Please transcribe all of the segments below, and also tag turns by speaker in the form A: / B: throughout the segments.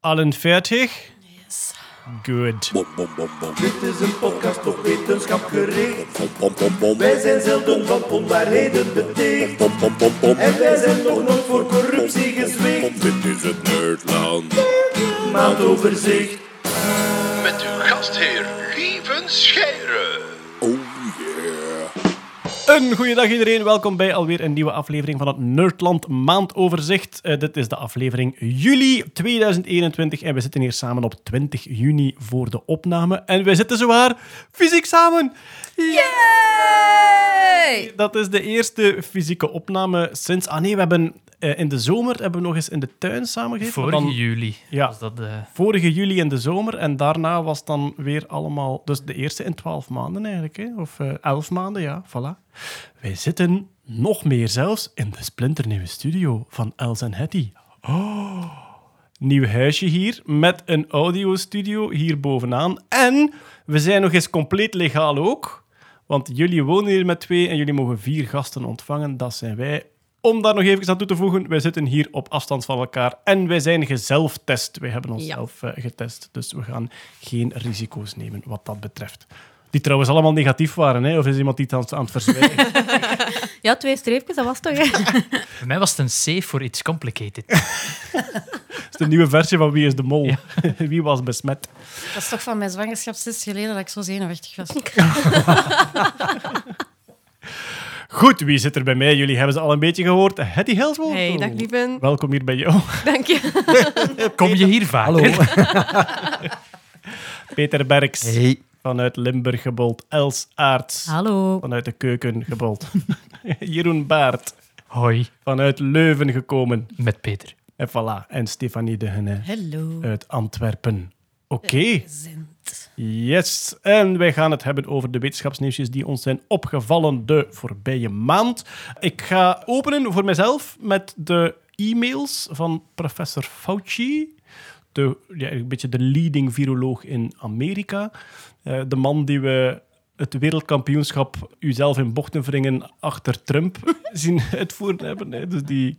A: Allen fertig?
B: Yes.
A: Good.
C: Dit is een podcast op wetenschap gericht. Wij zijn zelden van onwaarheden beticht. En wij zijn nog nooit voor corruptie gezwicht.
D: Dit is het Nerdland.
C: Maandoverzicht.
E: Met uw gastheer Lieven Scheire.
A: Een goeiedag iedereen, welkom bij alweer een nieuwe aflevering van het Nerdland Maandoverzicht. Eh, dit is de aflevering juli 2021 en we zitten hier samen op 20 juni voor de opname. En wij zitten zowaar fysiek samen.
B: Yay!
A: Dat is de eerste fysieke opname sinds... Ah nee, we hebben eh, in de zomer hebben we nog eens in de tuin samengezeten. maar
F: Vorige
A: dan-
F: juli
A: Ja.
F: was dat... eh,
A: Vorige juli in de zomer en daarna was dan weer allemaal... Dus de eerste in twaalf maanden eigenlijk, hè? of eh, elf maanden, ja, voilà. Wij zitten nog meer zelfs in de splinternieuwe studio van Els en Hetty. Oh, nieuw huisje hier met een audiostudio hier bovenaan. En we zijn nog eens compleet legaal ook, want jullie wonen hier met twee en jullie mogen vier gasten ontvangen. Dat zijn wij. Om daar nog even aan toe te voegen, wij zitten hier op afstand van elkaar en wij zijn gezelftest. Wij hebben onszelf eh, getest, dus we gaan geen risico's nemen wat dat betreft. Die trouwens allemaal negatief waren, hè? of is iemand die het aan, aan het verzwijgen?
B: Ja, twee streepjes, dat was toch, hè?
F: Bij mij was het een safe voor iets complicated.
A: Dat is de nieuwe versie van Wie is de Mol? Wie was besmet?
B: Dat is toch van mijn zwangerschap zes geleden dat ik zo zenuwachtig was.
A: Goed, wie zit er bij mij? Jullie hebben ze al een beetje gehoord. Hetty Helswoord.
B: Hey, dag lieven.
A: Welkom hier bij jou.
B: Dank je.
F: Kom je hier vaker?
A: Peter Berks.
G: Hey.
A: Vanuit Limburg gebold. Els Aarts.
B: Hallo.
A: Vanuit de keuken gebold. Jeroen Baart.
F: Hoi,
A: Vanuit Leuven gekomen.
F: met Peter.
A: En voilà. En Stefanie de Henne
B: Hallo.
A: uit Antwerpen. Oké. Yes. En wij gaan het hebben over de wetenschapsnieuwsjes die ons zijn opgevallen de voorbije maand. Ik ga openen voor mezelf met de e-mails van professor Fauci. De, ja, een beetje de leading viroloog in Amerika. Eh, de man die we het wereldkampioenschap uzelf in bochten wringen achter Trump zien uitvoeren hebben. hè. Dus die,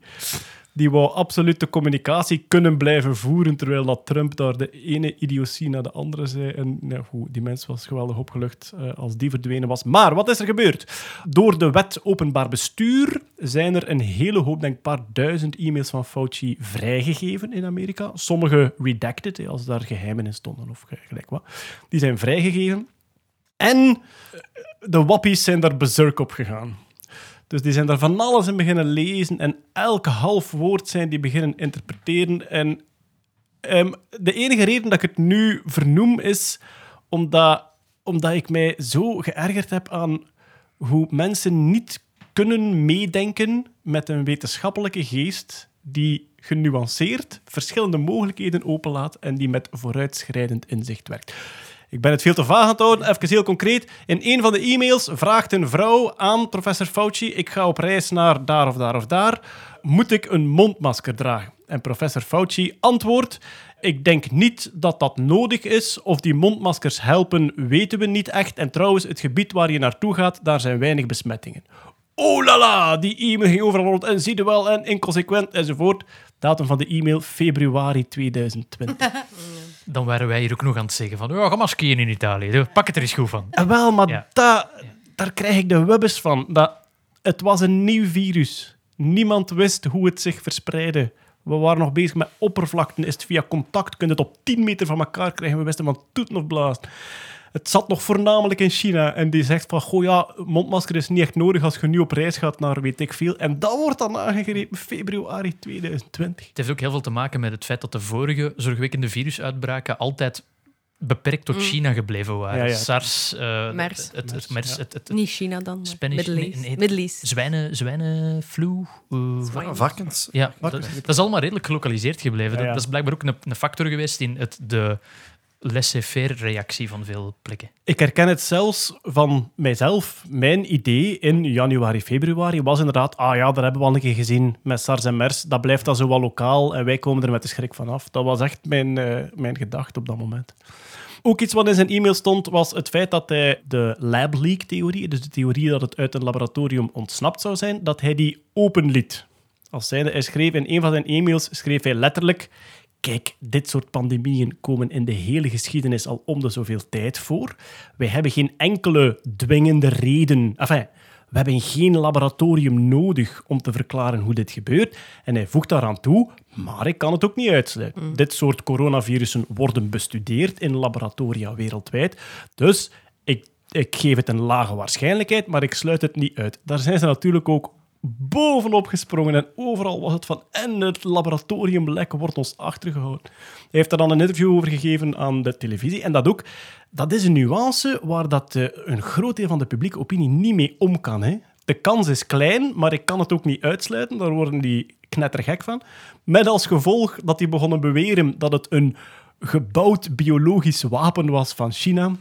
A: die wou absoluut de communicatie kunnen blijven voeren, terwijl dat Trump daar de ene idiotie naar de andere zei. En ja, goed, die mens was geweldig opgelucht eh, als die verdwenen was. Maar wat is er gebeurd? Door de wet openbaar bestuur zijn er een hele hoop, denk paar duizend e-mails van Fauci vrijgegeven in Amerika. Sommige redacted, als daar geheimen in stonden of ge- gelijk wat. Die zijn vrijgegeven. En de wappies zijn daar berserk op gegaan. Dus die zijn daar van alles in beginnen lezen en elk half woord zijn die beginnen interpreteren. En ehm, de enige reden dat ik het nu vernoem is omdat, omdat ik mij zo geërgerd heb aan hoe mensen niet kunnen meedenken met een wetenschappelijke geest die genuanceerd verschillende mogelijkheden openlaat en die met vooruitschrijdend inzicht werkt. Ik ben het veel te vaag aan het houden. Even heel concreet. In een van de e-mails vraagt een vrouw aan professor Fauci: Ik ga op reis naar daar of daar of daar. Moet ik een mondmasker dragen? En professor Fauci antwoordt: Ik denk niet dat dat nodig is. Of die mondmaskers helpen, weten we niet echt. En trouwens, het gebied waar je naartoe gaat, daar zijn weinig besmettingen. Oh la la, die e-mail ging overal rond en zie je wel en inconsequent enzovoort. Datum van de e-mail februari 2020.
F: Dan waren wij hier ook nog aan het zeggen van, ja, ga maar skiën in Italië. Pak het er eens goed van.
A: En wel, maar
F: Ja.
A: daar krijg ik de wubbes van. Dat, het was een nieuw virus. Niemand wist hoe het zich verspreidde. We waren nog bezig met oppervlakten. Is het via contact? Kun je het op 10 meter van elkaar krijgen? We wisten van toeten of blaast. Het zat nog voornamelijk in China. En die zegt van, goh ja, mondmasker is niet echt nodig als je nu op reis gaat naar weet ik veel. En dat wordt dan aangegrepen februari 2020.
F: Het heeft ook heel veel te maken met het feit dat de vorige zorgwekkende virusuitbraken altijd beperkt tot China gebleven waren.
A: Ja, ja.
F: SARS, eh,
B: Mers.
F: het, het, het,
A: Mers,
F: mers,
A: ja.
F: het, het,
B: Niet China dan, maar
F: Spanish,
B: Middle East.
F: nee.
B: Middle East.
F: zwijnen, zwijnenflu. eh.
G: Varkens.
F: Ja, dat,
G: Varkens.
F: dat is allemaal redelijk gelokaliseerd gebleven.
A: Ja,
F: Dat,
A: ja.
F: dat is blijkbaar ook een, een factor geweest in het, de laissez-faire reactie van veel plekken.
A: Ik herken het zelfs van mijzelf. Mijn idee in januari, februari was inderdaad, ah ja, daar hebben we al een keer gezien met SARS en MERS. Dat blijft dan zo wel lokaal en wij komen er met de schrik vanaf. Dat was echt mijn, eh, mijn gedachte op dat moment. Ook iets wat in zijn e-mail stond, was het feit dat hij de lab leak theorie, dus de theorie dat het uit een laboratorium ontsnapt zou zijn, dat hij die openliet. Als zijnde, hij schreef in een van zijn e-mails, schreef hij letterlijk Kijk, dit soort pandemieën komen in de hele geschiedenis al om de zoveel tijd voor. Wij hebben geen enkele dwingende reden. Enfin, we hebben geen laboratorium nodig om te verklaren hoe dit gebeurt. En hij voegt daaraan toe, maar ik kan het ook niet uitsluiten. Dit soort coronavirussen worden bestudeerd in laboratoria wereldwijd. Dus ik, ik geef het een lage waarschijnlijkheid, maar ik sluit het niet uit. Daar zijn ze natuurlijk ook bovenop gesprongen en overal was het van en het laboratoriumlek wordt ons achtergehouden. Hij heeft daar dan een interview over gegeven aan de televisie en dat ook, dat is een nuance waar dat, eh, een groot deel van de publieke opinie niet mee om kan. Hè. De kans is klein, maar ik kan het ook niet uitsluiten. Daar worden die knettergek van. Met als gevolg dat die begonnen beweren dat het een gebouwd biologisch wapen was van China.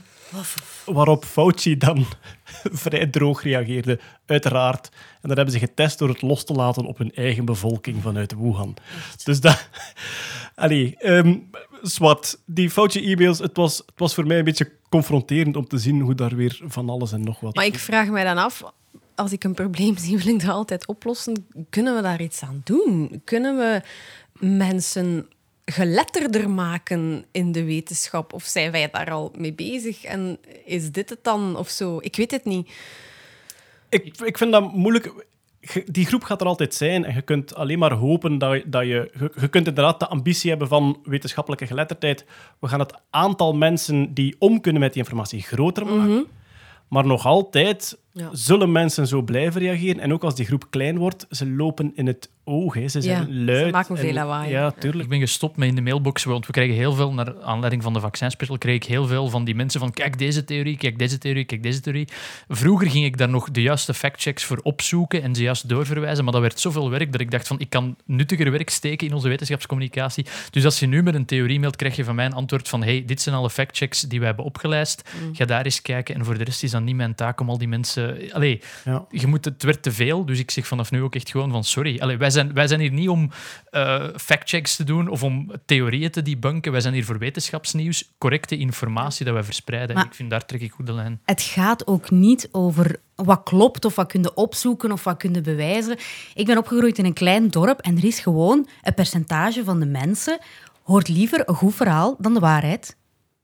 A: Waarop Fauci dan vrij droog reageerde, uiteraard. En dat hebben ze getest door het los te laten op hun eigen bevolking vanuit Wuhan. Dus dat... Allee, ehm zwart. Die Fauci-e-mails, het was, het was voor mij een beetje confronterend om te zien hoe daar weer van alles en nog wat...
G: Maar ik vraag mij dan af, als ik een probleem zie, wil ik dat altijd oplossen. Kunnen we daar iets aan doen? Kunnen we mensen geletterder maken in de wetenschap? Of zijn wij daar al mee bezig? En is dit het dan of zo? Ik weet het niet.
A: Ik, ik vind dat moeilijk. Die groep gaat er altijd zijn en je kunt alleen maar hopen dat, dat je, je... Je kunt inderdaad de ambitie hebben van wetenschappelijke geletterdheid. We gaan het aantal mensen die om kunnen met die informatie groter maken. Maar nog altijd
G: Ja.
A: zullen mensen zo blijven reageren. En ook als die groep klein wordt, ze lopen in het oog. Hè. Ze zijn
G: Ja, ze
A: luid.
G: maken veel
A: en-
G: lawaai.
A: Ja, tuurlijk.
F: Ik ben gestopt met in de mailbox, want we krijgen heel veel, naar aanleiding van de vaccinspecial, kreeg ik heel veel van die mensen van kijk deze theorie, kijk deze theorie, kijk deze theorie. Vroeger ging ik daar nog de juiste factchecks voor opzoeken en ze juist doorverwijzen, maar dat werd zoveel werk dat ik dacht van ik kan nuttiger werk steken in onze wetenschapscommunicatie. Dus als je nu met een theorie mailt, krijg je van mij een antwoord van hey, dit zijn alle factchecks die we hebben opgelijst. Ga daar eens kijken. En voor de rest is dat niet mijn taak om al die mensen... Allee,
A: Ja.
F: je moet, het werd te veel, dus ik zeg vanaf nu ook echt gewoon van sorry. Allee, wij, zijn, wij zijn hier niet om eh, factchecks te doen of om theorieën te debunken. Wij zijn hier voor wetenschapsnieuws, correcte informatie dat wij verspreiden.
B: Maar-
F: ik vind, daar trek ik goed de lijn.
B: Het gaat ook niet over wat klopt of wat kun je opzoeken of wat kun je bewijzen. Ik ben opgegroeid in een klein dorp en er is gewoon een percentage van de mensen hoort liever een goed verhaal dan de waarheid.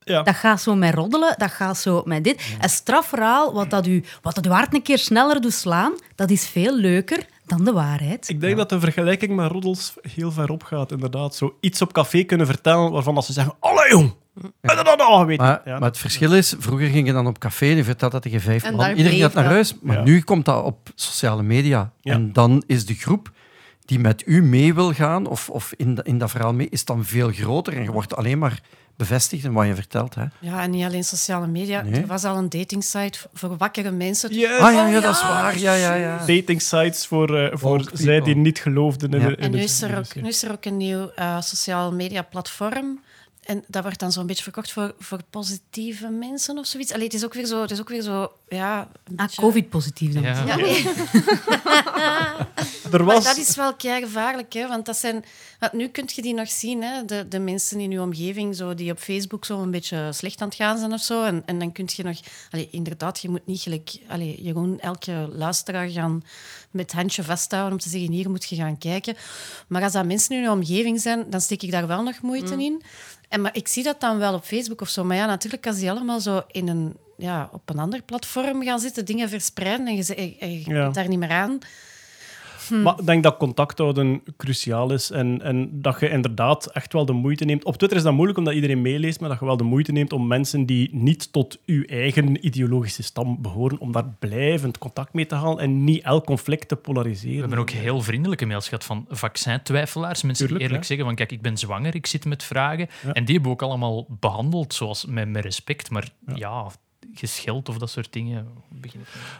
A: Ja.
B: Dat gaat zo met roddelen, dat gaat zo met dit. Een strafverhaal, wat dat u, wat dat uw hart een keer sneller doet slaan, dat is veel leuker dan de waarheid.
A: Ik denk dat de vergelijking met roddels heel ver op gaat, inderdaad. Zo iets op café kunnen vertellen waarvan als ze zeggen... Allee, jong! En dan al weet
H: Maar,
A: ja.
H: maar het verschil is, vroeger ging je dan op café en je vertelt dat tegen vijf
G: En
H: man. Iedereen gaat naar
G: dat.
H: huis, maar
A: Ja.
H: nu komt dat op sociale media.
A: Ja.
H: En dan is de groep die met u mee wil gaan, of, of in, in dat verhaal mee, is dan veel groter en je wordt alleen maar bevestigd in wat je vertelt. Hè.
B: Ja, en niet alleen sociale media.
H: Nee.
B: Er was al een datingsite voor wakkere mensen.
A: Yes.
H: Ah ja, ja, dat is waar. Ja, ja, ja.
A: Dating sites voor, eh, voor zij die niet geloofden in
H: Ja.
A: de in
B: En nu
A: de
B: is, er ook, nu is er ook een nieuw eh sociaal media platform. En dat wordt dan zo'n beetje verkocht voor, voor positieve mensen of zoiets. Allee, het is ook weer zo, het is ook weer zo ja... een Ah, beetje- covid-positief dan.
F: Ja.
B: Ja, nee.
A: Er
B: Maar
A: was...
B: dat is wel gevaarlijk, hè? want dat zijn... Want nu kun je die nog zien, hè? De, de mensen in je omgeving zo, die op Facebook zo een beetje slecht aan het gaan zijn of zo. En, en dan kun je nog... Allee, inderdaad, je moet niet gelijk... Allee, Jeroen, elke luisteraar gaan met handje vasthouden om te zeggen, hier moet je gaan kijken. Maar als dat mensen in je omgeving zijn, dan steek ik daar wel nog moeite in. En, maar ik zie dat dan wel op Facebook of zo. Maar ja, natuurlijk, als die allemaal zo in een, ja, op een ander platform gaan zitten, dingen verspreiden en je, en je
A: Ja.
B: komt daar niet meer aan...
A: Maar ik denk dat contact houden cruciaal is en, en dat je inderdaad echt wel de moeite neemt. Op Twitter is dat moeilijk omdat iedereen meeleest, maar dat je wel de moeite neemt om mensen die niet tot uw eigen ideologische stam behoren, om daar blijvend contact mee te halen en niet elk conflict te polariseren.
F: We hebben ook heel vriendelijke mails gehad van vaccintwijfelaars. Mensen
A: Tuurlijk,
F: die eerlijk
A: ja.
F: zeggen van kijk, ik ben zwanger, ik zit met vragen.
A: Ja.
F: En die hebben we ook allemaal behandeld zoals, met, met respect. Maar ja, gescheld of dat soort dingen.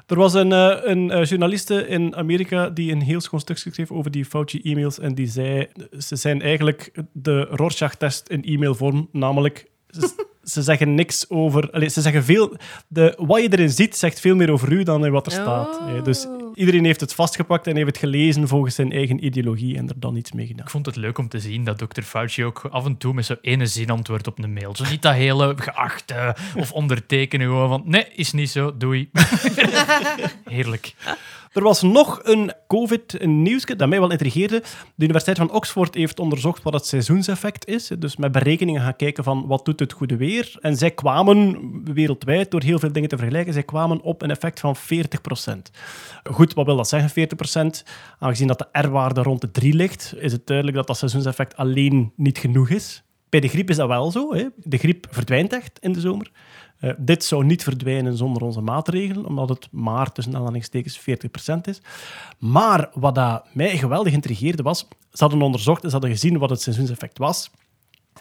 A: Er was een, eh, een eh, journaliste in Amerika die een heel schoon stuk schreef over die Fauci-e-mails en die zei, ze zijn eigenlijk de Rorschach-test in e-mailvorm, namelijk ze, ze zeggen niks over... Allee, ze zeggen veel... De, wat je erin ziet, zegt veel meer over u dan in wat er staat.
G: Oh.
A: hè. Dus Iedereen heeft het vastgepakt en heeft het gelezen volgens zijn eigen ideologie en er dan iets mee gedaan.
F: Ik vond het leuk om te zien dat Dr. Fauci ook af en toe met zo'n ene zin antwoordt op een mail. Zo niet dat hele geachte of ondertekenen gewoon van nee, is niet zo, doei. Heerlijk.
A: Er was nog een COVID-nieuwsje dat mij wel intrigeerde. De Universiteit van Oxford heeft onderzocht wat het seizoenseffect is. Dus met berekeningen gaan kijken van wat doet het goede weer. En zij kwamen wereldwijd, door heel veel dingen te vergelijken, zij kwamen op een effect van 40%. Goed, wat wil dat zeggen, 40%? Aangezien dat de R-waarde rond de 3 ligt, is het duidelijk dat dat seizoenseffect alleen niet genoeg is. Bij de griep is dat wel zo. Hè. De griep verdwijnt echt in de zomer. Uh, dit zou niet verdwijnen zonder onze maatregelen, omdat het maar tussen aanhalingstekens 40% is. Maar wat dat mij geweldig intrigeerde was, ze hadden onderzocht en ze hadden gezien wat het seizoenseffect was.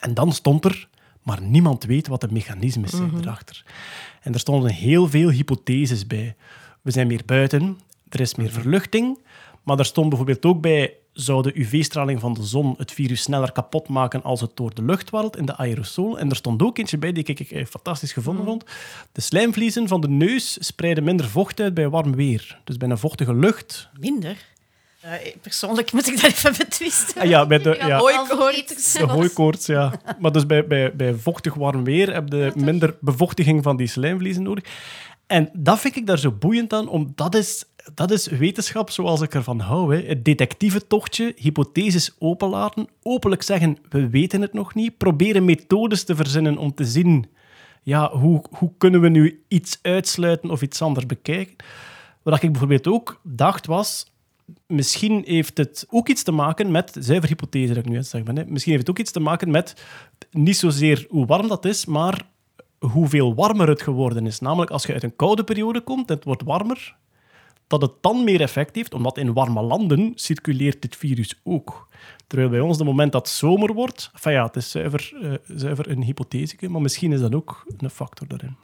A: En dan stond er, maar niemand weet wat de mechanismes zijn erachter. En er stonden heel veel hypotheses bij. We zijn meer buiten, er is meer verluchting, maar er stond bijvoorbeeld ook bij zou de UV-straling van de zon het virus sneller kapot maken als het door de lucht warrelt in de aerosol. En er stond ook eentje bij die ik, ik fantastisch gevonden vond. De slijmvliezen van de neus spreiden minder vocht uit bij warm weer. Dus bij een vochtige lucht...
B: Minder? Uh, persoonlijk moet ik dat even betwisten.
A: Ah, ja, bij de, ja,
B: hooikoorts.
A: de hooikoorts, ja. Maar dus bij, bij, bij vochtig warm weer heb je minder bevochtiging van die slijmvliezen nodig. En dat vind ik daar zo boeiend aan, omdat dat is dat is wetenschap zoals ik ervan hou. Hè. Het detectieve tochtje, hypotheses openlaten, openlijk zeggen, we weten het nog niet, proberen methodes te verzinnen om te zien, ja, hoe, hoe kunnen we nu iets uitsluiten of iets anders bekijken. Wat ik bijvoorbeeld ook dacht was, misschien heeft het ook iets te maken met, zuiver hypothese dat ik nu zeg, ben, hè. misschien heeft het ook iets te maken met niet zozeer hoe warm dat is, maar hoeveel warmer het geworden is. Namelijk, als je uit een koude periode komt en het wordt warmer, dat het dan meer effect heeft, omdat in warme landen circuleert dit virus ook. Terwijl bij ons, de moment dat het zomer wordt, ja, het is zuiver, zuiver een hypothese, maar misschien is dat ook een factor daarin.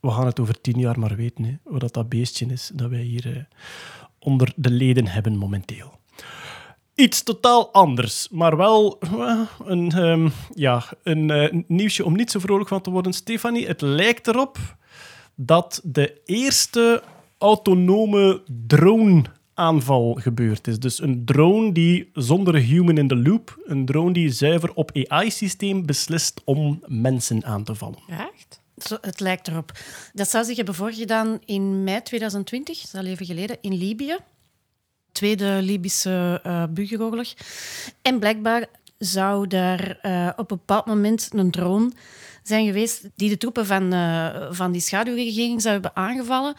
A: We gaan het over tien jaar maar weten, hè, wat dat beestje is dat wij hier uh, onder de leden hebben momenteel. Iets totaal anders, maar wel uh, een, um, ja, een nieuwsje om niet zo vrolijk van te worden. Stefanie, het lijkt erop dat de eerste autonome drone-aanval gebeurd is. Dus een drone die zonder human in the loop, een drone die zuiver op AI-systeem beslist om mensen aan te vallen.
B: Echt? Het lijkt erop. Dat zou zich hebben voorgedaan in mei 2020, dat is al even geleden, in Libië. Tweede Libische uh, burgeroorlog. En blijkbaar zou daar uh, op een bepaald moment een drone zijn geweest die de troepen van, uh, van die schaduwregering zou hebben aangevallen.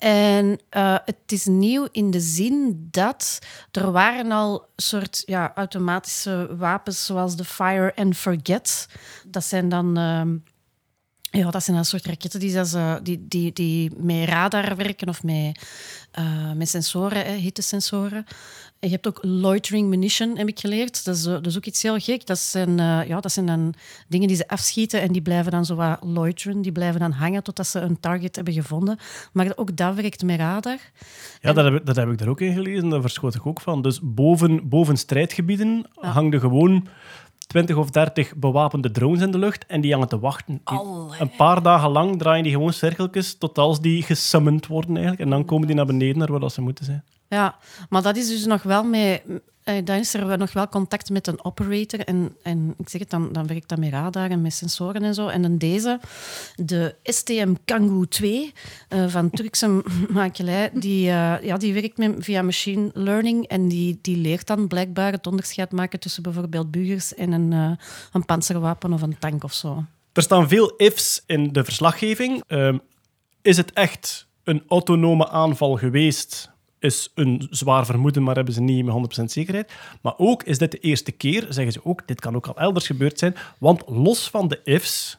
B: En uh, het is nieuw in de zin dat er waren al soort ja, automatische wapens zoals de Fire and Forget. Dat zijn dan... Uh, ja, dat zijn een soort raketten die, uh, die, die, die met radar werken of met, uh, met sensoren, hè, hittesensoren. Je hebt ook loitering munition, heb ik geleerd. Dat is, dat is ook iets heel gek. Dat zijn, uh, ja, dat zijn dan dingen die ze afschieten en die blijven dan zo wat loiteren. Die blijven dan hangen totdat ze een target hebben gevonden. Maar ook dat werkt met radar.
A: Ja, en... dat, heb, dat heb ik daar ook in gelezen. Daar verschoot ik ook van. Dus boven, boven strijdgebieden ja. hangen gewoon 20 of 30 bewapende drones in de lucht en die hangen te wachten.
B: Allee.
A: Een paar dagen lang draaien die gewoon cirkeltjes tot als die gesummoned worden eigenlijk. En dan komen die naar beneden naar waar ze moeten zijn.
B: Ja, maar dat is dus nog wel met... Dan is er nog wel contact met een operator. En, en ik zeg het, dan, dan werkt dat met radar en met sensoren en zo. En dan deze, de STM Kangoo 2 uh, van Turkse makelij, die, uh, ja, die werkt met, via machine learning. En die, die leert dan blijkbaar het onderscheid maken tussen bijvoorbeeld burgers en een, uh, een panzerwapen of een tank of zo.
A: Er staan veel ifs in de verslaggeving. is het echt een autonome aanval geweest is een zwaar vermoeden, maar hebben ze niet met 100% zekerheid. Maar ook is dit de eerste keer, zeggen ze ook, dit kan ook al elders gebeurd zijn, want los van de ifs,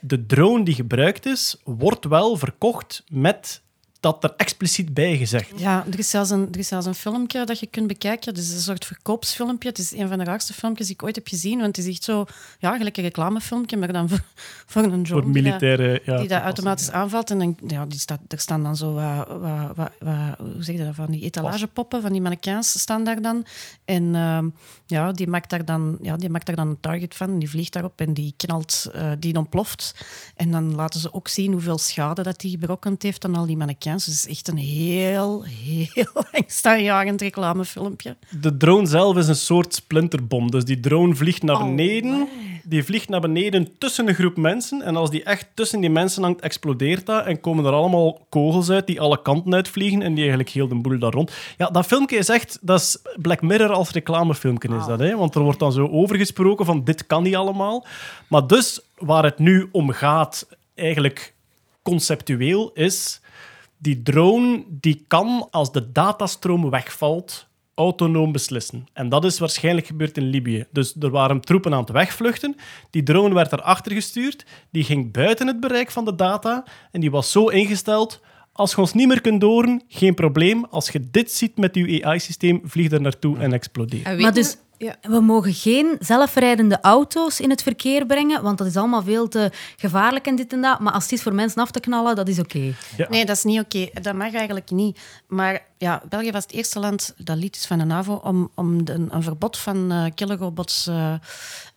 A: de drone die gebruikt is, wordt wel verkocht met dat er expliciet bij gezegd.
B: Ja, er is, zelfs een, er is zelfs een filmpje dat je kunt bekijken. Het is een soort verkoopsfilmpje. Het is een van de raarste filmpjes die ik ooit heb gezien. Want het is echt zo, ja, gelijk een reclamefilmpje, maar dan voor, voor een drone.
A: Voor militaire,
B: die dat,
A: ja,
B: die dat automatisch aanvalt. En dan, ja, die staat, er staan dan zo, uh, wat, wat, wat, hoe zeg je dat, van die etalagepoppen, van die mannequins staan daar dan. En uh, ja, die maakt, daar dan, ja, die maakt daar dan een target van. Die vliegt daarop en die knalt, uh, die ontploft. En dan laten ze ook zien hoeveel schade dat die berokkend heeft aan al die mannequins Amerikaans. Dus het is echt een heel, heel angstaanjagend reclamefilmpje.
A: De drone zelf is een soort splinterbom. Dus die drone vliegt naar
B: Oh,
A: beneden. Die vliegt naar beneden tussen een groep mensen. En als die echt tussen die mensen hangt, explodeert dat. En komen er allemaal kogels uit die alle kanten uitvliegen. En die eigenlijk heel de boel daar rond. Ja, dat filmpje is echt... Dat is Black Mirror als reclamefilmpje is dat. Hè? Want er wordt dan zo overgesproken van dit kan niet allemaal. Maar dus, waar het nu om gaat, eigenlijk conceptueel, is... Die drone die kan, als de datastroom wegvalt, autonoom beslissen. En dat is waarschijnlijk gebeurd in Libië. Dus er waren troepen aan het wegvluchten. Die drone werd erachter gestuurd. Die ging buiten het bereik van de data. En die was zo ingesteld... Als je ons niet meer kunt horen, geen probleem. Als je dit ziet met je AI-systeem, vlieg er naartoe en explodeer.
I: Maar dus
G: Ja.
I: we mogen geen zelfrijdende auto's in het verkeer brengen, want dat is allemaal veel te gevaarlijk en dit en dat. Maar als het is voor mensen af te knallen, dat is oké.
B: Nee, dat is niet oké. Dat mag eigenlijk niet. Maar ja, België was het eerste land, dat lied is van de NAVO, om, om de- een verbod van eh killerrobots eh,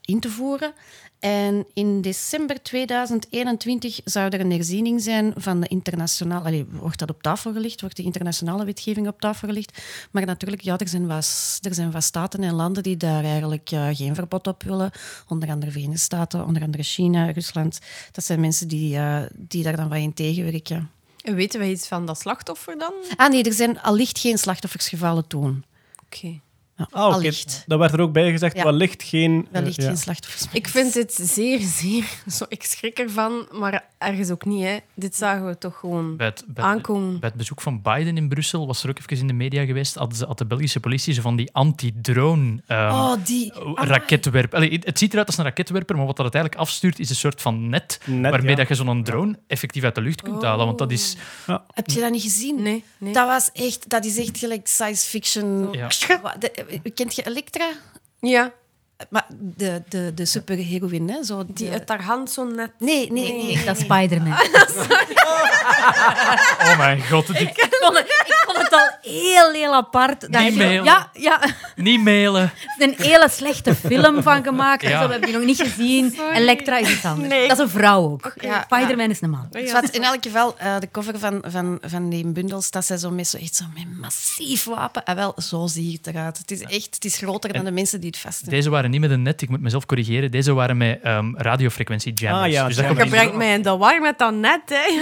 B: in te voeren. En in december 2021 zou er een herziening zijn van de internationale... Allee, wordt dat op tafel gelegd? Wordt de internationale wetgeving op tafel gelegd? Maar natuurlijk, ja, er zijn wat, er zijn wat staten en landen die daar eigenlijk eh, geen verbod op willen. Onder andere Verenigde Staten, onder andere China, Rusland. Dat zijn mensen die, eh, die daar dan wat in tegenwerken.
G: En weten we iets van dat slachtoffer dan?
B: Ah nee, er zijn allicht geen slachtoffers toen.
G: Oké.
B: Ja,
A: Ah,
B: allicht.
A: Dat werd er ook bij gezegd,
B: Ja.
A: wellicht geen... eh,
B: Wellicht
A: ja.
B: geen slachtoffers.
G: Ik vind dit zeer, zeer... Zo, ik schrik ervan, maar ergens ook niet. Hè. Dit zagen we toch gewoon
F: Bij het, bij,
G: aankomen.
F: bij het bezoek van Biden in Brussel was er ook even in de media geweest. Hadden ze, had de Belgische politie zo van die anti-drone ehm,
B: Oh, die...
F: raketwerper. Allee, het ziet eruit als een raketwerper, maar wat dat uiteindelijk afstuurt is een soort van net,
A: Net,
F: waarmee
A: ja.
F: dat je zo'n drone effectief uit de lucht kunt halen. Want dat is...
B: Heb je dat niet gezien?
G: Nee, nee.
B: Dat was echt... Dat is echt gelijk science fiction.
F: Ja.
B: De- kent je Elektra?
G: Ja,
B: Maar de, de, de superheroïne, hè? Zo
G: die
B: de-
G: uit haar hand zo net...
B: Nee, nee, nee.
I: Dat is Spider-Man.
F: Oh mijn god, dit,
I: ik, vond het, ik vond het al heel, heel apart. Heb je-
F: mailen.
I: ja, ja, er
F: niet mailen.
I: is een hele slechte film van gemaakt.
F: Ja.
I: Zo, we hebben die nog niet gezien. Elektra is iets anders.
G: Nee.
I: Dat is een vrouw ook.
B: Ja,
I: Spider-Man is een man.
B: Dus wat, in elk geval, eh, de cover van, van, van die bundel staat zij zo met, zo, echt zo met massief wapen. En wel, zo zie het eruit. Het is echt het is groter dan de mensen die het vasthouden.
F: Deze waren niet met een net, ik moet mezelf corrigeren. Deze waren met ehm radiofrequentie jammers.
A: Ah, ja,
F: dus dat
A: jammers.
G: brengt mij in de war met dat net, hè.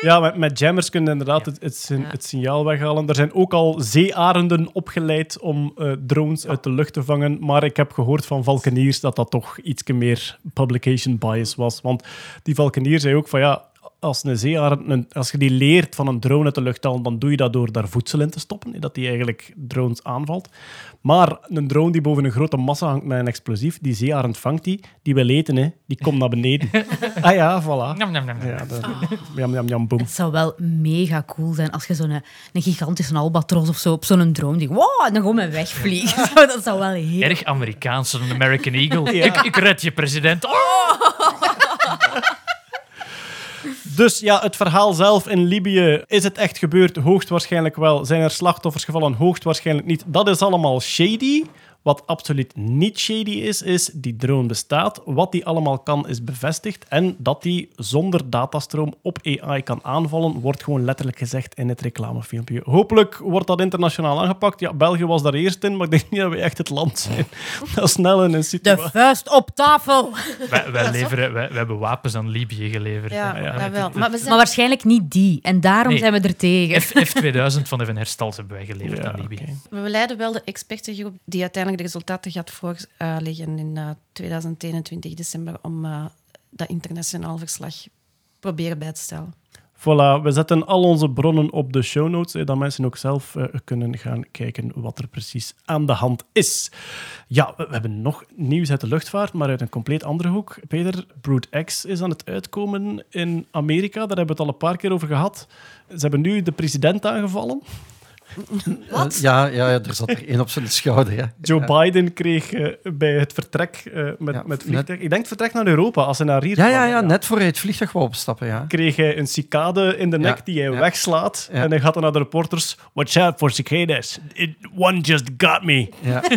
G: Ja.
A: Met, met jammers kun je inderdaad het, het, sin- het signaal weghalen. Er zijn ook al zeearenden opgeleid om eh, drones uit de lucht te vangen. Maar ik heb gehoord van valkeniers dat dat toch iets meer publication bias was. Want die valkenier zei ook van ja, als, een zeearend, een- als je die leert van een drone uit de lucht halen, dan doe je dat door daar voedsel in te stoppen, dat die eigenlijk drones aanvalt. Maar een drone die boven een grote massa hangt met een explosief, die zeearend vangt die, die wil eten, hè. die komt naar beneden. ah ja, voilà.
F: Njam, njam, njam.
A: Ja, dat, jam, jam, jam, boom.
I: Het zou wel mega cool zijn als je zo'n een gigantische albatros of zo op zo'n drone die wow, en dan gewoon met wegvliegt. Dat zou wel heel...
F: Erg Amerikaans, zo'n American Eagle. Ik, ik red je, president. Oh!
A: Dus ja, het verhaal zelf in Libië. Is het echt gebeurd? Hoogstwaarschijnlijk wel. Zijn er slachtoffers gevallen? Hoogstwaarschijnlijk niet. Dat is allemaal shady. Wat absoluut niet shady is, is die drone bestaat. Wat die allemaal kan, is bevestigd. En dat die zonder datastroom op AI kan aanvallen, wordt gewoon letterlijk gezegd in het reclamefilmpje. Hopelijk wordt dat internationaal aangepakt. Ja, België was daar eerst in, maar ik denk niet dat we echt het land zijn. Dat snel in een
I: De
A: situatie...
I: vuist op tafel.
F: Wij, wij, leveren, wij, wij hebben wapens aan Libië geleverd.
B: Ja,
A: ja.
B: dat wel. Maar we zijn...
I: Maar waarschijnlijk niet die. En daarom
F: Nee.
I: zijn we er tegen.
F: F, F2000 van Even Herstals hebben wij geleverd
A: Ja,
F: aan Libië.
B: We leiden wel de expertengroep die uiteindelijk de resultaten gaat voorleggen in eh, 2021 december om eh, dat internationaal verslag proberen bij te stellen.
A: Voilà, we zetten al onze bronnen op de show notes, hè, dat mensen ook zelf eh, kunnen gaan kijken wat er precies aan de hand is. Ja, we, we hebben nog nieuws uit de luchtvaart, maar uit een compleet andere hoek. Peter, Brood X is aan het uitkomen in Amerika, daar hebben we het al een paar keer over gehad. Ze hebben nu de president aangevallen.
H: Eh, ja, ja, ja, er zat er één op zijn schouder. Ja.
A: Joe
H: ja.
A: Biden kreeg eh, bij het vertrek eh, met,
H: Ja,
A: met
H: net-
A: vliegtuig... Ik denk het vertrek naar Europa, als hij naar hier
H: Ja,
A: kwam.
H: ja, ja, net voor hij het vliegtuig wou opstappen. Ja.
A: kreeg hij een cicade in de nek
H: Ja,
A: die hij
H: ja.
A: wegslaat.
H: Ja.
A: En hij gaat dan naar de reporters. Watch out for cicadas. It, one just got me.
H: Ja.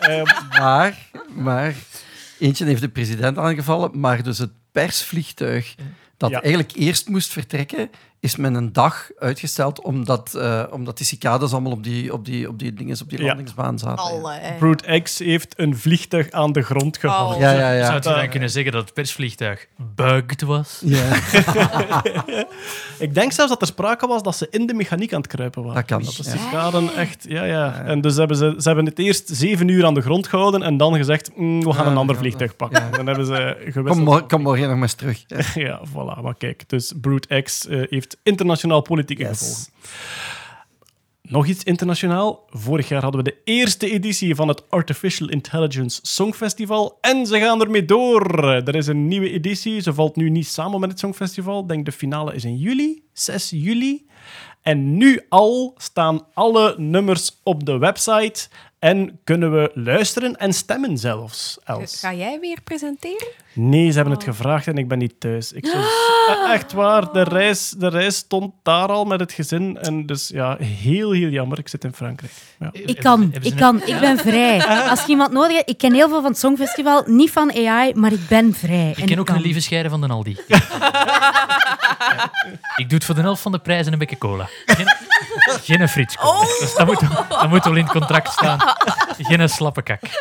A: Ehm,
H: Maar, maar eentje heeft de president aangevallen, maar dus het persvliegtuig dat
A: Ja.
H: eigenlijk eerst moest vertrekken, is men een dag uitgesteld omdat, eh, omdat die cicades allemaal op die, op die, op die, dinges, op die
A: Ja.
H: landingsbaan zaten.
G: Alle.
A: Brood X heeft een vliegtuig aan de grond gehaald.
H: Ja, ja, ja.
F: Zou je dan kunnen zeggen dat het persvliegtuig bugged was?
H: Ja,
A: Ik denk zelfs dat er sprake was dat ze in de mechaniek aan het kruipen waren.
H: dat kan.
A: Dat de
H: ja.
A: cicaden echt... Ja, ja. En dus hebben ze, ze hebben het eerst zeven uur aan de grond gehouden en dan gezegd, "Mm, we gaan
H: Ja,
A: een ander vliegtuig pakken.
H: ja.
A: Dan hebben ze gewisseld.
H: Kom, mor- kom morgen nog maar eens terug.
A: Ja, voilà. Maar kijk, dus Brood X eh, heeft internationaal politieke gevolgen. Nog iets internationaal. Vorig jaar hadden we de eerste editie van het Artificial Intelligence Songfestival. En ze gaan ermee door. Er is een nieuwe editie. Ze valt nu niet samen met het Songfestival. Ik denk de finale is in juli, 6 juli. En nu al staan alle nummers op de website. En kunnen we luisteren en stemmen zelfs, Els.
G: Ga jij weer presenteren?
A: Nee, ze hebben het gevraagd en ik ben niet thuis. Ik zou- E- echt waar, de reis, de reis stond daar al met het gezin. En dus ja, heel, heel jammer. Ik zit in Frankrijk. Ja.
I: Ik kan, ik kan, ik ben vrij. Als je iemand nodig hebt, ik ken heel veel van het Songfestival, niet van AI, maar ik ben vrij.
F: Ik ken ook een lieve scheire van de Aldi. ik doe het voor de helft van de prijs en een beetje cola. Geen, geen friets. Dus dat moet, dat moet wel in het contract staan. Geen slappe kak.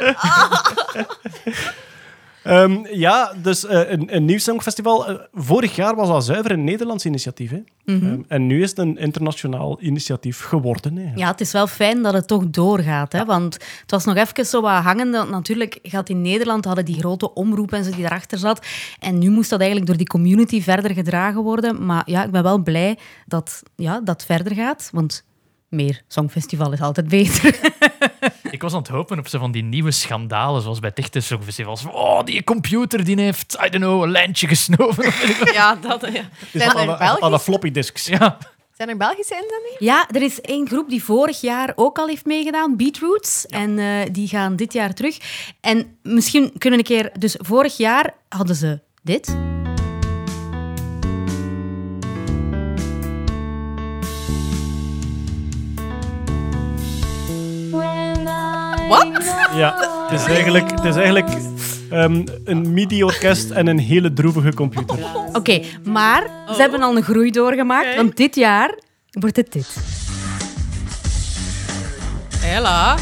A: Ehm, ja, dus eh, een, een nieuw songfestival. Eh, vorig jaar was dat zuiver een Nederlands initiatief. Hè? Ehm, en nu is het een internationaal initiatief geworden. Hè?
I: Ja, het is wel fijn dat het toch doorgaat. Hè? Want het was nog even zo wat hangende. Want Natuurlijk gaat in Nederland hadden die grote omroep en zo die daarachter zat. En nu moest dat eigenlijk door die community verder gedragen worden. Maar ja, ik ben wel blij dat ja, dat verder gaat. Want meer Songfestival is altijd beter.
F: Ik was aan het hopen op zo van die nieuwe schandalen, zoals bij Tichte Songfestivals. Oh, die computer die heeft, I don't know, een lijntje gesnoven.
G: Ja, dat... Ja.
A: Dus
G: Zijn, er Belgisch,
A: floppy disks.
F: ja.
G: zijn er Belgische inzendingen?
I: Ja, er is één groep die vorig jaar ook al heeft meegedaan, Beatroots. En eh, die gaan dit jaar terug. En misschien kunnen we een keer... Dus vorig jaar hadden ze dit.
G: Wat?
A: Ja, het is eigenlijk, het is eigenlijk ehm, een MIDI-orkest en een hele droevige computer.
I: Oké, maar ze hebben al een groei doorgemaakt. Want dit jaar wordt het dit.
G: Hela.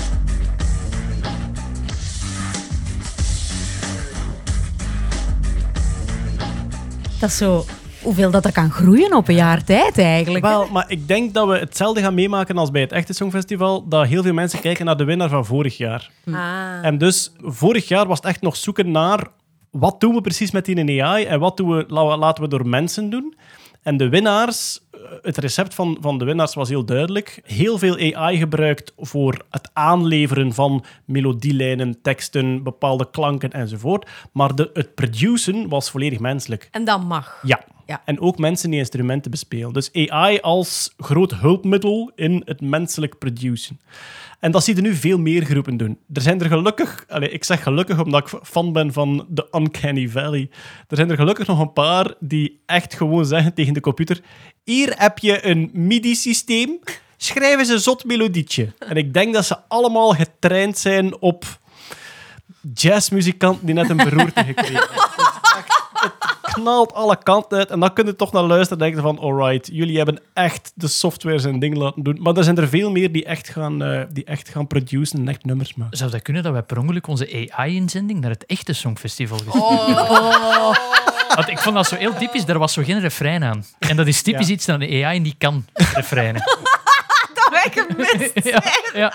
I: Dat is zo... Hoeveel dat, dat kan groeien op een jaar tijd eigenlijk.
A: Wel, maar ik denk dat we hetzelfde gaan meemaken als bij het echte Songfestival. Dat heel veel mensen kijken naar de winnaar van vorig jaar.
G: Ah.
A: En dus vorig jaar was het echt nog zoeken naar wat doen we precies met die AI en wat doen we, la- laten we door mensen doen. En de winnaars, eh, het recept van, van de winnaars was heel duidelijk. Heel veel AI gebruikt voor het aanleveren van melodielijnen, teksten, bepaalde klanken enzovoort. Maar de, het produceren was volledig menselijk.
G: En dat mag.
A: Ja.
G: Ja.
A: En ook mensen die instrumenten bespelen. Dus AI als groot hulpmiddel in het menselijk produceren. En dat zie je nu veel meer groepen doen. Er zijn er gelukkig, allez, ik zeg gelukkig omdat ik fan ben van de Uncanny Valley. Er zijn er gelukkig nog een paar die echt gewoon zeggen tegen de computer: Hier heb je een MIDI-systeem, schrijf eens een zot melodietje. En ik denk dat ze allemaal getraind zijn op jazzmuzikanten die net een beroerte gekregen hebben. Het is echt- Het knalt alle kanten uit en dan kun je toch naar luisteren en denken van alright, jullie hebben echt de software zijn ding laten doen. Maar er zijn er veel meer die echt gaan, eh, die echt gaan produceren en echt nummers maken.
F: Zou dat kunnen dat wij per ongeluk onze AI-inzending naar het echte Songfestival gestuurd
G: Oh.
F: Want ik vond dat zo heel typisch, daar was zo geen refrein aan. En dat is typisch
A: Ja.
F: iets dat de AI niet kan, refreinen.
G: Dat wij gemist.
F: ja, ja.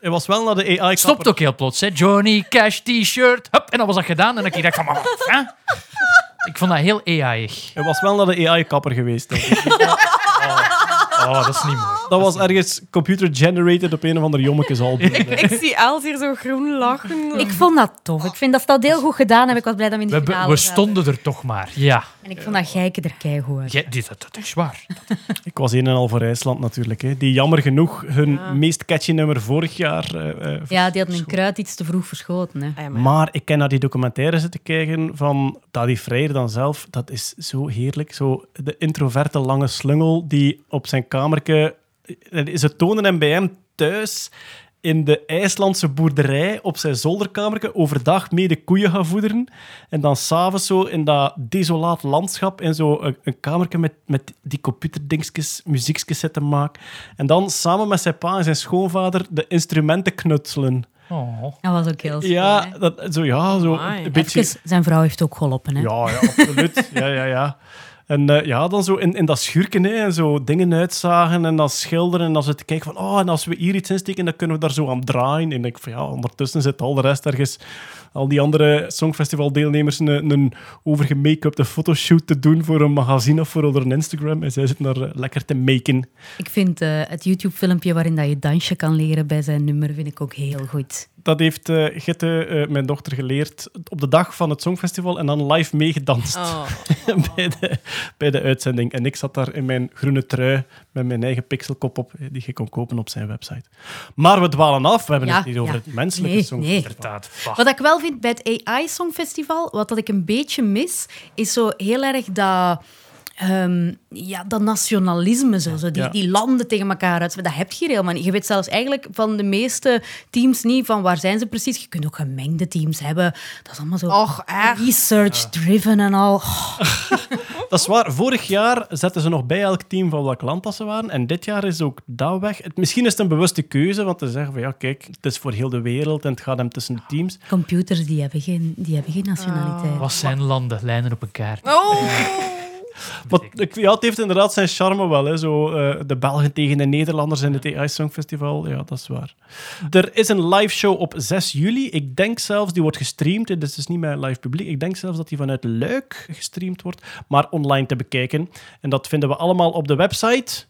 A: Het was wel naar de AI
F: Stopt ook heel plots, hè. Johnny Cash t-shirt, hup, en dan was dat gedaan. En dan dacht ik van, maar wat, hè? Ik vond dat heel AI-ig.
A: Het was wel naar de AI-kapper geweest. denk ik.
F: Oh, dat is niet mooi.
A: Dat was ergens computer-generated op een of ander jommekes-album.
G: Ik zie Els hier zo groen lachen.
I: Ik vond dat tof. Ik vind dat ze dat heel goed gedaan hebben. Ik was blij dat we in de
F: We,
I: finale
F: we
I: zaten.
F: stonden er toch maar. Ja,
I: En ik vond dat Gijke er keigoed uit.
F: Jij- dit, dat, dat is waar.
A: Ik was een en al voor IJsland natuurlijk. Hè. Die jammer genoeg hun meest catchy nummer vorig jaar. eh, eh,
I: Ja, die hadden hun kruid iets te vroeg verschoten. Hè.
G: Ah, ja, maar-
A: Maar ik ken naar die documentaire zitten kijken van Daddy Freire dan zelf. Dat is zo heerlijk. Zo de introverte lange slungel die op zijn kamertje... eh, Ze tonen hem bij hem thuis in de IJslandse boerderij op zijn zolderkamertje overdag mee de koeien gaan voederen. En dan s'avonds zo in dat desolaat landschap in zo een, een kamertje met, met die computerdingsjes, muziekjes zitten maken. En dan samen met zijn pa en zijn schoonvader de instrumenten knutselen.
F: Oh.
I: Dat was ook heel
A: Ja,
I: schoon, hè.
A: dat, zo, ja, zo
G: Amai.
A: een beetje...
I: Even, zijn vrouw heeft ook geholpen. Hè?
A: Ja, ja, absoluut. ja, ja, ja. En eh, ja, dan zo in, in dat schurken, hè, en zo dingen uitzagen en dan schilderen en dan zitten kijken van, oh, en als we hier iets insteken, dan kunnen we daar zo aan draaien. En ik van, ja, ondertussen zit al de rest ergens, al die andere Songfestival-deelnemers, een, een overgemake-upte fotoshoot te doen voor een magazine of voor een Instagram. En zij zitten daar eh, lekker te maken.
I: Ik vind eh, het YouTube-filmpje waarin dat je dansje kan leren bij zijn nummer, vind ik ook heel goed.
A: Dat heeft eh Gitte, eh, mijn dochter, geleerd op de dag van het Songfestival en dan live meegedanst.
G: Oh.
A: bij, de, bij de uitzending. En ik zat daar in mijn groene trui met mijn eigen pixelkop op, die je kon kopen op zijn website. Maar we dwalen af. We hebben
I: Ja,
A: het hier over
I: ja.
A: het menselijke
I: Nee,
A: songfestival.
I: Wat ik wel vind bij het AI Songfestival, wat dat ik een beetje mis, is zo heel erg dat, ehm, ja, dat nationalisme. Zo, zo die,
A: Ja.
I: die landen tegen elkaar uit. Dat heb je hier helemaal niet. Je weet zelfs eigenlijk van de meeste teams niet van waar zijn ze precies. Je kunt ook gemengde teams hebben. Dat is allemaal zo
G: Och,
I: research-driven en al. Oh,
A: Dat is waar. Vorig jaar zetten ze nog bij elk team van welk land dat ze waren. En dit jaar is ook dat weg. Het, misschien is het een bewuste keuze, want te zeggen van ja, kijk, het is voor heel de wereld en het gaat hem tussen de teams.
I: computers die hebben geen, die hebben geen nationaliteit.
F: Wat zijn landen? Lijnen op een kaart.
G: Oh.
A: Maar ja, het heeft inderdaad zijn charme wel. Hè. Zo, eh, de Belgen tegen de Nederlanders in het AI Songfestival. Ja, dat is waar. Er is een live show op 6 juli. Ik denk zelfs, die wordt gestreamd. Dit is dus niet met live publiek. Ik denk zelfs dat die vanuit Luik gestreamd wordt, maar online te bekijken. En dat vinden we allemaal op de website.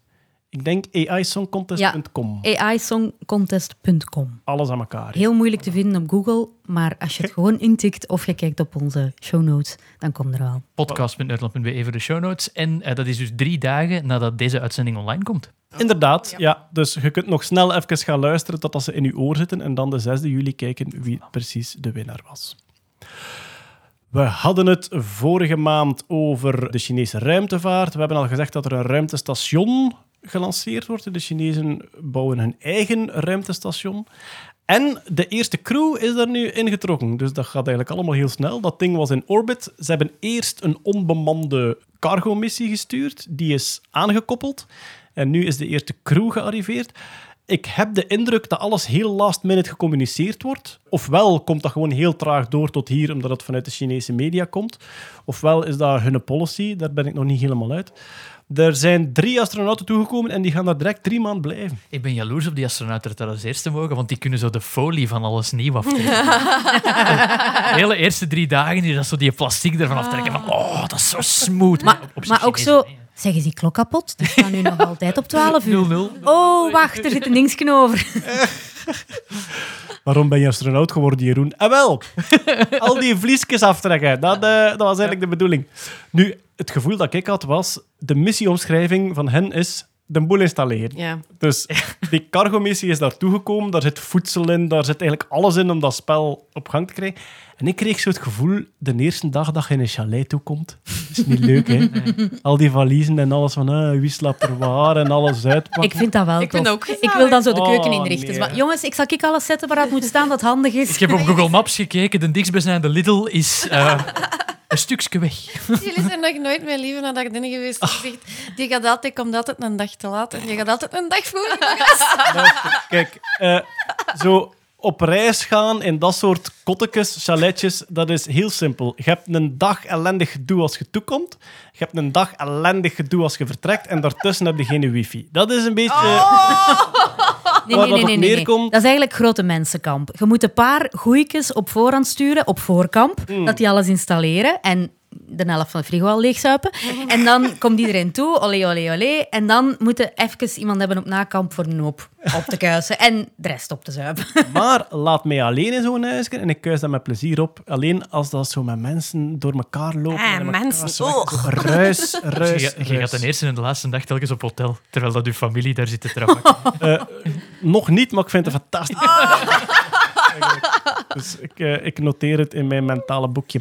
A: Ik denk aisongcontest.com.
I: AIsongcontest.com.
A: Alles aan elkaar.
I: Heel moeilijk te vinden op Google, maar als je het gewoon intikt of je kijkt op onze show notes, dan komt er wel.
F: Podcast.nederland.be voor de show notes. En eh, dat is dus drie dagen nadat deze uitzending online komt.
A: Inderdaad, ja. Dus je kunt nog snel even gaan luisteren totdat ze in je oor zitten en dan de 6 juli kijken wie precies de winnaar was. We hadden het vorige maand over de Chinese ruimtevaart. We hebben al gezegd dat er een ruimtestation gelanceerd wordt. De Chinezen bouwen hun eigen ruimtestation. En de eerste crew is daar nu ingetrokken. Dus dat gaat eigenlijk allemaal heel snel. Dat ding was in orbit. Ze hebben eerst een onbemande cargo-missie gestuurd. Die is aangekoppeld. En nu is de eerste crew gearriveerd. Ik heb de indruk dat alles heel last minute gecommuniceerd wordt. Ofwel komt dat gewoon heel traag door tot hier, omdat het vanuit de Chinese media komt. Ofwel is dat hun policy, daar ben ik nog niet helemaal uit. Er zijn drie astronauten toegekomen en die gaan daar direct drie maanden blijven.
F: Ik ben jaloers op die astronauten dat dat als eerste mogen, want die kunnen zo de folie van alles nieuw aftrekken. de hele eerste drie dagen is dat zo die plastic ervan aftrekken. Van, oh, dat is zo smooth.
I: Maar, ook zo, zeggen ze die klok kapot? Die staan nu nog altijd op 12 uur.
F: 0-0.
I: Oh, wacht, er zit een dingetje over.
A: Waarom ben je astronaut geworden, Jeroen? En wel, al die vliesjes aftrekken. Dat, eh, dat was eigenlijk de bedoeling. Nu, het gevoel dat ik had was, de missieomschrijving van hen is de boel installeren.
G: Ja.
A: Dus die cargo-missie is daar toegekomen. Daar zit voedsel in, daar zit eigenlijk alles in om dat spel op gang te krijgen. En ik kreeg zo het gevoel, de eerste dag dat je in een chalet toekomt, is niet leuk, hè? Al die valiezen en alles van, ah, wie slaapt er waar en alles uitpakken.
I: Ik vind dat wel
G: Ik
I: tof.
G: ook gezellig.
I: Ik wil dan zo de
A: Oh,
I: keuken inrichten.
A: nee.
I: Maar jongens, ik zal ik alles zetten waar het moet staan dat handig is.
F: Ik heb op Google Maps gekeken, de dichtstbijzijnde Lidl is eh, een stukje weg.
B: Jullie zijn nog nooit meer lieve naar Dardenne geweest. Die, zegt, die gaat altijd, komt altijd een dag te laat en die gaat altijd een dag vroeger.
A: Luister, Kijk, eh, zo op reis gaan in dat soort kottekes, chaletjes, dat is heel simpel. Je hebt een dag ellendig gedoe als je toekomt. Je hebt een dag ellendig gedoe als je vertrekt. En daartussen heb je geen wifi. Dat is een beetje...
I: Nee,
A: Waar
I: nee,
A: dat
I: nee, nee, nee. Dat is eigenlijk grote mensenkamp. Je moet een paar goeietjes op voorhand sturen, op voorkamp,
A: Hmm.
I: dat die alles installeren en de helft van de frigo al leegzuipen. En dan komt iedereen toe, olé, olé, olé. En dan moet je even iemand hebben op nakamp voor een hoop op te kuisen en de rest op te zuipen.
A: Maar laat mij alleen in zo'n huisje en ik kuis dat met plezier op. Alleen als dat zo met mensen door elkaar lopen.
G: Ah,
A: en
G: mensen.
A: Zo Ruis, ruis,
F: Dus je, je gaat ten eerste en de laatste dag telkens op hotel, terwijl dat je familie daar zit te trouwen.
A: Eh, nog niet, maar ik vind het fantastisch. Dus ik, eh, ik noteer het in mijn mentale boekje.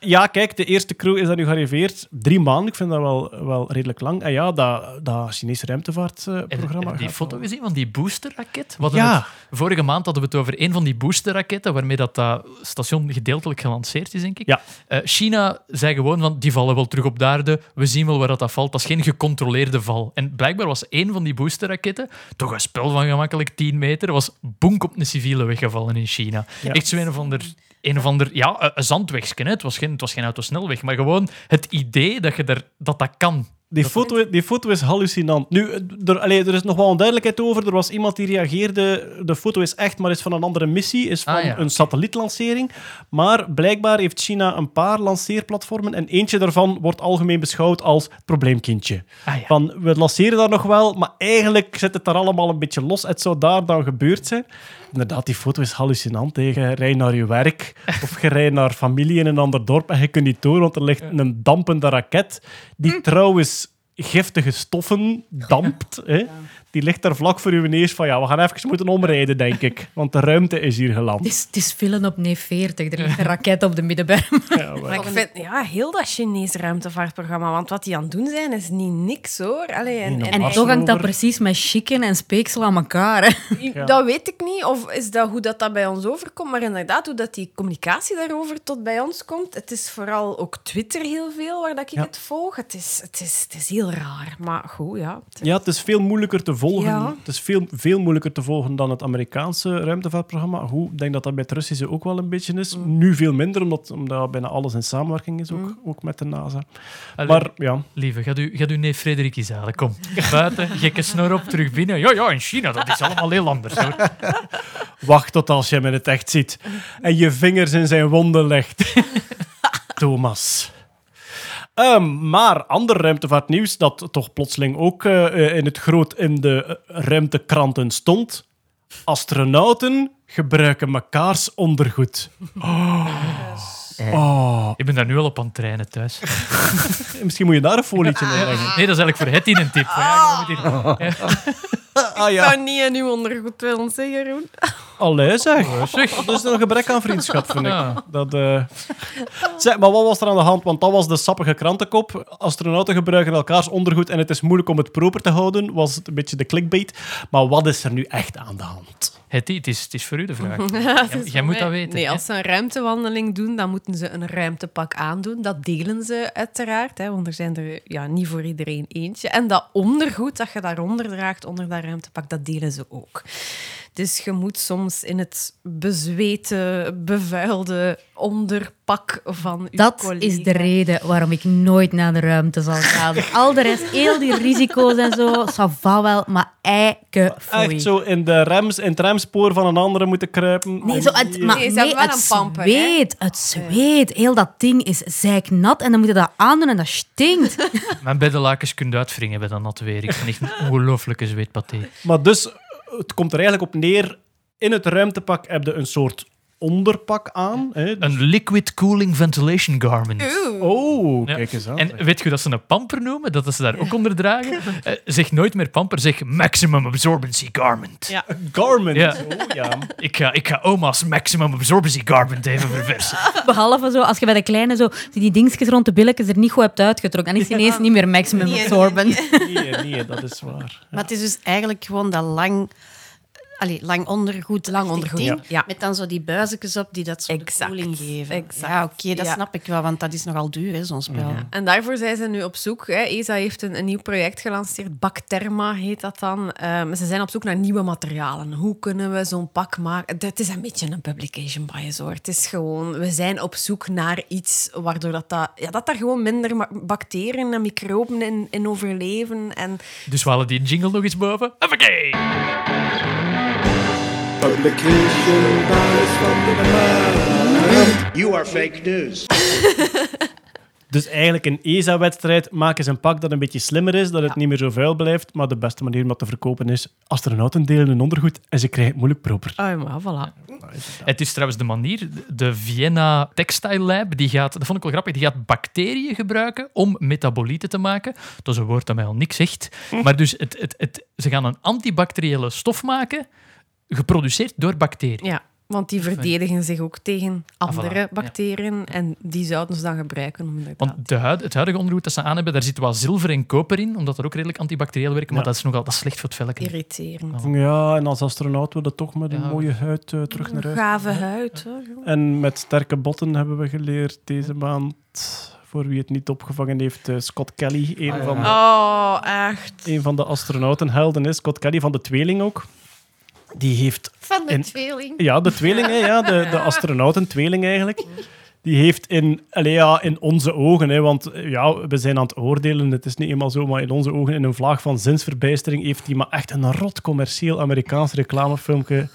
A: Ja, kijk, de eerste crew is daar nu gearriveerd. Drie maanden, ik vind dat wel, wel redelijk lang. En ja, dat, dat Chinese ruimtevaartprogramma.
F: en die foto gezien van die boosterraket?
A: Ja.
F: het- vorige maand hadden we het over een van die boosterraketten waarmee dat, dat station gedeeltelijk gelanceerd is, denk ik.
A: Ja.
F: Eh, China zei gewoon van, die vallen wel terug op de aarde. We zien wel waar dat, dat valt. Dat is geen gecontroleerde val. En blijkbaar was één van die boosterraketten, toch een spel van gemakkelijk 10 meter, was bonk op een civiele weg gevallen in China.
A: Ja.
F: Echt zo een of ander... Een of ander, ja, een- hè. Het was geen, het was geen autosnelweg, maar gewoon het idee dat je er, dat, dat kan.
A: Die foto, die foto is hallucinant. Nu, er, allee, er is nog wel onduidelijkheid over. Er was iemand die reageerde. De foto is echt, maar is van een andere missie. Is van
F: Ah, ja,
A: een satellietlancering. Maar blijkbaar heeft China een paar lanceerplatformen. En eentje daarvan wordt algemeen beschouwd als probleemkindje.
F: Ah, ja.
A: Van, we lanceren daar nog wel, maar eigenlijk zit het daar allemaal een beetje los. Het zou daar dan gebeurd zijn. Inderdaad, die foto is hallucinant. hè. Je rijdt naar je werk of je rijdt naar familie in een ander dorp en je kunt niet door, want er ligt een dampende raket die trouwens giftige stoffen dampt. Hè. Die ligt daar vlak voor uw neus van ja, we gaan even moeten omrijden, denk ik. Want de ruimte is hier geland.
I: Het is, het is villen op nee 40. Er ligt een raket op de middenberm.
A: Ja, maar-
G: Maar ik vind, ja, heel dat Chinese ruimtevaartprogramma, want wat die aan het doen zijn, is niet niks hoor. Allee, en, en
I: toch hangt dat precies met chicken en speeksel aan elkaar. Hè.
A: Ja.
G: Dat weet ik niet, of is dat hoe dat, dat bij ons overkomt, maar inderdaad, hoe dat die communicatie daarover tot bij ons komt. Het is vooral ook Twitter heel veel waar dat ik
A: Ja.
G: het volg. Het is, het, is, het is heel raar, maar goed, ja. Het-
A: Ja, het is veel moeilijker te volgen.
G: Ja.
A: Het is veel, veel moeilijker te volgen dan het Amerikaanse ruimtevaartprogramma. Hoe, ik denk dat dat bij het Russische ook wel een beetje is.
G: Mm.
A: Nu veel minder, omdat, omdat bijna alles in samenwerking is, ook, ook met de NASA.
F: Allee,
A: Maar ja,
F: Lieve, gaat u, gaat u neef Frederik eens halen. Kom, buiten, gekke snor op, terug binnen. Ja, ja, in China, dat is allemaal heel anders. Hoor.
A: wacht tot als je hem in het echt ziet en je vingers in zijn wonden legt. Thomas. Ehm, maar ander ruimtevaartnieuws dat toch plotseling ook eh, eh, in het groot in de eh, ruimtekranten stond. Astronauten gebruiken mekaars ondergoed. Oh.
F: Ik ben daar nu al op aan het trainen thuis.
A: Misschien moet je daar een folietje in leggen.
F: Nee, dat is eigenlijk voor Hetty een tip. Ja,
A: Ah
G: Ik
A: ja,
G: zou niet in uw ondergoed willen zeggen, Jeroen.
A: allee zeg. Dat is een gebrek aan vriendschap, vind ik.
F: Ja.
A: Dat, eh, Zeg, maar wat was er aan de hand? Want dat was de sappige krantenkop. Astronauten gebruiken elkaars ondergoed en het is moeilijk om het proper te houden. Was het een beetje de clickbait. Maar wat is er nu echt aan de hand?
F: Het is, het is voor u de vraag.
G: Ja,
F: Jij- moet
G: mij-
F: dat weten,
G: Nee,
F: hè?
G: als ze een ruimtewandeling doen, dan moeten ze een ruimtepak aandoen. Dat delen ze uiteraard, hè, want er zijn er ja, niet voor iedereen eentje. En dat ondergoed dat je daaronder draagt, onder dat ruimtepak, dat delen ze ook. Dus je moet soms in het bezweten, bevuilde onderpak van je
I: Dat
G: collega...
I: is de reden waarom ik nooit naar de ruimte zal gaan. Al de rest, heel die risico's en zo, ça va wel, maar eikenfoei.
A: Echt zo in, de rems, in het remspoor van een andere moeten kruipen.
I: Nee, zo, het, maar,
G: Nee,
I: het
G: een pamper, hè?
I: zweet, het zweet. Heel dat ding is zeiknat en dan moet je dat aandoen en dat stinkt.
F: Mijn beddenlakens kunt uitwringen bij dat natte weer. Ik ben echt een ongelooflijke zweetpaté.
A: Maar dus, het komt er eigenlijk op neer. In het ruimtepak heb je een soort onderpak aan. Hè?
F: Een liquid cooling ventilation garment.
A: Oh,
F: Ja.
A: kijk eens aan.
F: En weet je dat ze een pamper noemen? Dat ze daar ook onder dragen? Eh, zeg nooit meer pamper, zeg maximum absorbency garment.
G: Ja.
A: Garment.
F: Ja.
A: Oh, ja.
F: Ik, ga, ik ga oma's maximum absorbency garment even verversen.
I: Behalve zo, als je bij de kleine zo, die dingetjes rond de billetjes er niet goed hebt uitgetrokken, dan is die ineens niet meer maximum
G: nee,
I: absorbent.
A: Nee, nee, dat is waar.
B: Maar het is dus eigenlijk gewoon dat lang, allee, lang ondergoed.
G: Lang ondergoed,
B: ding,
G: ja.
B: Met dan zo die buizekjes op die dat zo de
G: Exact,
B: koeling geven.
G: exact.
B: Ja, oké, dat
G: Ja.
B: snap ik wel, want dat is nogal duur, hè, zo'n spel.
G: En daarvoor zijn ze nu op zoek. Hè. ESA heeft een, een nieuw project gelanceerd. Bacterma heet dat dan. Ehm, ze zijn op zoek naar nieuwe materialen. Hoe kunnen we zo'n pak maken? Het is een beetje een publication bias hoor. Het is gewoon, we zijn op zoek naar iets waardoor dat, dat, ja, dat daar gewoon minder bacteriën en microben in, in overleven. En
F: Dus we halen die jingle nog eens boven. Hoppakee!
C: Publication bias van de maand.
E: You are fake news.
A: Dus eigenlijk een ESA-wedstrijd maken ze een pak dat een beetje slimmer is, dat het niet meer zo vuil blijft. Maar de beste manier om dat te verkopen is astronauten delen hun ondergoed en ze krijgen het moeilijk proper.
G: oh, maar voilà.
F: Het is trouwens de manier, de Vienna Textile Lab, die gaat, dat vond ik wel grappig, die gaat bacteriën gebruiken om metabolieten te maken. Dat is een woord dat mij al niks zegt. Maar dus het, het, het, ze gaan een antibacteriële stof maken, geproduceerd door bacteriën.
G: Ja. Want die verdedigen zich ook tegen andere
F: Ah, voilà, ja.
G: bacteriën. En die zouden ze dan gebruiken om.
F: Want de huid, het huidige ondergoed dat ze aan hebben, daar zit wat zilver en koper in, omdat dat ook redelijk antibacterieel werkt, maar dat is nogal dat is slecht voor het velken.
G: Irriterend.
A: Ja, en als astronaut willen toch met een
F: Ja.
A: mooie huid eh, terug naar huis.
G: Gave huid. Hoor.
A: En met sterke botten hebben we geleerd deze maand. Voor wie het niet opgevangen heeft, eh, Scott Kelly, een, van,
G: Oh, echt.
A: een van de astronautenhelden is. Scott Kelly van de tweeling ook. Die heeft
B: Van de tweeling.
A: Ja, de tweeling, hè, ja, de, de astronauten-tweeling eigenlijk. Die heeft in, allee, ja, in onze ogen, hè, want eh, ja, we zijn aan het oordelen, het is niet eenmaal zo, maar in onze ogen, in een vlaag van zinsverbijstering, heeft hij maar echt een rot commercieel Amerikaans reclamefilmpje.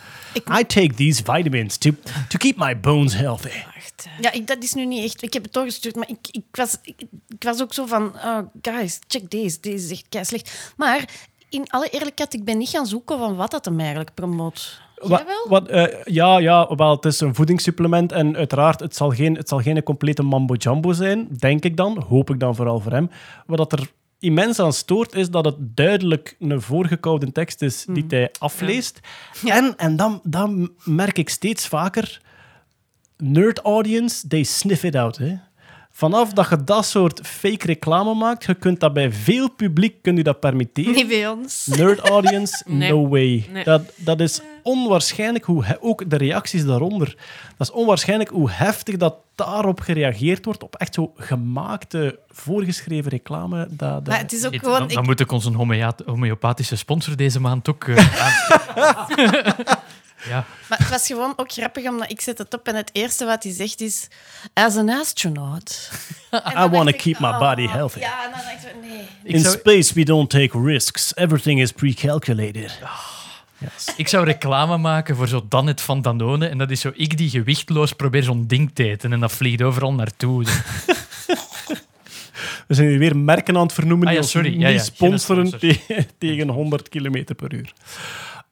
A: I take these vitamins to, to keep my bones healthy.
G: echt.
B: Ja, ik, dat is nu niet echt... Ik heb het doorgestuurd, maar ik, ik, was, ik, ik was ook zo van... Oh, guys, check deze. Deze is echt slecht. Maar in alle eerlijkheid, ik ben niet gaan zoeken van wat dat hem eigenlijk promoot.
A: Wa-
B: Jij wel?
A: wat, eh, ja, ja, wel, het is een voedingssupplement en uiteraard, het zal geen, het zal geen complete mambo-jumbo zijn, denk ik dan, hoop ik dan vooral voor hem. Wat dat er immens aan stoort, is dat het duidelijk een voorgekoude tekst is die hij afleest. En, en dan, dan merk ik steeds vaker, nerd audience, they sniff it out. Hè. Vanaf dat je dat soort fake reclame maakt, je kunt dat bij veel publiek kun je dat permitteren.
B: Niet bij ons.
A: Nerd audience,
G: Nee.
A: no way.
G: Nee.
A: Dat, dat is onwaarschijnlijk hoe... Ook de reacties daaronder. Dat is onwaarschijnlijk hoe heftig dat daarop gereageerd wordt. Op echt zo gemaakte, voorgeschreven reclame. Dat, dat-
B: het is ook
F: Eet,
B: gewoon...
F: dan, dan
B: ik-
F: moet ik onze homeopathische sponsor deze maand ook eh, aanspreken. Ja.
B: Maar het was gewoon ook grappig, omdat ik zet het op en het eerste wat hij zegt is... As an astronaut.
A: I want to keep my
B: oh,
A: body healthy.
B: Ja, en dan dacht ik, nee.
A: In
F: zou-
A: space, we don't take risks. Everything is pre-calculated. Yes.
F: Ik zou reclame maken voor zo Danet van Danone. En dat is zo ik die gewichtloos probeer zo'n ding te eten. En dat vliegt overal naartoe.
A: We zijn hier weer merken aan het vernoemen
F: Ah ja,
A: die ons
F: sorry.
A: niet
F: Ja, ja, geen
A: sponsoren
F: sponsor.
A: te- tegen 100 km per uur.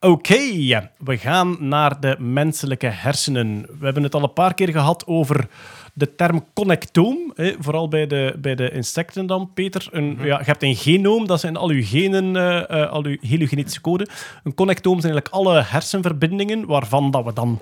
A: Oké, we gaan naar de menselijke hersenen. We hebben het al een paar keer gehad over de term connectoom. Hè, vooral bij de, bij de insecten dan, Peter. Een, ja, je hebt een genoom, dat zijn al uw genen, eh, eh, al uw hele genetische code. Een connectoom zijn eigenlijk alle hersenverbindingen waarvan dat we dan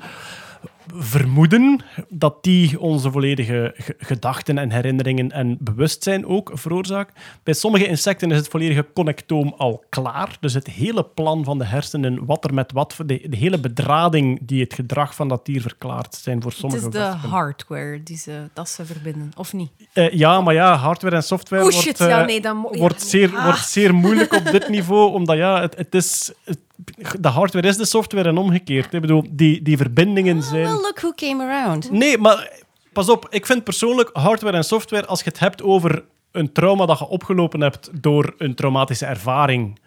A: vermoeden dat die onze volledige ge- gedachten en herinneringen en bewustzijn ook veroorzaken. Bij sommige insecten is het volledige connectoom al klaar. Dus het hele plan van de hersenen, wat er met wat, de, de hele bedrading die het gedrag van dat dier verklaart, zijn voor
G: Het
A: sommige
G: is de hardware die ze, dat ze verbinden, of niet?
A: Eh, ja, maar ja, hardware en software
G: Oh
A: wordt, eh,
G: ja, nee, dan ja,
A: wordt,
G: nee.
A: zeer,
G: Ah.
A: wordt zeer moeilijk op dit niveau, omdat ja, het, het is... het- de hardware is de software en omgekeerd. Ik bedoel, die, die verbindingen zijn...
B: Look who came around.
A: Nee, maar pas op. Ik vind persoonlijk hardware en software, als je het hebt over een trauma dat je opgelopen hebt door een traumatische ervaring.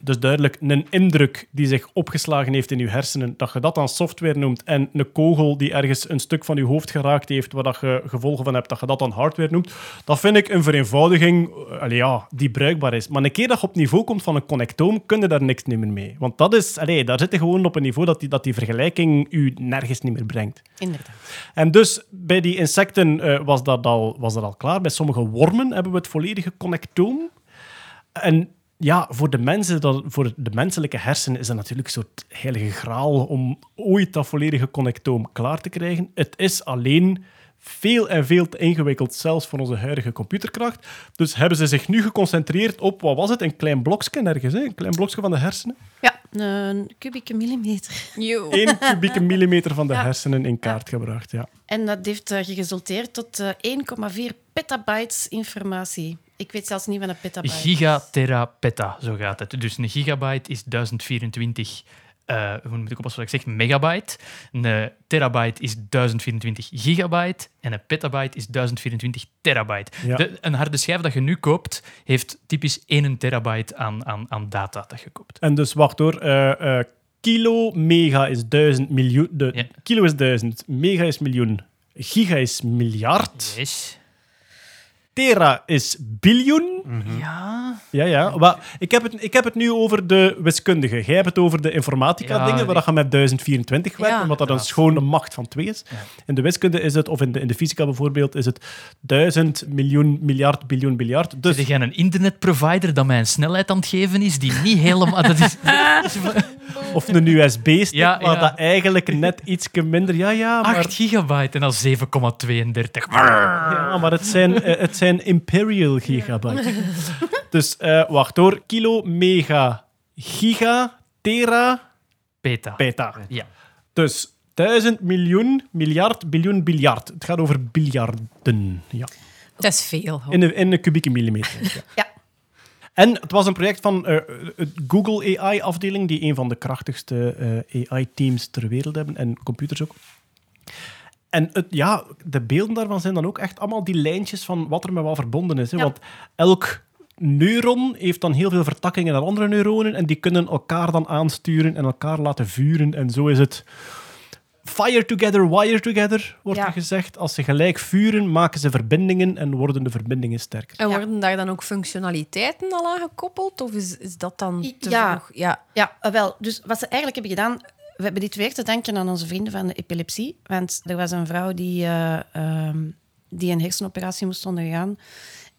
A: Dus duidelijk een indruk die zich opgeslagen heeft in je hersenen, dat je dat dan software noemt. En een kogel die ergens een stuk van je hoofd geraakt heeft, waar dat je gevolgen van hebt, dat je dat dan hardware noemt. Dat vind ik een vereenvoudiging eh, allee, ja, die bruikbaar is. Maar een keer dat je op niveau komt van een connectoom, kun je daar niks meer mee. Want dat is, allee, daar zit je gewoon op een niveau dat die, dat die vergelijking u nergens niet meer brengt.
B: Inderdaad.
A: En dus bij die insecten eh, was, dat al, was dat al klaar. Bij sommige wormen hebben we het volledige connectoom. En ja, voor de, mensen, dat, voor de menselijke hersenen is dat natuurlijk een soort heilige graal om ooit dat volledige connectoom klaar te krijgen. Het is alleen veel en veel te ingewikkeld, zelfs voor onze huidige computerkracht. Dus hebben ze zich nu geconcentreerd op, wat was het, een klein blokje ergens, hè? een klein blokje van de hersenen.
B: Ja, een kubieke millimeter.
G: Yo.
A: 1 kubieke millimeter van de
B: Ja.
A: hersenen in kaart gebracht. Ja.
B: En dat heeft eh, geresulteerd tot eh, 1,4 petabytes informatie. Ik weet zelfs niet wat een petabyte is.
F: Gigaterapeta, zo gaat het. Dus een gigabyte is 1024, eh, hoe moet ik op wat ik zeg, megabyte. Een eh, terabyte is 1024 gigabyte. En een petabyte is 1024 terabyte.
A: Ja.
F: De, een harde schijf dat je nu koopt, heeft typisch 1 terabyte aan, aan, aan data dat je koopt.
A: En dus wacht hoor. eh, eh, kilo, mega is duizend miljoen. De,
F: Ja.
A: Kilo is duizend, mega is miljoen, giga is miljard,
F: Yes.
A: Tera is biljoen.
F: Ja.
A: Ja, ja. Maar ik, heb het, ik heb het nu over de wiskundige. Jij hebt het over de informatica-dingen,
F: Ja,
A: waar dat je met 1024 werkt,
G: Ja.
A: omdat dat een schone macht van 2 is. In de wiskunde is het, of in de, in de fysica bijvoorbeeld, is het 1000 miljoen, miljard, biljoen, biljard. Dus
F: jij een internetprovider dat mij een snelheid aan het geven is die niet helemaal... Dat is,
A: Of een USB-stick,
F: Ja,
A: waar
F: ja.
A: dat eigenlijk net iets minder... Ja, ja, maar,
F: 8 gigabyte en dan 7,32.
A: ja, maar het, zijn, eh, het zijn imperial gigabyte. dus eh, wacht hoor. Kilo, mega, giga, tera,
F: Beta.
A: peta.
F: Ja.
A: Dus duizend miljoen, miljard, biljoen, biljard. Het gaat over biljarden. Ja.
G: Dat is veel. hoor.
A: In een, in een kubieke millimeter. Ja.
B: Ja.
A: En het was een project van eh, het Google AI-afdeling, die een van de krachtigste eh, AI-teams ter wereld hebben, en computers ook. En het, ja, de beelden daarvan zijn dan ook echt allemaal die lijntjes van wat er met wat verbonden is. Hè?
B: Ja.
A: Want elk neuron heeft dan heel veel vertakkingen naar andere neuronen en die kunnen elkaar dan aansturen en elkaar laten vuren. En zo is het fire together, wire together, wordt
B: Ja.
A: er gezegd. Als ze gelijk vuren, maken ze verbindingen en worden de verbindingen sterker.
G: En
B: Ja.
G: worden daar dan ook functionaliteiten al aan gekoppeld? Of is, is dat dan te
B: Ja.
G: vroeg? Ja.
B: Ja, eh, wel. Dus wat ze eigenlijk hebben gedaan... We hebben dit weer te danken aan onze vrienden van de epilepsie. Want er was een vrouw die, eh, ehm, die een hersenoperatie moest ondergaan.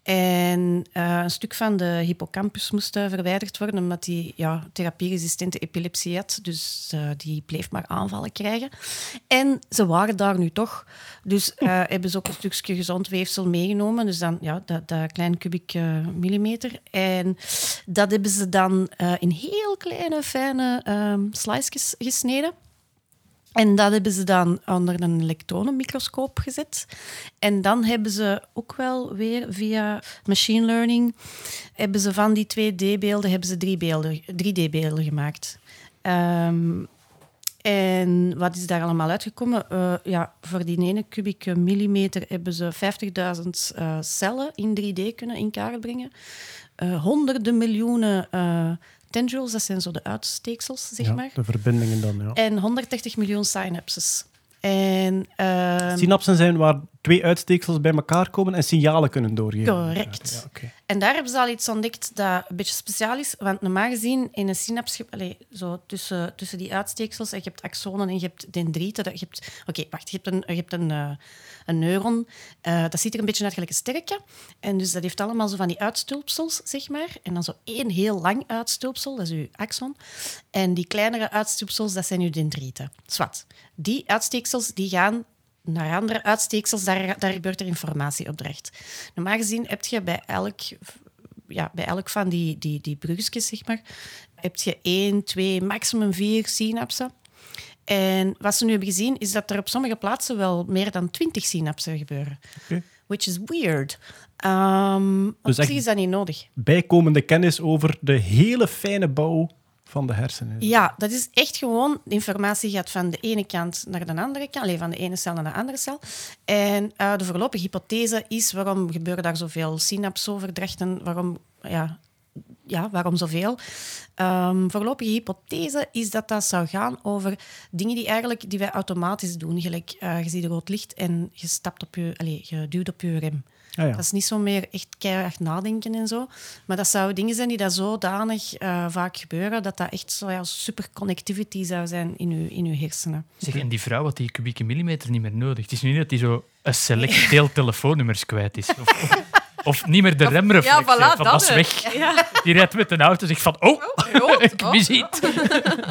B: En eh, een stuk van de hippocampus moest eh, verwijderd worden, omdat die ja, therapieresistente epilepsie had. Dus eh, die bleef maar aanvallen krijgen. En ze waren daar nu toch. Dus hebben ze ook een stukje gezond weefsel meegenomen. Dus dan ja, dat, dat klein kubiek millimeter. En dat hebben ze dan in heel kleine, fijne ehm slices gesneden. En dat hebben ze dan onder een elektronenmicroscoop gezet. En dan hebben ze ook wel weer via machine learning... hebben ze van die 2D-beelden hebben ze drie beelden, 3D-beelden gemaakt. Ehm, en wat is daar allemaal uitgekomen? Eh, ja, voor die ene kubieke millimeter hebben ze 50.000 eh, cellen in 3D kunnen in kaart brengen. Eh, honderden miljoenen tendrils, dat zijn zo de uitsteeksels, zeg
A: Ja,
B: maar.
A: de verbindingen dan, ja.
B: En 130 miljoen synapses. En, ehm,
A: Synapsen zijn waar twee uitsteeksels bij elkaar komen en signalen kunnen doorgeven.
B: Correct.
A: Ja,
B: en daar hebben ze al iets ontdekt dat een beetje speciaal is. Want normaal gezien in een synaps... Allez, zo tussen, tussen die uitsteeksels, en je hebt axonen en je hebt dendrieten. Je hebt, Oké, wacht. Je hebt een, je hebt een, eh, een neuron. eh, dat ziet er een beetje uit gelijk een sterretje. En dus dat heeft allemaal zo van die uitstulpsels, zeg maar. En dan zo één heel lang uitstulpsel, dat is uw axon. En die kleinere uitstulpsels, dat zijn uw dendrieten. Zwat. Die uitsteeksels die gaan naar andere uitsteeksels, daar, daar gebeurt er informatieopdracht. Normaal gezien heb je bij elk, ja, bij elk van die, die, die bruggetjes, zeg maar, heb je één, twee, maximum vier synapsen. En wat ze nu hebben gezien, is dat er op sommige plaatsen wel meer dan twintig synapsen gebeuren. Which is weird. Um, op zich is dat niet nodig.
A: Bijkomende kennis over de hele fijne bouw van de hersenen.
B: Ja, dat is echt gewoon... De informatie gaat van de ene kant naar de andere kant. Alleen van de ene cel naar de andere cel. En eh, de voorlopige hypothese is... Waarom gebeuren daar zoveel synapsoverdrachten? Waarom... Ja, ja, waarom zoveel? Ehm voorlopige hypothese is dat dat zou gaan over dingen die, eigenlijk, die wij automatisch doen. Gelijk, eh, je ziet rood licht en je, stapt op je, allez, je duwt op je rem.
A: Ah, ja.
B: Dat is niet zo meer echt keihard nadenken en zo. Maar dat zouden dingen zijn die dat zodanig eh, vaak gebeuren, dat dat echt zo ja, super connectivity zou zijn in uw, in uw hersenen.
F: Zeg, en die vrouw had die kubieke millimeter niet meer nodig. Het is nu niet dat die zo een select deel telefoonnummers kwijt is. Of, of, niet meer de remreflex
G: ja, voilà,
F: van
G: dat
F: dat is
G: is.
F: weg.
G: Ja.
F: Die rijdt met een auto en zegt van, oh, ik
G: oh.
F: mis iets.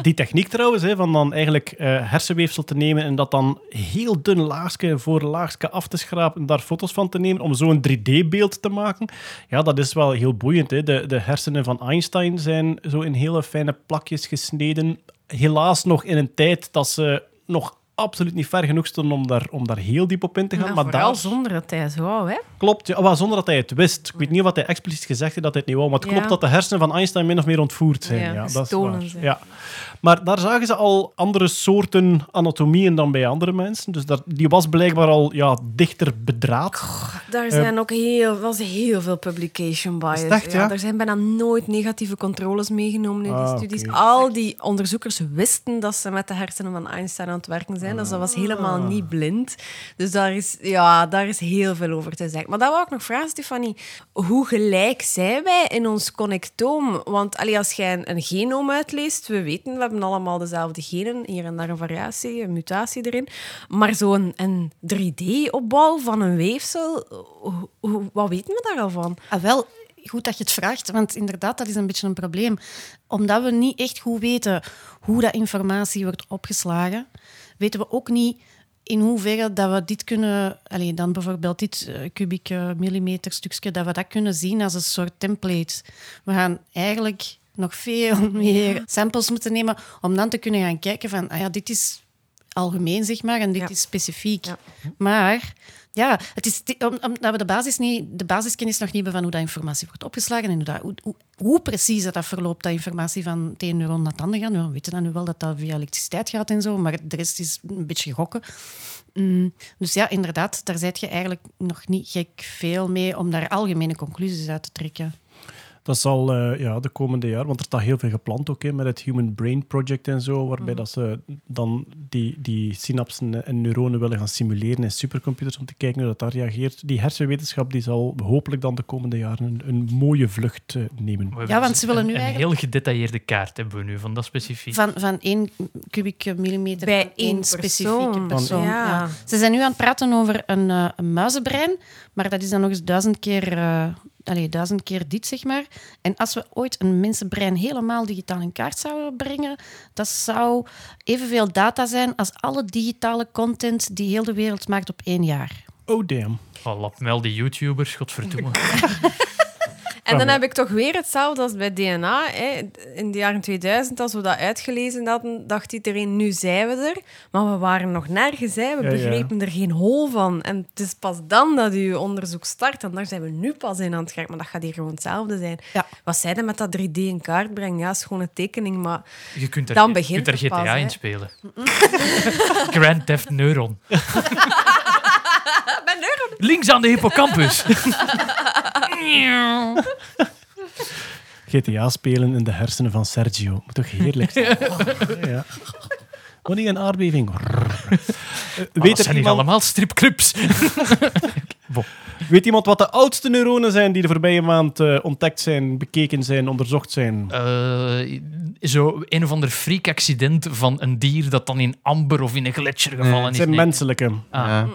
A: Die techniek trouwens, hè, van dan eigenlijk eh, hersenweefsel te nemen en dat dan heel dun laagje voor laagje af te schrapen en daar foto's van te nemen om zo een 3D-beeld te maken. Ja, dat is wel heel boeiend. Hè. De, de hersenen van Einstein zijn zo in hele fijne plakjes gesneden. Helaas nog in een tijd dat ze nog absoluut niet ver genoeg stonden om daar, om daar heel diep op in te gaan.
G: Maar
A: maar
G: vooral
A: daar
G: zonder dat hij zo wou, hè?
A: klopt, ja, maar zonder dat hij het wist. Ik weet niet wat hij expliciet gezegd heeft dat hij het niet wou, maar het
G: Ja.
A: klopt dat de hersenen van Einstein min of meer ontvoerd zijn.
G: Ja,
A: Ja, dat is waar.
G: zijn.
A: Ja. Maar daar zagen ze al andere soorten anatomieën dan bij andere mensen. Dus dat, die was blijkbaar al ja, dichter bedraad.
G: Daar zijn ook heel, was heel veel publication bias.
A: Echt, ja?
G: Er zijn bijna nooit negatieve controles meegenomen in die
A: Ah,
G: studies. Al die onderzoekers wisten dat ze met de hersenen van Einstein aan het werken zijn. Dus dat was helemaal niet blind. Dus daar is, ja, daar is heel veel over te zeggen. Maar dat wou ik nog vragen, Stefanie. Hoe gelijk zijn wij in ons connectoom? Want allee, als jij een, een genoom uitleest, we weten, we hebben allemaal dezelfde genen. Hier en daar een variatie, een mutatie erin. Maar zo'n een 3D-opbouw van een weefsel, hoe- wat weten we daar al van?
B: Ah, wel, goed dat je het vraagt, want inderdaad, dat is een beetje een probleem. Omdat we niet echt goed weten hoe dat informatie wordt opgeslagen, weten we ook niet in hoeverre dat we dit kunnen, allee, dan bijvoorbeeld dit eh, kubieke millimeter stukje, dat we dat kunnen zien als een soort template. We gaan eigenlijk nog veel meer samples moeten nemen om dan te kunnen gaan kijken van, ah ja, dit is algemeen, zeg maar, en dit
G: Ja.
B: is specifiek.
G: Ja.
B: Maar ja, het is omdat we de, basis niet, de basiskennis nog niet hebben van hoe dat informatie wordt opgeslagen en hoe, dat, hoe, hoe, hoe precies dat, dat verloopt, dat informatie van het ene neuron naar het andere gaat. Nou, we weten dan nu wel dat dat via elektriciteit gaat en zo, maar de rest is een beetje gokken. Mm, dus ja, inderdaad, daar zit je eigenlijk nog niet gek veel mee om daar algemene conclusies uit te trekken.
A: Dat zal eh, ja, de komende jaar, want er staat heel veel gepland ook met het Human Brain Project en zo, waarbij dat ze dan die, die synapsen en neuronen willen gaan simuleren in supercomputers om te kijken hoe dat daar reageert. Die hersenwetenschap die zal hopelijk dan de komende jaren een, een mooie vlucht eh, nemen.
F: Hebben
B: want ze willen
F: een,
B: nu
F: een
B: eigenlijk-
F: heel gedetailleerde kaart hebben we nu van dat specifiek.
B: Van, van één kubieke millimeter
G: Bij
B: één
G: één
B: specifieke
G: persoon.
B: ja.
G: ja.
B: Ze zijn nu aan het praten over een, eh, een muizenbrein, maar dat is dan nog eens duizend keer, eh allee, duizend keer dit, zeg maar. En als we ooit een mensenbrein helemaal digitaal in kaart zouden brengen, dat zou evenveel data zijn als alle digitale content die heel de wereld maakt op één jaar.
A: Oh damn.
F: Oh, lap me al die YouTubers, godverdomme.
G: En dan heb ik toch weer hetzelfde als bij DNA. Hè. In de jaren 2000, als we dat uitgelezen hadden, dacht iedereen, nu zijn we er. Maar we waren nog nergens, hè. we
A: Ja, ja.
G: begrepen er geen hol van. En het is pas dan dat je onderzoek start. En daar zijn we nu pas in aan het geraken. Maar dat gaat hier gewoon hetzelfde zijn.
B: Ja.
G: Wat zij met dat 3D in kaart brengen, ja, is gewoon een tekening. Maar
F: Je kunt er,
G: Dan
F: je kunt er GTA
G: pas,
F: in
G: hè.
F: spelen. Grand Theft Neuron. Links aan de hippocampus.
A: GTA spelen in de hersenen van Sergio. Moet toch heerlijk zijn? ja. Wanneer een aardbeving. Eh,
F: Maar
A: Weet,
F: dat
A: er
F: zijn niet
A: iemand,
F: allemaal stripclubs.
A: weet iemand wat de oudste neuronen zijn die de voorbije maand eh, ontdekt zijn, bekeken zijn, onderzocht zijn?
F: Eh, zo een of ander freak accident van een dier dat dan in amber of in een gletsjer gevallen
A: Het
F: is.
A: zijn
F: Nee.
A: menselijke.
F: Ah.
H: Ja.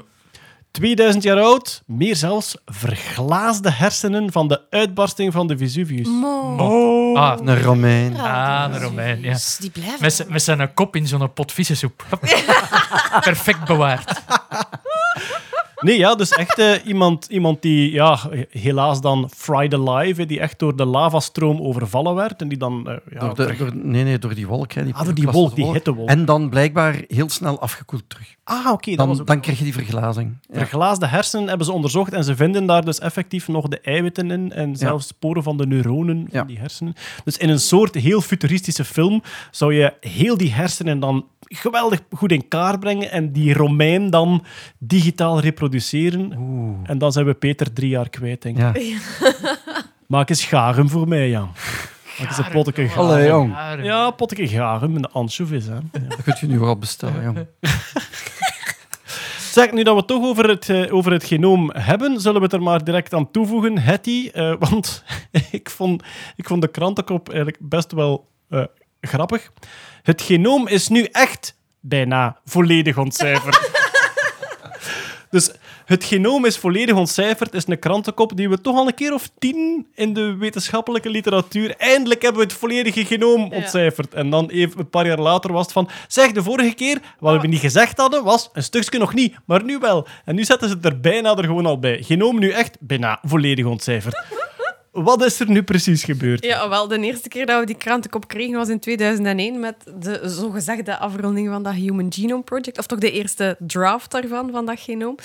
A: 2000 jaar oud, meer zelfs, verglaasde hersenen van de uitbarsting van de Vesuvius.
G: Mo.
F: Ah,
H: Een Romein.
F: Ah, een Romein, ja.
B: Dus die blijven.
F: Met, met zijn kop in zo'n pot vissensoep. Perfect bewaard.
A: Nee, ja, dus echt eh, iemand, iemand die, ja, helaas dan fried alive, die echt door de lavastroom overvallen werd en die dan, eh, ja,
H: Door de,
A: terug-
H: door, nee, nee, door die wolk. Hè, die
A: Ah, door die wolk, die hittewolk.
H: En dan blijkbaar heel snel afgekoeld terug.
A: Ah, oké, dat
H: Dan,
A: was ook...
H: dan krijg je die verglazing. Ja.
A: Verglaasde hersenen hebben ze onderzocht en ze vinden daar dus effectief nog de eiwitten in en zelfs sporen van de neuronen van
H: Ja.
A: die hersenen. Dus in een soort heel futuristische film zou je heel die hersenen dan geweldig goed in kaart brengen en die Romein dan digitaal reproduceren. En dan zijn we Peter drie jaar kwijt, denk ik.
H: Ja.
A: Maak eens garum voor mij, Jan. Maak eens een potje garum.
H: Allee, jong.
A: Ja, een potje garum en de anchovies. Hè. Ja.
H: Dat kun je nu wel bestellen, jong.
A: Zeg, nu dat we het toch over het, eh, over het genoom hebben, zullen we het er maar direct aan toevoegen, Hetty. eh, want ik vond, ik vond de krantenkop eigenlijk best wel eh, grappig. Het genoom is nu echt bijna volledig ontcijferd. Dus het genoom is volledig ontcijferd, is een krantenkop die we toch al een keer of tien in de wetenschappelijke literatuur... Eindelijk hebben we het volledige genoom ontcijferd. En dan even een paar jaar later was het van... Zeg, de vorige keer, wat we niet gezegd hadden, was een stukje nog niet, maar nu wel. En nu zetten ze het er bijna er gewoon al bij. Genoom nu echt bijna volledig ontcijferd. Wat is er nu precies gebeurd?
G: Ja, wel, de eerste keer dat we die krantenkop kregen was in 2001 met de zogezegde afronding van dat Human Genome Project. Of toch de eerste draft daarvan, van dat genoom.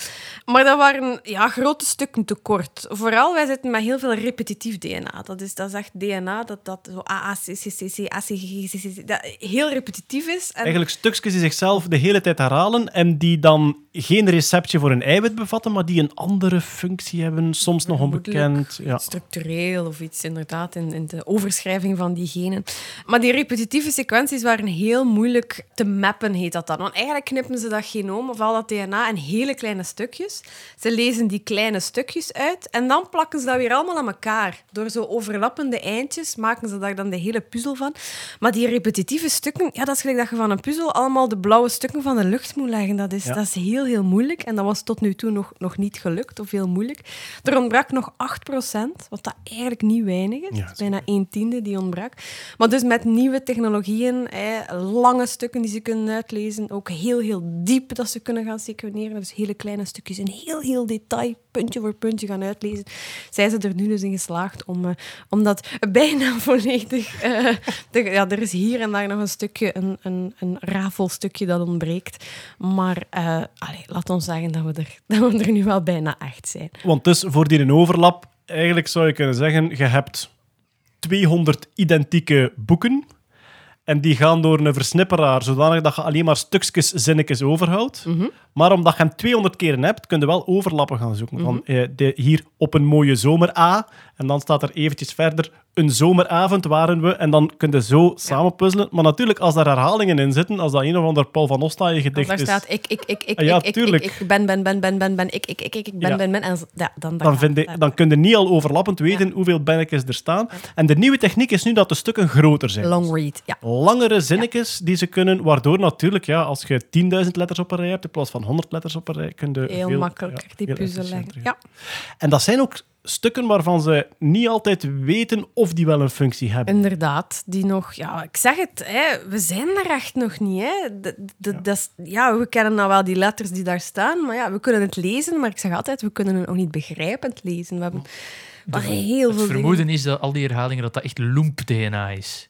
G: Maar dat waren ja, grote stukken te kort. Vooral, wij zitten met heel veel repetitief DNA. Dat is, dat is echt DNA dat, dat zo AACCCC, ACGCC, dat heel repetitief is. En
A: Eigenlijk stukjes die zichzelf de hele tijd herhalen en die dan geen receptje voor een eiwit bevatten, maar die een andere functie hebben, soms nog onbekend. Ja.
G: structureel of iets inderdaad in, in de overschrijving van die genen. Maar die repetitieve sequenties waren heel moeilijk te mappen, heet dat dan. Want eigenlijk knippen ze dat genoom of al dat DNA in hele kleine stukjes. Ze lezen die kleine stukjes uit en dan plakken ze dat weer allemaal aan elkaar. Door zo overlappende eindjes maken ze daar dan de hele puzzel van. Maar die repetitieve stukken, ja, dat is gelijk dat je van een puzzel allemaal de blauwe stukken van de lucht moet leggen. Dat is,
A: Ja.
G: dat is heel, heel moeilijk. En dat was tot nu toe nog, nog niet gelukt, of heel moeilijk. Er ontbrak nog 8%, wat dat eigenlijk niet weinig is.
A: Ja,
G: Het is bijna een tiende die ontbrak. Maar dus met nieuwe technologieën, hè, lange stukken die ze kunnen uitlezen, ook heel, heel diep dat ze kunnen gaan sequeneren. Dus hele kleine stukjes in heel, heel detail, puntje voor puntje gaan uitlezen. Zijn ze er nu dus in geslaagd om, eh, om dat bijna volledig... eh, te- ja, er is hier en daar nog een stukje, een, een, een rafelstukje dat ontbreekt. Maar eh, allee, laat ons zeggen dat we, er, dat we er nu wel bijna echt zijn.
A: Want dus voor die een overlap, eigenlijk zou je kunnen zeggen, je hebt 200 identieke boeken en die gaan door een versnipperaar, zodanig dat je alleen maar stukjes, zinnetjes overhoudt. Maar omdat je hem 200 keer hebt, kun je wel overlappen gaan zoeken. Van, eh, de, hier op een mooie zomer A, en dan staat er eventjes verder een zomeravond waren we, en dan kun je zo samen puzzelen. Maar natuurlijk, als daar herhalingen in zitten, als dat een of ander Paul van Ostaaien gedicht
G: daar
A: is...
G: staat ik, ik, ik, ik,
A: Ah, ja,
G: ik, ik, ik,
A: tuurlijk.
G: ik, ben, ben, ben, ben, ben, ben, ik, ik, ik, ik, ik ben, ben, ben. En ja, dan,
A: dan, vind je, dan kun je niet al overlappend weten hoeveel bennetjes er staan. En de nieuwe techniek is nu dat de stukken groter zijn.
G: Long read, ja.
A: Langere zinnetjes die ze kunnen, waardoor natuurlijk, ja, als je 10.000 letters op een rij hebt, in plaats van 100 letters op een rij, kun je
G: Heel
A: ja,
G: die puzzel leggen. Ja,
A: En dat zijn ook stukken waarvan ze niet altijd weten of die wel een functie hebben.
G: inderdaad. Die nog, ja, ik zeg het, hè, we zijn er echt nog niet. Hè. De, de, ja, we kennen nou wel die letters die daar staan, maar ja, we kunnen het lezen, maar ik zeg altijd, we kunnen het nog niet begrijpend lezen. We hebben heel
F: Het
G: veel
F: vermoeden is dat al die herhalingen dat dat echt loemp-DNA is.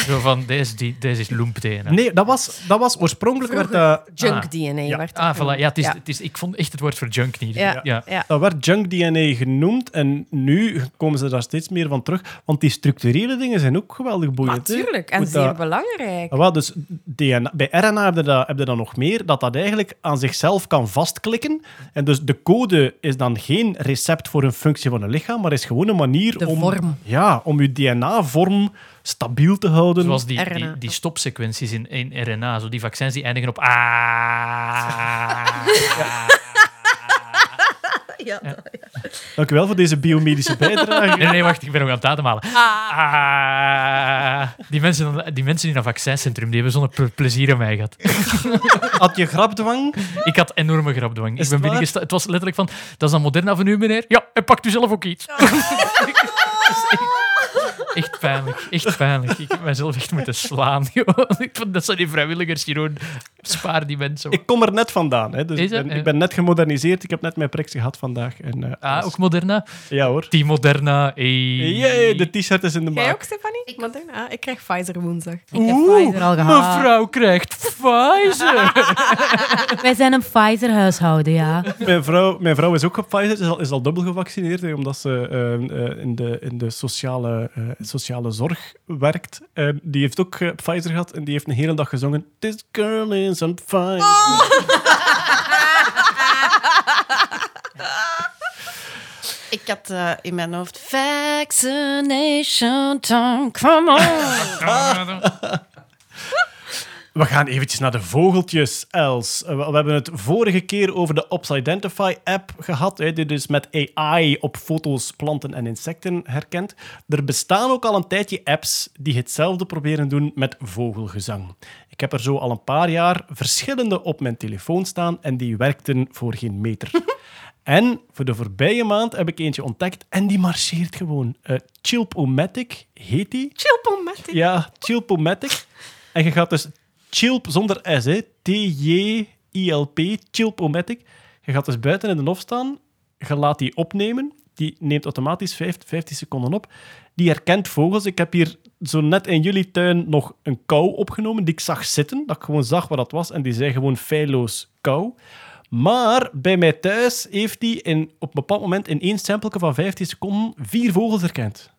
F: Zo van, deze, die, deze is loemp-DNA.
A: Nee, dat was, dat was oorspronkelijk werd dat,
G: junk
F: Ah.
G: DNA.
A: Ja.
G: werd
F: Ah, voilà. Ja, het is,
G: Ja.
F: Het is, ik vond echt het woord voor junk niet.
G: Ja,
F: ja.
G: ja.
A: dat werd junk DNA genoemd en nu komen ze daar steeds meer van terug, want die structurele dingen zijn ook geweldig boeiend.
G: Natuurlijk, en zeer
A: dat-
G: belangrijk.
A: Ah, wel, dus DNA, bij RNA heb je, dat, heb je dat nog meer, dat dat eigenlijk aan zichzelf kan vastklikken. En dus de code is dan geen recept voor een functie van een lichaam, maar is gewoon een manier
G: De
A: om,
G: vorm.
A: Ja, om je DNA-vorm stabiel te houden.
F: Zoals die,
G: RNA.
F: die, die stopsequenties in, in RNA, zo die vaccins die eindigen op ah.
G: Ja.
A: Dank u wel voor deze biomedische bijdrage.
F: Nee, nee, wacht, ik ben nog aan het ademhalen. Ah. Die, mensen, die mensen in dat vaccincentrum, die hebben zo'n ple- plezier aan mij gehad.
A: Had je grapdwang?
F: Ik had enorme grapdwang.
A: Is
F: Ik ben
A: het.
F: Het was letterlijk van, dat is dan Moderna van u, meneer? Ja, en pakt u zelf ook iets. echt pijnlijk, echt pijnlijk. Ik heb mezelf echt moeten slaan. gewoon. Ik vond, dat zijn die vrijwilligers, gewoon, spaar die mensen.
A: Ik kom er net vandaan. Hè, dus ik, ben, ik ben net gemoderniseerd. Ik heb net mijn priks gehad vandaag. En, eh,
F: Ah, ook Moderna?
A: Ja hoor.
F: Die Moderna. Hey.
A: Jee, de t-shirt is in de
G: Jij
A: maak.
G: ook, Stefanie? Ik, ah, ik krijg Pfizer woensdag.
I: Ik heb Pfizer al gehad.
F: Mevrouw krijgt Pfizer.
I: Wij zijn een Pfizer-huishouden, ja.
A: Mijn vrouw, mijn vrouw is ook op Pfizer, is al, is al dubbel gevaccineerd, hè, omdat ze eh, eh, in de, in de sociale, eh, sociale zorg werkt. En die heeft ook eh, Pfizer gehad en die heeft een hele dag gezongen This girl is on fire.
B: Ik had eh, in mijn hoofd vaccination time, come on.
A: We gaan eventjes naar de vogeltjes, Els. Eh, We we hebben het vorige keer over de Ops-Identify-app gehad, hè, die dus met AI op foto's, planten en insecten herkent. Er bestaan ook al een tijdje apps die hetzelfde proberen doen met vogelgezang. Ik heb er zo al een paar jaar verschillende op mijn telefoon staan en die werkten voor geen meter. En voor de voorbije maand heb ik eentje ontdekt en die marcheert gewoon. Eh Chilpomatic heet die.
G: Chilpomatic.
A: Ja, Chilpomatic. En je gaat dus Chilp zonder S, hè. T-J-I-L-P, Chilpomatic. Je gaat dus buiten in de hof staan, je laat die opnemen. Die neemt automatisch 50, 15 seconden op. Die herkent vogels. Ik heb hier zo net in jullie tuin nog een kou opgenomen die ik zag zitten. Dat ik gewoon zag wat dat was. En die zei gewoon feilloos kou. Maar bij mij thuis heeft hij op een bepaald moment in één stempelje van 15 seconden vier vogels herkend.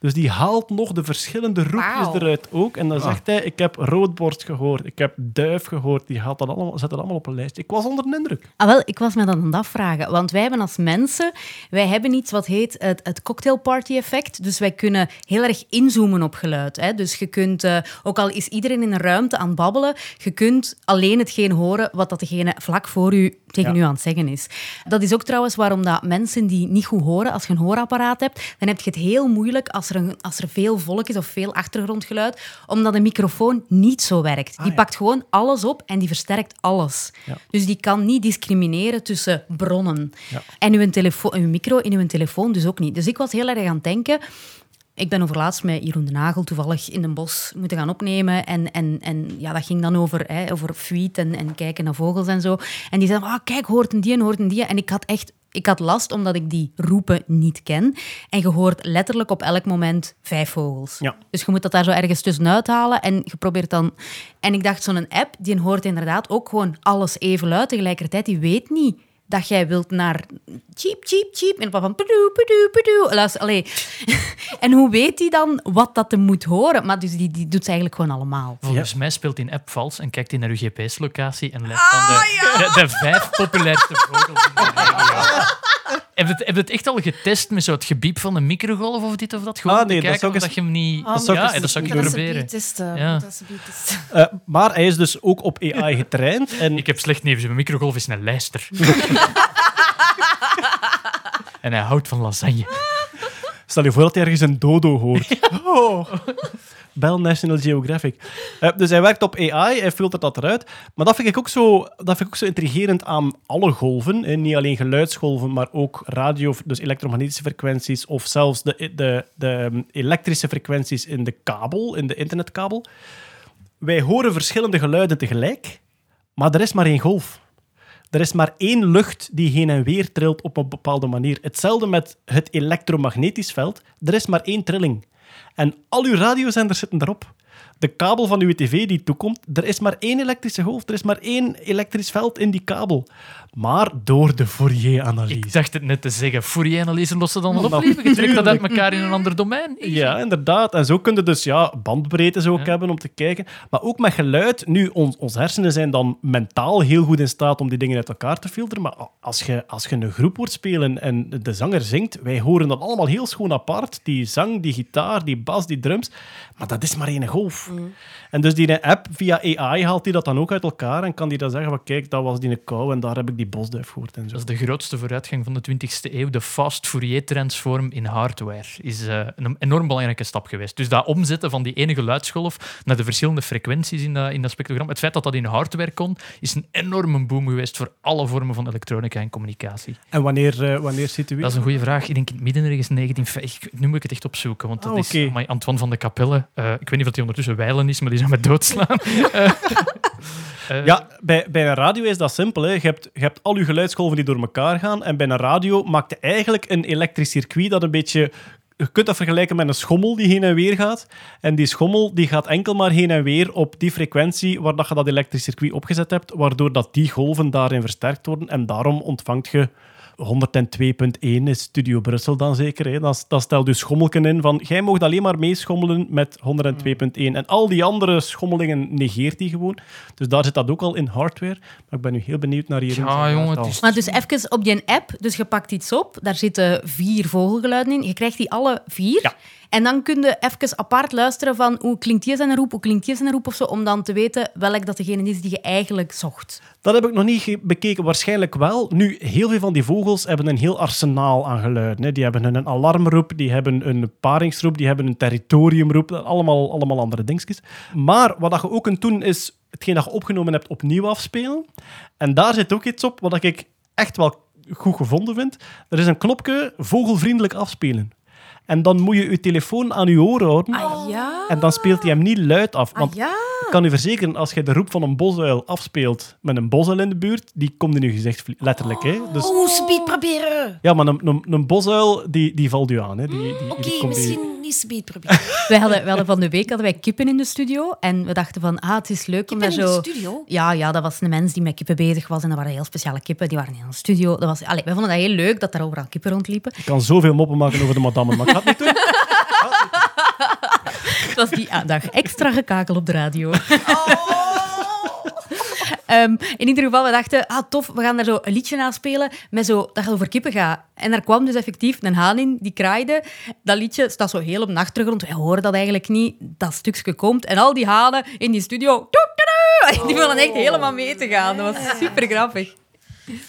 A: Dus die haalt nog de verschillende roepjes eruit ook. En dan zegt hij, ik heb roodborst gehoord, ik heb duif gehoord. Die haalt dat allemaal, zet dat allemaal op een lijst. Ik was onder de indruk.
I: Ah, wel, ik was me dat aan het afvragen. Want wij hebben als mensen, wij hebben iets wat heet het, het cocktail party effect. Dus wij kunnen heel erg inzoomen op geluid. Hè. Dus je kunt, eh, ook al is iedereen in een ruimte aan het babbelen, je kunt alleen hetgeen horen wat dat degene vlak voor u tegen
A: Ja.
I: u aan het zeggen is. Dat is ook trouwens waarom dat mensen die niet goed horen, als je een hoorapparaat hebt, dan heb je het heel moeilijk als als er, een, als er veel volk is of veel achtergrondgeluid, omdat een microfoon niet zo werkt. die
A: Ah, ja.
I: pakt gewoon alles op en die versterkt alles.
A: Ja.
I: Dus die kan niet discrimineren tussen bronnen.
A: Ja.
I: En uw, telefoon, uw micro in uw telefoon dus ook niet. Dus ik was heel erg aan het denken... Ik ben overlaatst met Jeroen de Nagel toevallig in een bos moeten gaan opnemen. En, en, en ja, dat ging dan over, hè, over en, en kijken naar vogels en zo. En die zeiden, ah, kijk, hoort een die en hoort een die. En ik had echt... Ik had last omdat ik die roepen niet ken. En je hoort letterlijk op elk moment vijf vogels.
A: Ja.
I: Dus je moet dat daar zo ergens tussenuit halen. En je probeert dan... En ik dacht, zo'n app, die hoort inderdaad ook gewoon alles even luid tegelijkertijd. Die weet niet dat jij wilt naar cheep, cheep, cheep. En van pedoe, pedoe, pedoe. Luister, allee. En hoe weet hij dan wat dat er moet horen? Maar dus die, die doet ze eigenlijk gewoon allemaal.
F: Volgens mij speelt die app vals en kijkt hij naar uw GPS-locatie en legt dan de, de, de vijf populairste vogels in de regio. Heb je het, heb je het echt al getest met zo het gebiep van een microgolf of dit of dat? Gewoon
A: Ah, nee,
F: te
A: dat
F: kijken
A: zou ik
F: of dat je hem niet...
A: dat zou ik
F: ja,
A: eens-
F: dat zou ik
B: Dat is
F: proberen.
B: testen.
F: Ja.
B: Dat is een testen.
A: Eh, maar hij is dus ook op AI getraind. En
F: Ik heb slecht nieuws. Mijn microgolf is een lijster. en hij houdt van lasagne.
A: Stel je voor dat hij ergens een dodo hoort. Oh. Bel National Geographic. Eh, dus hij werkt op AI, hij filtert dat eruit. Maar dat vind ik ook zo, dat vind ik ook zo intrigerend aan alle golven. Hè. Niet alleen geluidsgolven, maar ook radio, dus elektromagnetische frequenties of zelfs de, de, de um, elektrische frequenties in de kabel, in de internetkabel. Wij horen verschillende geluiden tegelijk, maar er is maar één golf. Er is maar één lucht die heen en weer trilt op een bepaalde manier. Hetzelfde met het elektromagnetisch veld. Er is maar één trilling. En al uw radiozenders zitten daarop. De kabel van uw tv die toekomt, er is maar één elektrische golf. Er is maar één elektrisch veld in die kabel. Maar door de Fourier-analyse.
F: Ik dacht het net te zeggen. Fourier-analyse lossen dan wel op, lieve. Je trekt dat uit elkaar in een ander domein.
A: Ja, inderdaad. En zo kun je dus ja, bandbreedtes ook hebben om te kijken. Maar ook met geluid. Nu, ons, ons hersenen zijn dan mentaal heel goed in staat om die dingen uit elkaar te filteren. Maar als je, als je een groep hoort spelen en de zanger zingt, wij horen dat allemaal heel schoon apart. Die zang, die gitaar, die bas, die drums. Maar dat is maar één golf. En dus die app, via AI, haalt die dat dan ook uit elkaar en kan die dan zeggen van kijk, dat was die kou en daar heb ik die bosduif gehoord en zo.
F: Dat is de grootste vooruitgang van de 20e eeuw. De fast Fourier-transform in hardware is eh, een enorm belangrijke stap geweest. Dus dat omzetten van die ene geluidsgolf naar de verschillende frequenties in dat, in dat spectrogram, het feit dat dat in hardware kon, is een enorme boom geweest voor alle vormen van elektronica en communicatie.
A: En wanneer, eh wanneer zit u
F: Dat is een goede vraag. Ik denk in het midden ergens 1950. Nu moet ik het echt opzoeken, want dat
A: Ah,
F: is amai, Antoine van de Capelle. Eh, ik weet niet of hij ondertussen wijlen is, maar die zou me doodslaan. Eh, eh,
A: Ja, bij, bij een radio is dat simpel. Hè. Je, hebt, je hebt al je geluidsgolven die door elkaar gaan. En bij een radio maakt je eigenlijk een elektrisch circuit dat een beetje... Je kunt dat vergelijken met een schommel die heen en weer gaat. En die schommel die gaat enkel maar heen en weer op die frequentie waar dat je dat elektrisch circuit opgezet hebt, waardoor dat die golven daarin versterkt worden. En daarom ontvangt je 102.1 is Studio Brussel dan zeker. Hè. Dan, dan stelt je schommelken in van jij mag alleen maar meeschommelen met 102.1. En al die andere schommelingen negeert hij gewoon. Dus daar zit dat ook al in hardware. Maar ik ben nu heel benieuwd naar hier.
F: Ja, jongen, het is-
I: Maar dus even op die app, dus je pakt iets op, daar zitten vier vogelgeluiden in. Je krijgt die alle vier.
A: Ja.
I: En dan kun je even apart luisteren van hoe klinkt die zijn roep, hoe klinkt die zijn roep of zo, om dan te weten welk dat degene is die je eigenlijk zocht.
A: Dat heb ik nog niet bekeken. Waarschijnlijk wel. Nu, heel veel van die vogels hebben een heel arsenaal aan geluiden. Hè. Die hebben een alarmroep, die hebben een paringsroep, die hebben een territoriumroep. Allemaal, allemaal andere dingetjes. Maar wat je ook kunt doen, is hetgeen dat je opgenomen hebt opnieuw afspelen. En daar zit ook iets op wat ik echt wel goed gevonden vind. Er is een knopje vogelvriendelijk afspelen. En dan moet je je telefoon aan je oor houden.
G: Ah ja?
A: En dan speelt hij hem niet luid af.
G: Ah
A: Want
G: ja?
A: ik kan u verzekeren, als je de roep van een bosuil afspeelt met een bosuil in de buurt, die komt in je gezicht letterlijk. Hè? Dus,
B: Oeh, speed proberen.
A: ja, maar een, een, een bosuil, die, die valt u aan. Hè? Die, die,
B: Oké,
A: die-
B: misschien niet speed proberen.
I: Wij hadden, we hadden van de week hadden wij kippen in de studio en we dachten van, ah, het is leuk om
B: Kippen
I: daar
B: in
I: zo...
B: de studio?
I: Ja, ja, dat was een mens die met kippen bezig was en dat waren heel speciale kippen. Die waren in een studio. Dat was, allee, wij vonden dat heel leuk dat daar overal kippen rondliepen.
A: Ik kan zoveel moppen maken over de madame, maar ik ga het niet doen.
I: Het was die ah, dag extra gekakel op de radio. Ehm, in ieder geval, we dachten, ah tof, we gaan daar zo een liedje na spelen met zo, dat gaat over kippen gaat. En daar kwam dus effectief een haan in, die kraaide. Dat liedje staat zo heel op de achtergrond. Wij horen dat eigenlijk niet. Dat stukje komt. En al die hanen in die studio... Die willen echt helemaal mee te gaan. Dat was super grappig.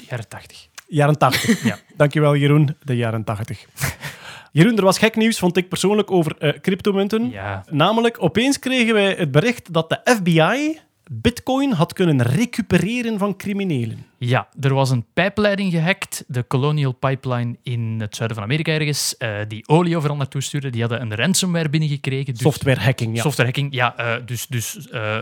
F: jaren 80.
A: Jaren 80. Ja. Dankjewel, Jeroen. De jaren 80. Jeroen, er was gek nieuws, vond ik persoonlijk, over eh, cryptomunten.
F: Ja.
A: Namelijk, opeens kregen wij het bericht dat de FBI bitcoin had kunnen recupereren van criminelen.
F: Ja, er was een pijpleiding gehackt, de Colonial Pipeline in het zuiden van Amerika ergens, eh, die olie overal naartoe stuurde. Die hadden een ransomware binnengekregen. Dus
A: Software hacking, ja.
F: Software hacking, ja. eh, dus dus eh,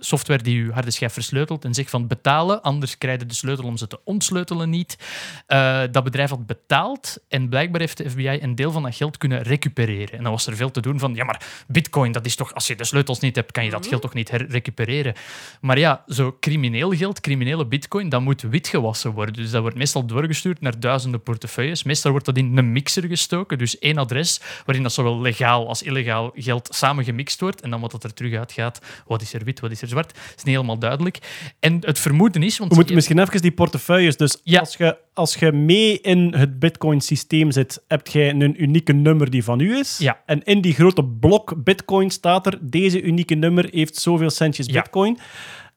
F: software die je harde schijf versleutelt en zegt van betalen, anders krijg je de sleutel om ze te ontsleutelen niet. Eh, dat bedrijf had betaald en blijkbaar heeft de FBI een deel van dat geld kunnen recupereren. En dan was er veel te doen van, ja maar bitcoin, dat is toch, als je de sleutels niet hebt, kan je dat geld toch niet recupereren. Maar ja, zo crimineel geld, criminele bitcoin, dat moet witgewassen worden. Dus dat wordt meestal doorgestuurd naar duizenden portefeuilles. Meestal wordt dat in een mixer gestoken, dus één adres waarin dat zowel legaal als illegaal geld samen gemixt wordt. En dan wat dat er terug uitgaat, wat is er wit, wat is er zwart, is niet helemaal duidelijk. En het vermoeden is... Want
A: We moeten misschien even die portefeuilles. Dus
F: Ja.
A: als, je, als je mee in het Bitcoin-systeem zit, heb je een unieke nummer die van u is.
F: Ja.
A: En in die grote blok Bitcoin staat er: deze unieke nummer heeft zoveel centjes
F: Ja.
A: Bitcoin.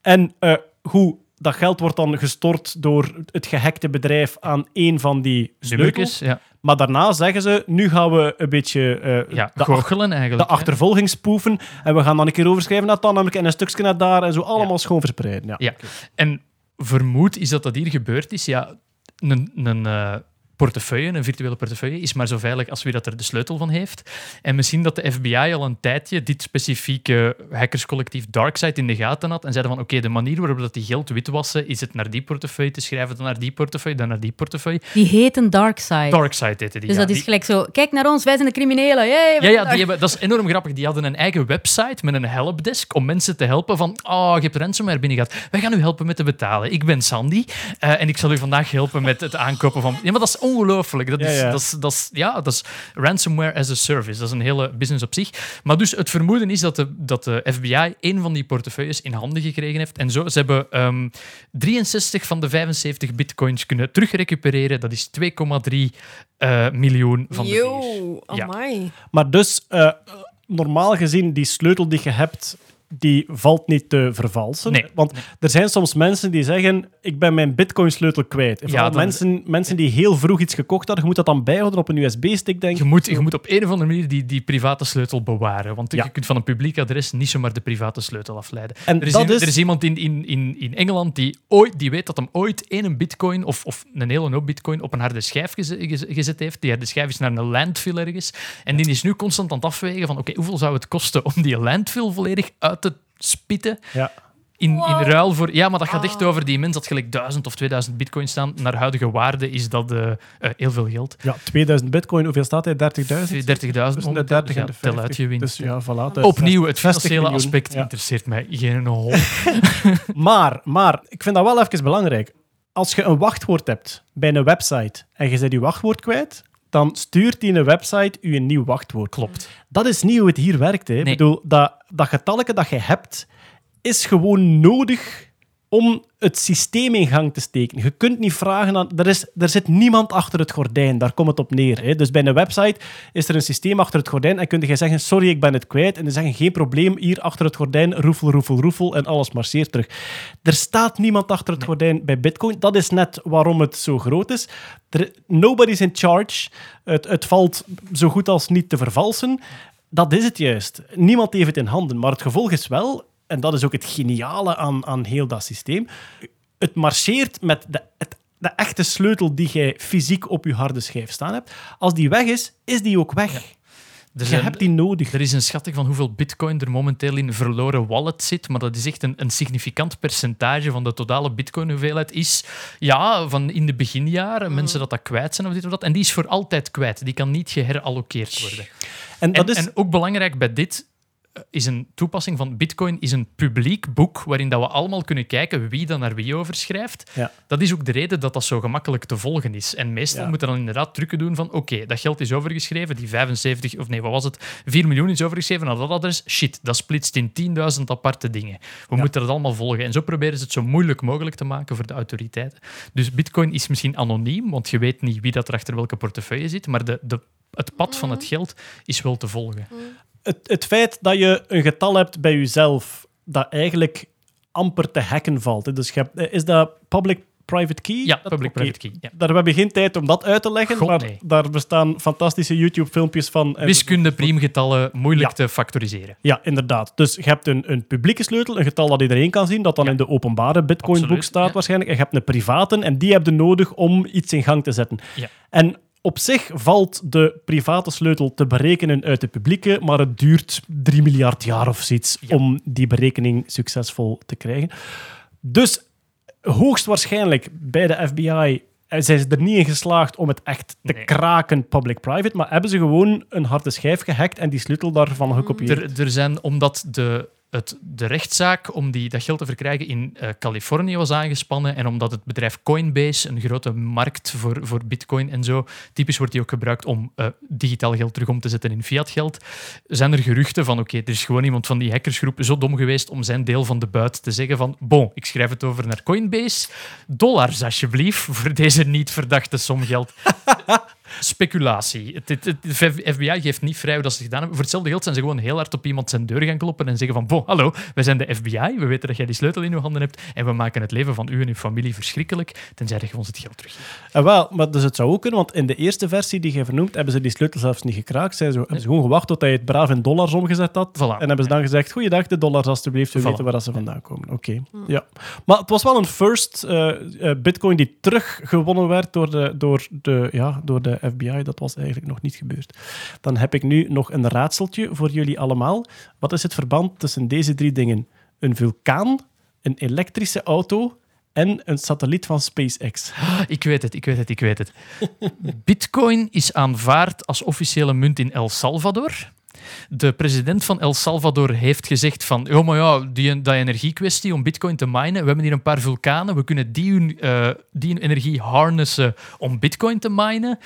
A: En eh, hoe dat geld wordt dan gestort door het gehackte bedrijf aan één van die sleutels.
F: Ja,
A: Maar daarna zeggen ze: nu gaan we een beetje
F: ja
A: de,
F: eigenlijk.
A: de achtervolging spoeven. En we gaan dan een keer overschrijven naar dan en een stukje naar daar. En zo allemaal schoon verspreiden. Ja.
F: Ja, en vermoed is dat dat hier gebeurd is. Ja, een, een eh, portefeuille, een virtuele portefeuille, is maar zo veilig als wie dat er de sleutel van heeft. En misschien dat de FBI al een tijdje dit specifieke hackerscollectief Darkseid in de gaten had en zeiden van oké, de manier waarop dat die geld witwassen, is het naar die portefeuille te schrijven, dan naar die portefeuille, dan naar die portefeuille.
I: Die heet een dark side.
F: Darkseid heette die.
I: dus
F: ja.
I: dat is gelijk zo, kijk naar ons, wij zijn de criminelen. Yay,
F: Ja, ja die hebben, dat is enorm grappig. Die hadden een eigen website met een helpdesk om mensen te helpen van oh, je hebt ransomware binnen gehad. Wij gaan u helpen met te betalen. Ik ben Sandy eh, en ik zal u vandaag helpen met het aankopen van... Ja, maar dat is ongelooflijk. Dat is,
A: Ja, ja.
F: Dat is, dat is, ja, dat is ransomware as a service. Dat is een hele business op zich. Maar dus het vermoeden is dat de, dat de FBI een van die portefeuilles in handen gekregen heeft. En zo, ze hebben ehm, 63 van de 75 bitcoins kunnen terugrecupereren. Dat is 2,3 eh, miljoen van de.
G: Yo,
F: Ja.
A: Maar dus, eh, normaal gezien, die sleutel die je hebt, die valt niet te vervalsen.
F: Nee.
A: Want er zijn soms mensen die zeggen, ik ben mijn bitcoin-sleutel kwijt. En
F: Ja,
A: vooral
F: dan-
A: mensen, mensen die heel vroeg iets gekocht hadden, je moet dat dan bijhouden op een USB-stick, denk
F: Je moet, je moet op een of andere manier die, die private sleutel bewaren. Want
A: Ja.
F: je kunt van een publiek adres niet zomaar de private sleutel afleiden.
A: En
F: er, is,
A: dat
F: een-
A: is-
F: er is iemand in, in, in, in Engeland die, ooit, die weet dat hem ooit één bitcoin of, of een hele hoop bitcoin op een harde schijf geze- geze- gezet heeft. Die harde schijf is naar een landfill ergens. En die is nu constant aan het afwegen van oké, hoeveel zou het kosten om die landfill volledig uit te spitten
A: Ja.
F: in, in ruil voor... Ja, maar dat gaat echt over die mens dat gelijk 1000 of 2000 bitcoin staan. Naar huidige waarde is dat eh, eh, heel veel geld.
A: Ja, 2000 bitcoin, hoeveel staat hij? 30.000?
F: 30.000
A: Tussen de 30 en de
F: ja, tel
A: 50.
F: uit je winst.
A: Dus ja, voilà. dus
F: Opnieuw, het
A: 60
F: financiële aspect
A: Ja.
F: interesseert mij geen hol.
A: Maar, maar, ik vind dat wel even belangrijk. Als je een wachtwoord hebt bij een website en je bent je wachtwoord kwijt, dan stuurt die een website u een nieuw wachtwoord.
F: Klopt.
A: Dat is niet hoe het hier werkt. Hè. Ik bedoel, dat, dat getalletje dat je hebt, is gewoon nodig om het systeem in gang te steken. Je kunt niet vragen aan... Er, is, er zit niemand achter het gordijn, daar komt het op neer. Hè. Dus bij een website is er een systeem achter het gordijn en kun je zeggen, sorry, ik ben het kwijt. En dan zeggen, geen probleem, hier achter het gordijn, roefel, roefel, roefel, en alles marcheert terug. Er staat niemand achter het gordijn bij Bitcoin. Dat is net waarom het zo groot is. Er, nobody's in charge. Het, het valt zo goed als niet te vervalsen. Dat is het juist. Niemand heeft het in handen. Maar het gevolg is wel, en dat is ook het geniale aan, aan heel dat systeem, het marcheert met de, het, de echte sleutel die jij fysiek op je harde schijf staan hebt. Als die weg is, is die ook weg.
F: Er,
A: Je hebt die nodig.
F: er is een schatting van hoeveel bitcoin er momenteel in verloren wallet zit, maar dat is echt een, een significant percentage van de totale bitcoin-hoeveelheid is, ja, van in de beginjaren, mensen dat dat kwijt zijn of dit of dat, en die is voor altijd kwijt. Die kan niet geheralloceerd worden.
A: En dat
F: en,
A: is...
F: en ook belangrijk bij dit is een toepassing van Bitcoin, is een publiek boek waarin dat we allemaal kunnen kijken wie dan naar wie overschrijft.
A: Ja.
F: Dat is ook de reden dat dat zo gemakkelijk te volgen is. En meestal
A: Ja.
F: moeten dan inderdaad trucken doen van oké, dat geld is overgeschreven, die 75, of nee, wat was het? 4 miljoen is overgeschreven naar dat adres. Shit, dat splitst in 10.000 aparte dingen. We moeten dat allemaal volgen. En zo proberen ze het zo moeilijk mogelijk te maken voor de autoriteiten. Dus Bitcoin is misschien anoniem, want je weet niet wie dat er achter welke portefeuille zit, maar de, de, het pad van het geld is wel te volgen.
A: Het, het feit dat je een getal hebt bij jezelf dat eigenlijk amper te hacken valt. Dus je hebt, eh, is dat public public-private key?
F: Ja,
A: Dat-
F: public-private key, ja.
A: Daar hebben we geen tijd om dat uit te leggen,
F: God,
A: maar
F: nee.
A: daar bestaan fantastische YouTube-filmpjes van.
F: Wiskunde, priemgetallen, moeilijk
A: Ja.
F: te factoriseren.
A: Ja, inderdaad. Dus je hebt een, een publieke sleutel, een getal dat iedereen kan zien, dat dan in de openbare Bitcoin-boek staat waarschijnlijk. En je hebt een private, en die heb je nodig om iets in gang te zetten.
F: Ja.
A: En op zich valt de private sleutel te berekenen uit de publieke, maar het duurt 3 miljard jaar of zoiets
F: Ja.
A: om die berekening succesvol te krijgen. Dus hoogstwaarschijnlijk bij de FBI eh, zijn ze er niet in geslaagd om het echt te
F: Nee.
A: kraken public-private, maar hebben ze gewoon een harde schijf gehackt en die sleutel daarvan gekopieerd.
F: Er, er zijn, omdat de, het, de rechtszaak om die, dat geld te verkrijgen in eh, Californië was aangespannen en omdat het bedrijf Coinbase, een grote markt voor, voor bitcoin en zo, typisch wordt die ook gebruikt om eh, digitaal geld terug om te zetten in fiat geld, zijn er geruchten van oké, er is gewoon iemand van die hackersgroep zo dom geweest om zijn deel van de buit te zeggen van bon, ik schrijf het over naar Coinbase, dollars alsjeblieft voor deze niet verdachte som geld. Speculatie. Het, het, het- de FBI geeft niet vrij hoe dat ze het gedaan hebben. Voor hetzelfde geld zijn ze gewoon heel hard op iemand zijn deur gaan kloppen en zeggen van, bon, hallo, wij zijn de FBI, we weten dat jij die sleutel in uw handen hebt en we maken het leven van u en uw familie verschrikkelijk, tenzij dat je ons het geld teruggeeft.
A: En wel, maar dus het zou ook kunnen, want in de eerste versie die je vernoemt, hebben ze die sleutel zelfs niet gekraakt. Zij zo, hebben ze gewoon gewacht tot hij het braaf in dollars omgezet had.
F: Voilà.
A: En hebben ze dan gezegd, goeiedag, de dollars alstublieft, we
F: Voilà.
A: weten waar dat ze vandaan komen. Oké, ja. Maar het was wel een first eh, eh, bitcoin die teruggewonnen werd door de, door, de, ja, door de FBI. Dat was eigenlijk nog niet gebeurd. Dan heb ik nu nog een raadseltje voor jullie allemaal. Wat is het verband tussen deze drie dingen? Een vulkaan, een elektrische auto en een satelliet van SpaceX.
F: Ik weet het, ik weet het, ik weet het. Bitcoin is aanvaard als officiële munt in El Salvador. De president van El Salvador heeft gezegd van, oh maar ja, die, dat energiekwestie om bitcoin te minen, we hebben hier een paar vulkanen, we kunnen die, eh, die energie harnessen om bitcoin te minen.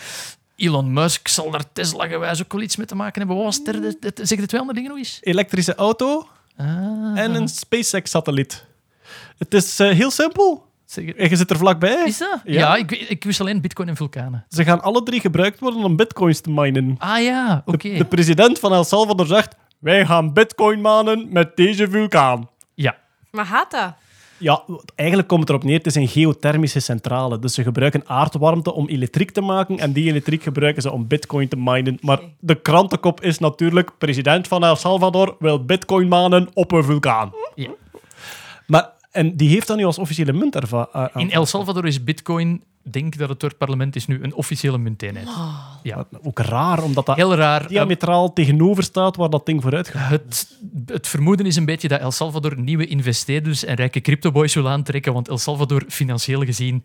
F: Elon Musk zal daar Tesla gewijs ook wel iets mee te maken hebben. Wat was het? Het- Zeg de twee andere dingen nog eens?
A: elektrische auto
F: Ah,
A: en een SpaceX-satelliet. Het is eh, heel simpel. En je zit er vlakbij.
F: Is dat?
A: Ja.
F: Ja, ik, ik wist alleen bitcoin en vulkanen.
A: Ze gaan alle drie gebruikt worden om bitcoins te minen.
F: Ah ja, oké.
A: De, de president van El Salvador zegt, wij gaan bitcoin minen met deze vulkaan.
F: Ja,
G: Maar gaat dat?
A: Ja, eigenlijk komt het erop neer, het is een geothermische centrale. Dus ze gebruiken aardwarmte om elektriek te maken en die elektriek gebruiken ze om bitcoin te minen. Maar de krantenkop is natuurlijk, president van El Salvador wil bitcoin minen op een vulkaan.
F: Ja.
A: Maar, en die heeft dan nu als officiële munt erva- eh,
F: In El Salvador is bitcoin, denk dat het door het parlement is nu, een officiële munteenheid. Ja.
A: Ook raar, omdat dat
F: Heel raar.
A: diametraal tegenover staat waar dat ding vooruit gaat.
F: Het, het vermoeden is een beetje dat El Salvador nieuwe investeerders en rijke cryptoboys wil aantrekken, want El Salvador financieel gezien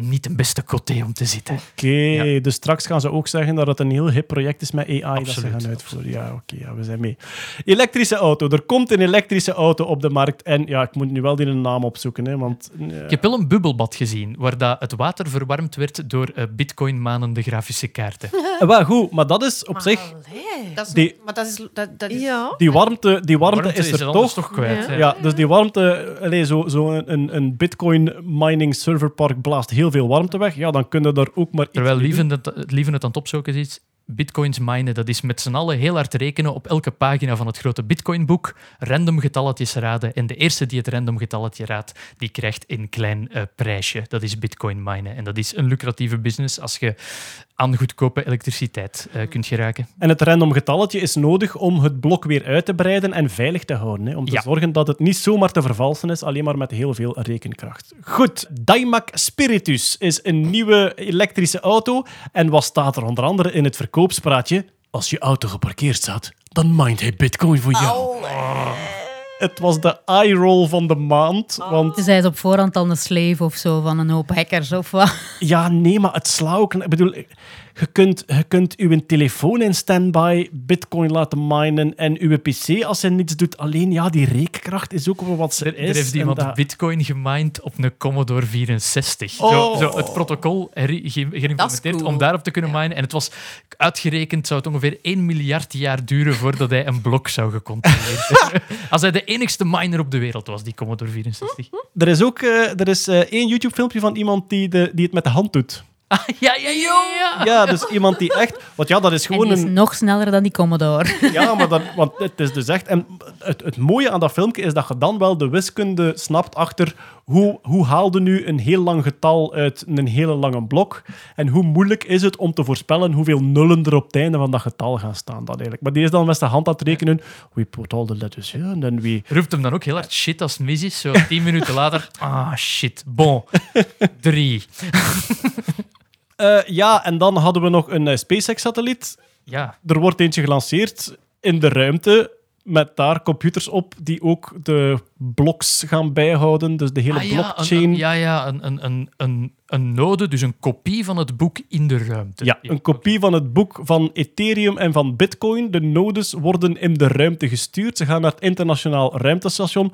F: niet een beste coté om te zitten.
A: Oké, dus straks gaan ze ook zeggen dat het een heel hip project is met AI dat ze
F: Absoluut,
A: gaan uitvoeren. Ja, oké, ja, we zijn mee. Elektrische auto. Er komt een elektrische auto op de markt. En ja, ik moet nu wel die naam opzoeken, hè, want... eh,
F: Ik heb wel een bubbelbad gezien, waar dat het water verwarmd werd door eh, bitcoin-manende grafische kaarten.
A: eh, wel goed, maar dat is op zich...
B: Dat is,
A: Die-
B: maar dat is... Dat, dat is
G: Ja.
A: Die warmte, die warmte,
F: Warmte
A: is er toch.
F: toch kwijt.
G: Ja.
A: dus die warmte, allez, zo, zo een, een bitcoin mining serverpark blaast heel veel warmte weg. Ja, dan kunnen er ook maar iets
F: Terwijl. Lieven het, Lieven het aan het opzoeken is, bitcoins minen, dat is met z'n allen heel hard rekenen op elke pagina van het grote bitcoinboek, random getalletjes raden. En de eerste die het random getalletje raadt, die krijgt een klein eh, prijsje. Dat is bitcoin minen. En dat is een lucratieve business als je aan goedkope elektriciteit eh, kunt geraken.
A: En het random getalletje is nodig om het blok weer uit te breiden en veilig te houden. Hè, om te
F: Ja.
A: zorgen dat het niet zomaar te vervalsen is, alleen maar met heel veel rekenkracht. Goed, Daimac Spiritus is een nieuwe elektrische auto. En wat staat er onder andere in het verkoopspraatje? Als je auto geparkeerd staat, dan mindt hij bitcoin voor jou. Het was de eye-roll van de maand. Want
I: Dus hij is op voorhand al een slave of zo van een hoop hackers of wat.
A: Ja, nee, maar het slaat ook... Ik bedoel, je kunt, je kunt uw telefoon in standby bitcoin laten minen en uw pc als hij niets doet. Alleen, ja, die rekenkracht is ook wel wat ze
F: Er,
A: is.
F: er heeft iemand
A: dat-
F: bitcoin gemined op een Commodore 64. Zo,
A: Oh.
F: zo het protocol geïmplementeerd
G: cool.
F: om daarop te kunnen minen. En het was uitgerekend, zou het ongeveer 1 miljard jaar duren voordat hij een blok zou gecontroleerd hebben. Als hij de enigste miner op de wereld was, die Commodore 64.
A: Er is ook eh, er is, eh, één YouTube-filmpje van iemand die, de, die het met de hand doet.
F: Ah, ja, ja, ja, ja.
A: Ja, dus iemand die echt... Want ja, dat is
I: En
A: gewoon
I: die is
A: een...
I: nog sneller dan die Commodore.
A: Ja, maar dat, want het is dus echt... En het, het mooie aan dat filmpje is dat je dan wel de wiskunde snapt achter hoe, hoe haalde nu een heel lang getal uit een hele lange blok? En hoe moeilijk is het om te voorspellen hoeveel nullen er op het einde van dat getal gaan staan? Dat eigenlijk. Maar die is dan met zijn hand aan het rekenen. We put all the letters here and then we...
F: Roept hem dan ook heel hard shit als het mis is. Zo tien minuten later. Ah, shit. Bon. Drie.
A: Eh, ja, en dan hadden we nog een eh, SpaceX-satelliet.
F: Ja.
A: Er wordt eentje gelanceerd in de ruimte met daar computers op die ook de bloks gaan bijhouden. Dus de hele
F: Ah, ja, een,
A: blockchain.
F: een- ja, ja, een, een, een, een, een node, dus een kopie van het boek in de ruimte.
A: Ja, een kopie van het boek van Ethereum en van Bitcoin. De nodes worden in de ruimte gestuurd. Ze gaan naar het internationaal ruimtestation.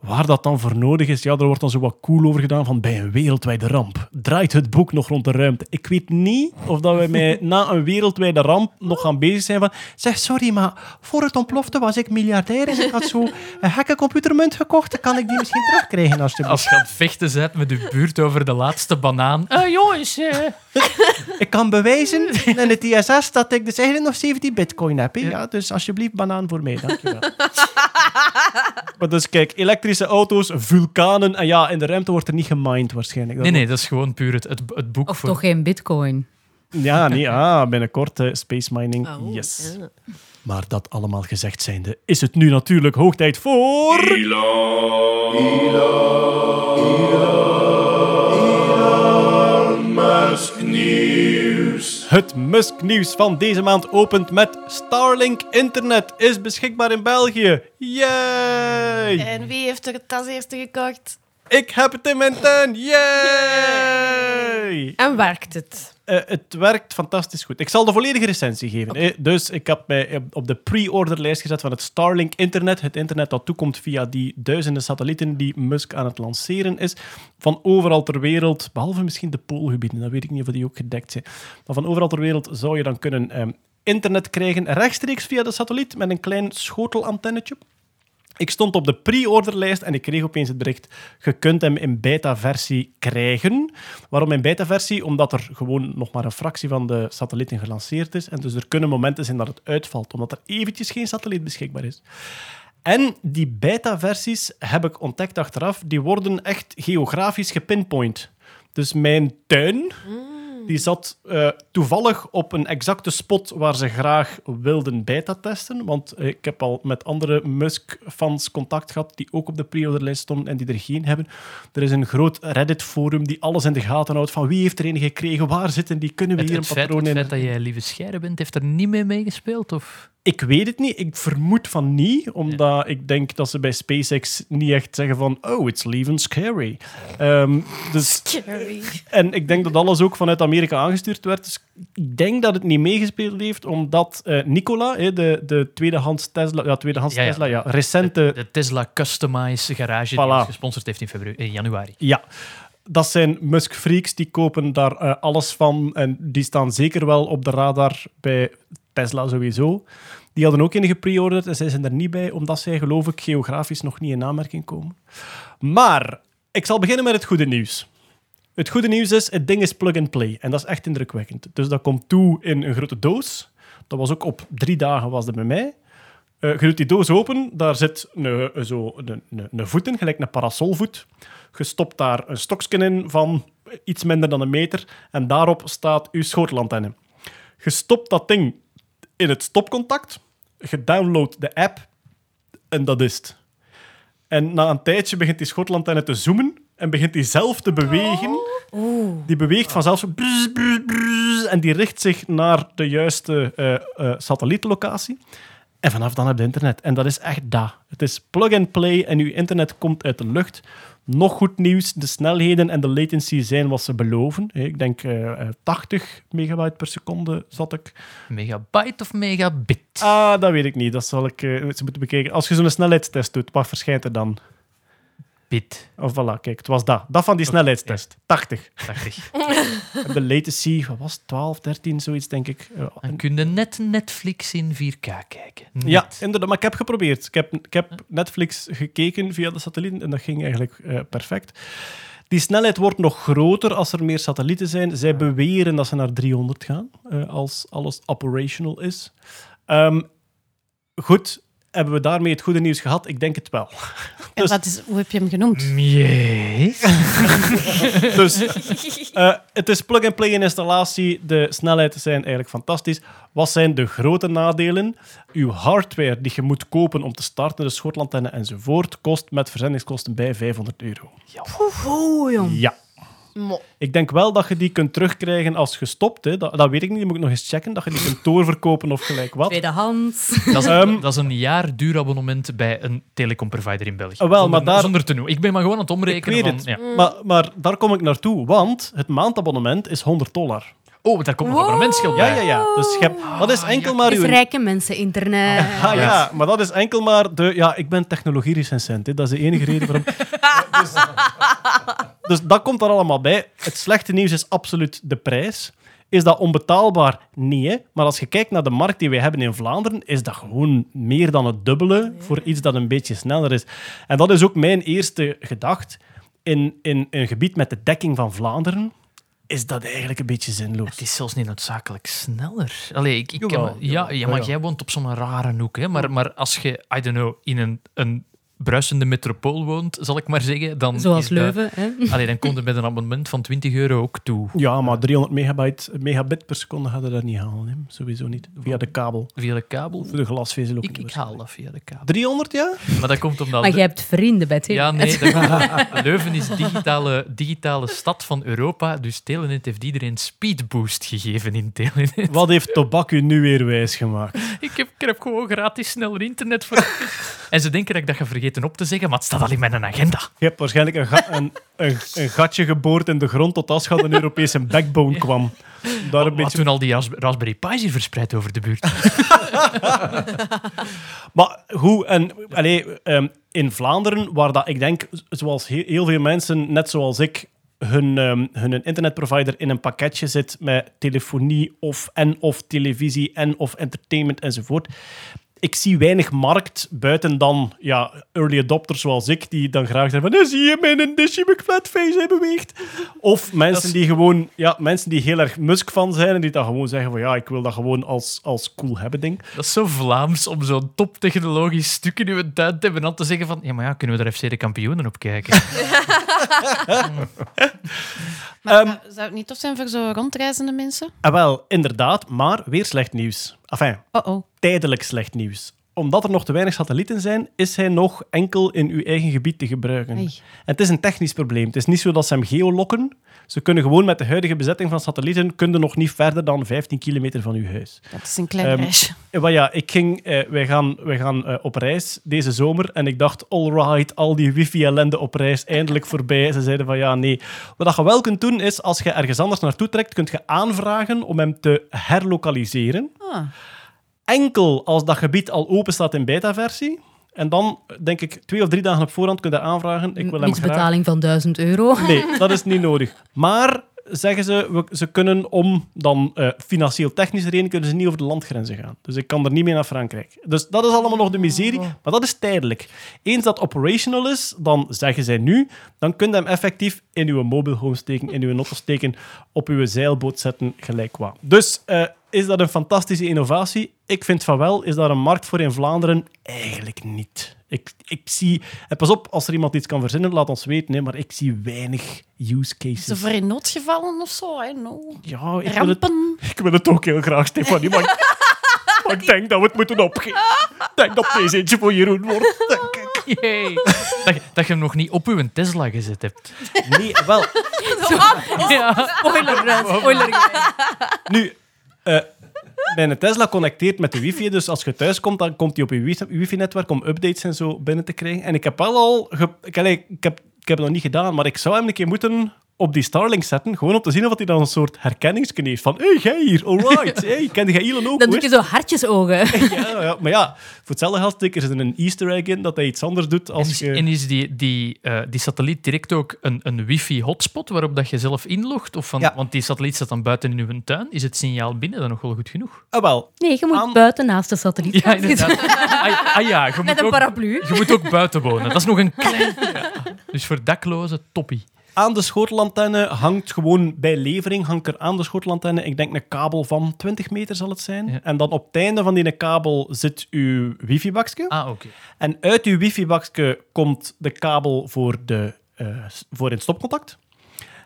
A: Waar dat dan voor nodig is, ja, daar wordt dan zo wat cool over gedaan van bij een wereldwijde ramp. Draait het boek nog rond de ruimte? Ik weet niet of dat wij mij na een wereldwijde ramp nog gaan bezig zijn van zeg, sorry, maar voor het ontplofte was ik miljardair en ik had zo een gekke computermunt gekocht. Kan ik die misschien terugkrijgen alsjeblieft?
F: Als je aan het vechten bent met je buurt over de laatste banaan. Eh, jongens, eh.
A: Ik kan bewijzen in het ISS dat ik dus eigenlijk nog 17 bitcoin heb. hè. Ja. dus alsjeblieft banaan voor mij, dankjewel. maar dus kijk, elektrische auto's, vulkanen en ja, in de ruimte wordt er niet gemined waarschijnlijk.
F: Nee, nee, dat is gewoon puur het, het, het boek
I: Of
F: voor...
I: toch geen bitcoin.
A: Ja, nee, ah, binnenkort eh, space mining,
G: Oh,
A: yes.
G: ja.
A: Maar dat allemaal gezegd zijnde, is het nu natuurlijk hoog tijd voor...
D: Musk Nieuws.
A: Het Musk-nieuws van deze maand opent met Starlink Internet is beschikbaar in België. Yay!
B: En wie heeft er het als eerste gekocht?
A: Ik heb het in mijn tuin. Yay!
G: En werkt het?
A: Eh, het werkt fantastisch goed. Ik zal de volledige recensie geven. Dus ik heb mij op de pre-orderlijst gezet van het Starlink internet. Het internet dat toekomt via die duizenden satellieten die Musk aan het lanceren is. Van overal ter wereld, behalve misschien de poolgebieden. Dat weet ik niet of die ook gedekt zijn. Maar van overal ter wereld zou je dan kunnen ehm, internet krijgen rechtstreeks via de satelliet met een klein schotelantennetje. Ik stond op de pre-orderlijst en ik kreeg opeens het bericht: je kunt hem in beta-versie krijgen. Waarom in beta-versie? Omdat er gewoon nog maar een fractie van de satellieten gelanceerd is. En dus er kunnen momenten zijn dat het uitvalt, omdat er eventjes geen satelliet beschikbaar is. En die beta-versies heb ik ontdekt achteraf, die worden echt geografisch gepinpoint. Dus mijn tuin, die zat eh, toevallig op een exacte spot waar ze graag wilden beta-testen. Want eh, ik heb al met andere Musk-fans contact gehad die ook op de pre-orderlijst stonden en die er geen hebben. Er is een groot Reddit-forum die alles in de gaten houdt van wie heeft er een gekregen, waar zitten die, kunnen we
F: Het,
A: hier
F: het,
A: een patroon
F: het
A: in...
F: feit dat jij lieve scheire bent, heeft er niet mee meegespeeld? Of?
A: Ik weet het niet. Ik vermoed van niet, omdat ik denk dat ze bij SpaceX niet echt zeggen van oh, it's even scary. Ehm, dus, en ik denk dat alles ook vanuit Amerika aangestuurd werd. Dus ik denk dat het niet meegespeeld heeft, omdat eh, Nikola, hè, de, de tweedehands Tesla, ja, tweedehands
F: Ja, ja.
A: Tesla, ja, recente
F: De Tesla Customize garage die
A: Voilà.
F: gesponsord heeft in, februari, in januari.
A: Ja, dat zijn Musk-freaks, die kopen daar eh, alles van en die staan zeker wel op de radar bij Tesla sowieso. Die hadden ook een gepreorderd en zij zijn er niet bij, omdat zij, geloof ik, geografisch nog niet in aanmerking komen. Maar, ik zal beginnen met het goede nieuws. Het goede nieuws is, het ding is plug-and-play. En dat is echt indrukwekkend. Dus dat komt toe in een grote doos. Dat was ook op drie dagen was dat bij mij. Eh, je doet die doos open, daar zit een, eh, zo een voet in, gelijk een parasolvoet. Je stopt daar een stokje in van iets minder dan een meter en daarop staat uw schotelantenne. Je stopt dat ding in het stopcontact, je downloadt de app en dat is het. En na een tijdje begint die schotelantenne te zoomen en begint die zelf te bewegen. Die beweegt vanzelf zo en die richt zich naar de juiste eh, eh, satellietlocatie. En vanaf dan heb je internet. En dat is echt dat. Het is plug-and-play en uw internet komt uit de lucht. Nog goed nieuws, de snelheden en de latency zijn wat ze beloven. Ik denk eh, eh, 80 megabyte per seconde zat ik.
F: Megabyte of megabit?
A: Ah, dat weet ik niet. Dat zal ik eh, eens moeten bekijken. Als je zo'n snelheidstest doet, wat verschijnt er dan?
F: Bit.
A: Oh, voilà, kijk, het was dat. Dat van die snelheidstest. 80.
F: 80.
A: En de latency, wat was het? 12, 13, zoiets denk ik. Ja,
F: Dan kun je net Netflix in 4K kijken. Net.
A: Ja, inderdaad. Maar ik heb geprobeerd. Ik heb, ik heb Netflix gekeken via de satellieten en dat ging eigenlijk eh, perfect. Die snelheid wordt nog groter als er meer satellieten zijn. Zij beweren dat ze naar 300 gaan, eh, als alles operational is. Ehm, goed, hebben we daarmee het goede nieuws gehad? Ik denk het wel.
B: En
A: Dus-
B: wat is, hoe heb je hem genoemd?
F: Yes.
A: Dus eh, het is plug-and-play in installatie. De snelheden zijn eigenlijk fantastisch. Wat zijn de grote nadelen? Uw hardware die je moet kopen om te starten, de schotlandenne enzovoort, kost met verzendingskosten bij 500 euro.
I: Oeh, jong.
A: Ja.
G: Mo.
A: Ik denk wel dat je die kunt terugkrijgen als gestopt. Hè. Dat, dat weet ik niet, dat moet ik nog eens checken. Dat je die kunt doorverkopen of gelijk wat.
I: Tweedehands.
F: Dat is,
A: Ehm.
F: dat is een jaar duur abonnement bij een telecomprovider in België.
A: Ah, wel,
F: zonder,
A: maar daar-
F: zonder te noemen. Ik ben maar gewoon aan het
A: Ik
F: omrekenen.
A: weet
F: van,
A: het.
F: ja.
A: Maar, maar daar kom ik naartoe, want het maandabonnement is 100 dollar.
F: Oh, daar komt nog een abonnementsgeld
A: Ja,
F: bij.
A: ja, ja. Dus je hebt- dat is enkel maar
I: Het is
A: uw...
I: rijke mensen internet.
A: Ah ja, maar dat is enkel maar de... Ja, ik ben technologie-recensent. hè. Dat is de enige reden waarom... dus, dus dat komt er allemaal bij. Het slechte nieuws is absoluut de prijs. Is dat onbetaalbaar? Nee. hè. Maar als je kijkt naar de markt die wij hebben in Vlaanderen, is dat gewoon meer dan het dubbele voor iets dat een beetje sneller is. En dat is ook mijn eerste gedacht. In, in een gebied met de dekking van Vlaanderen is dat eigenlijk een beetje zinloos.
F: Het is zelfs niet noodzakelijk sneller. Allee, ik, ik
A: Jawel,
F: ja, ja, maar jij woont op zo'n rare hoek. Hè? Maar, maar als je, I don't know, in een, een bruisende metropool woont, zal ik maar zeggen, dan...
I: Zoals
F: is dat-
I: Leuven. Hè?
F: Allee, dan komt er met een abonnement van 20 euro ook toe.
A: Ja, maar 300 megabyte, megabit per seconde gaat je dat niet halen. Hè? Sowieso niet. Via de kabel.
F: Via de kabel.
A: Voor de glasvezel ook
F: Ik,
A: niet
F: ik haal dat via de kabel.
A: 300, ja?
F: Maar dat komt omdat...
I: Maar jij hebt vrienden bij
F: Ja, nee. Dat Leuven is digitale, digitale stad van Europa, dus Telenet heeft iedereen speedboost gegeven in Telenet.
A: Wat heeft Tobak u nu weer wijsgemaakt?
F: Ik heb, ik heb gewoon gratis sneller internet voor. en ze denken dat ik dat ga vergeten op te zeggen, maar het staat al in mijn agenda.
A: Je hebt waarschijnlijk een, ga- een, een, een gatje geboord in de grond tot als een Europese backbone kwam. Daar een
F: Wat
A: beetje...
F: toen al die Ras- Raspberry Pi's hier verspreid over de buurt.
A: Maar hoe? En, allee, ehm, in Vlaanderen, waar dat, ik denk, zoals he- heel veel mensen, net zoals ik, hun, ehm, hun internetprovider in een pakketje zit met telefonie of en of televisie en of entertainment enzovoort. Ik zie weinig markt buiten dan ja, early adopters zoals ik, die dan graag zeggen van, "Eh, zie je mijn Dishy McFlatface, hij beweegt. Of mensen die gewoon, ja, mensen die heel erg Musk van zijn en die dan gewoon zeggen van, ja, ik wil dat gewoon als, als cool hebben ding.
F: Dat is zo Vlaams om zo'n toptechnologisch stuk in uw tuin te hebben en dan te zeggen van ja, maar ja, kunnen we daar FC de kampioenen op kijken?
B: Maar
A: Ehm,
B: zou- het niet tof zijn voor zo rondreizende mensen?
A: Ah, wel, inderdaad, maar weer slecht nieuws. Enfin,
B: Oh oh.
A: tijdelijk slecht nieuws. Omdat er nog te weinig satellieten zijn, is hij nog enkel in uw eigen gebied te gebruiken. En het is een technisch probleem. Het is niet zo dat ze hem geolokken. Ze kunnen gewoon met de huidige bezetting van satellieten kunnen nog niet verder dan 15 kilometer van uw huis.
B: Dat is een klein
A: wel ja, ik ging, eh, wij gaan, wij gaan eh, op reis deze zomer en ik dacht, alright, al die wifi-ellende op reis, eindelijk voorbij. Ze zeiden van ja, nee. Wat je wel kunt doen is, als je ergens anders naartoe trekt, kunt je aanvragen om hem te herlokaliseren.
B: Ah.
A: Enkel als dat gebied al open staat in beta-versie. En dan, denk ik, twee of drie dagen op voorhand kun je aanvragen. Ik wil hem graag...
I: betaling van 1000 euro.
A: Nee, dat is niet nodig. Maar zeggen ze, we- ze kunnen om dan eh, financieel technische redenen kunnen ze niet over de landgrenzen gaan. Dus ik kan er niet mee naar Frankrijk. Dus dat is allemaal nog de miserie, maar dat is tijdelijk. Eens dat operational is, dan zeggen zij nu, dan kun je hem effectief in uw mobile home steken, in uw notto steken, op uw zeilboot zetten, gelijk wat. Dus eh, is dat een fantastische innovatie? Ik vind van wel. Is daar een markt voor in Vlaanderen? Eigenlijk niet. Ik, ik zie... En pas op, als er iemand iets kan verzinnen, laat ons weten. Hè, maar ik zie weinig use cases.
B: Zo voor in noodgevallen of zo, hè? No.
A: Ja, ik wil, het, ik wil het ook heel graag, Stefanie. Maar, ik- maar ik denk dat we het moeten opgeven. Ik denk dat deze eentje voor Jeroen wordt. denk ik.
F: Yay. Dat, je- dat je hem nog niet op uw Tesla gezet hebt.
A: Nee, wel.
F: Ja.
I: Spoiler, eh, spoiler.
A: Nu, eh mijn Tesla connecteert met de wifi, dus als je thuis komt, dan komt hij op je wifi- wifi-netwerk om updates en zo binnen te krijgen. En ik heb wel al... ik, heb, ik heb het nog niet gedaan, maar ik zou hem een keer moeten op die Starlink zetten, gewoon om te zien of hij dan een soort herkenningsken heeft. Van, hé, hey, jij hier, alright. Hey, ken jij Elon ook?
I: Dan doe
A: is
I: je zo hartjesogen.
A: Ja, ja, maar ja, voor hetzelfde geld er een easter egg in dat hij iets anders doet
F: En
A: als
F: is,
A: je...
F: en is die, die, eh, die satelliet direct ook een, een wifi-hotspot waarop dat je zelf inlogt? Of van,
A: Ja.
F: Want die satelliet staat dan buiten in uw tuin. Is het signaal binnen dan nog wel goed genoeg?
A: Ah, wel.
I: Nee, je moet
A: Aan-
I: buiten naast de satelliet
F: Ja,
I: gaan zitten.
F: inderdaad. Ah, ah ja, je moet,
I: Met een
F: ook,
I: paraplu.
F: je moet ook buiten wonen. Dat is nog een klein... Ja. Dus voor daklozen, toppie.
A: Aan de schotelantenne hangt gewoon bij levering hangt er aan de schotelantenne, ik denk een kabel van 20 meter zal het zijn.
F: Ja.
A: En dan op het einde van die kabel zit uw wifi-bakje.
F: Ah, oké.
A: En uit uw wifi-bakje komt de kabel voor, de, eh, voor in stopcontact.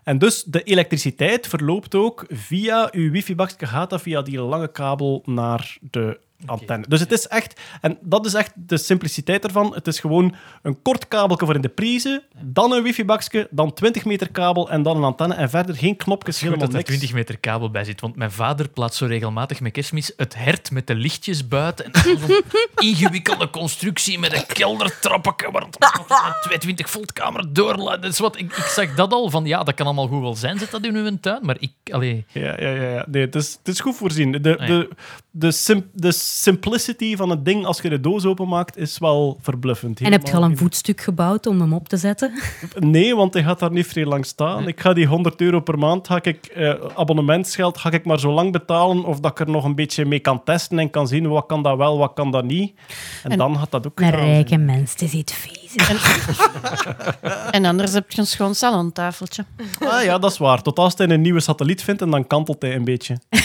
A: En dus de elektriciteit verloopt ook via uw wifi-bakje, gaat dat via die lange kabel naar de antenne. Dus het is echt, en dat is echt de simpliciteit ervan. Het is gewoon een kort kabelje voor in de prijzen, dan een wifi-bakje, dan 20 meter kabel en dan een antenne. En verder geen knopjes,
F: Goed
A: helemaal
F: dat er
A: niks.
F: 20 meter kabel bij zit. Want mijn vader plaatst zo regelmatig met kerstmis het hert met de lichtjes buiten. En zo'n ingewikkelde constructie met een keldertrappetje waar het nog een 22 volt kamer doorlaat. Dus wat, ik, ik zag dat al van, ja, dat kan allemaal goed wel zijn, zit dat in uw tuin. Maar ik, allee,
A: Ja, ja, ja. ja. Nee, het is, het is goed voorzien. De,
F: Ah, ja.
A: de, de, sim- de simplicity van het ding als je de doos openmaakt is wel verbluffend.
I: En heb je al een voetstuk gebouwd om hem op te zetten?
A: Nee, want hij gaat daar niet vrij lang staan. Ik ga die 100 euro per maand, ga ik, eh, abonnementsgeld, ga ik maar zo lang betalen of dat ik er nog een beetje mee kan testen en kan zien wat kan dat wel, wat kan dat niet. En,
B: En-
A: dan gaat dat ook
I: Een rijke mens, het is iets
B: En anders heb je een schoon salontafeltje.
A: Ah ja, dat is waar. Tot als hij een nieuwe satelliet vindt en dan kantelt hij een beetje.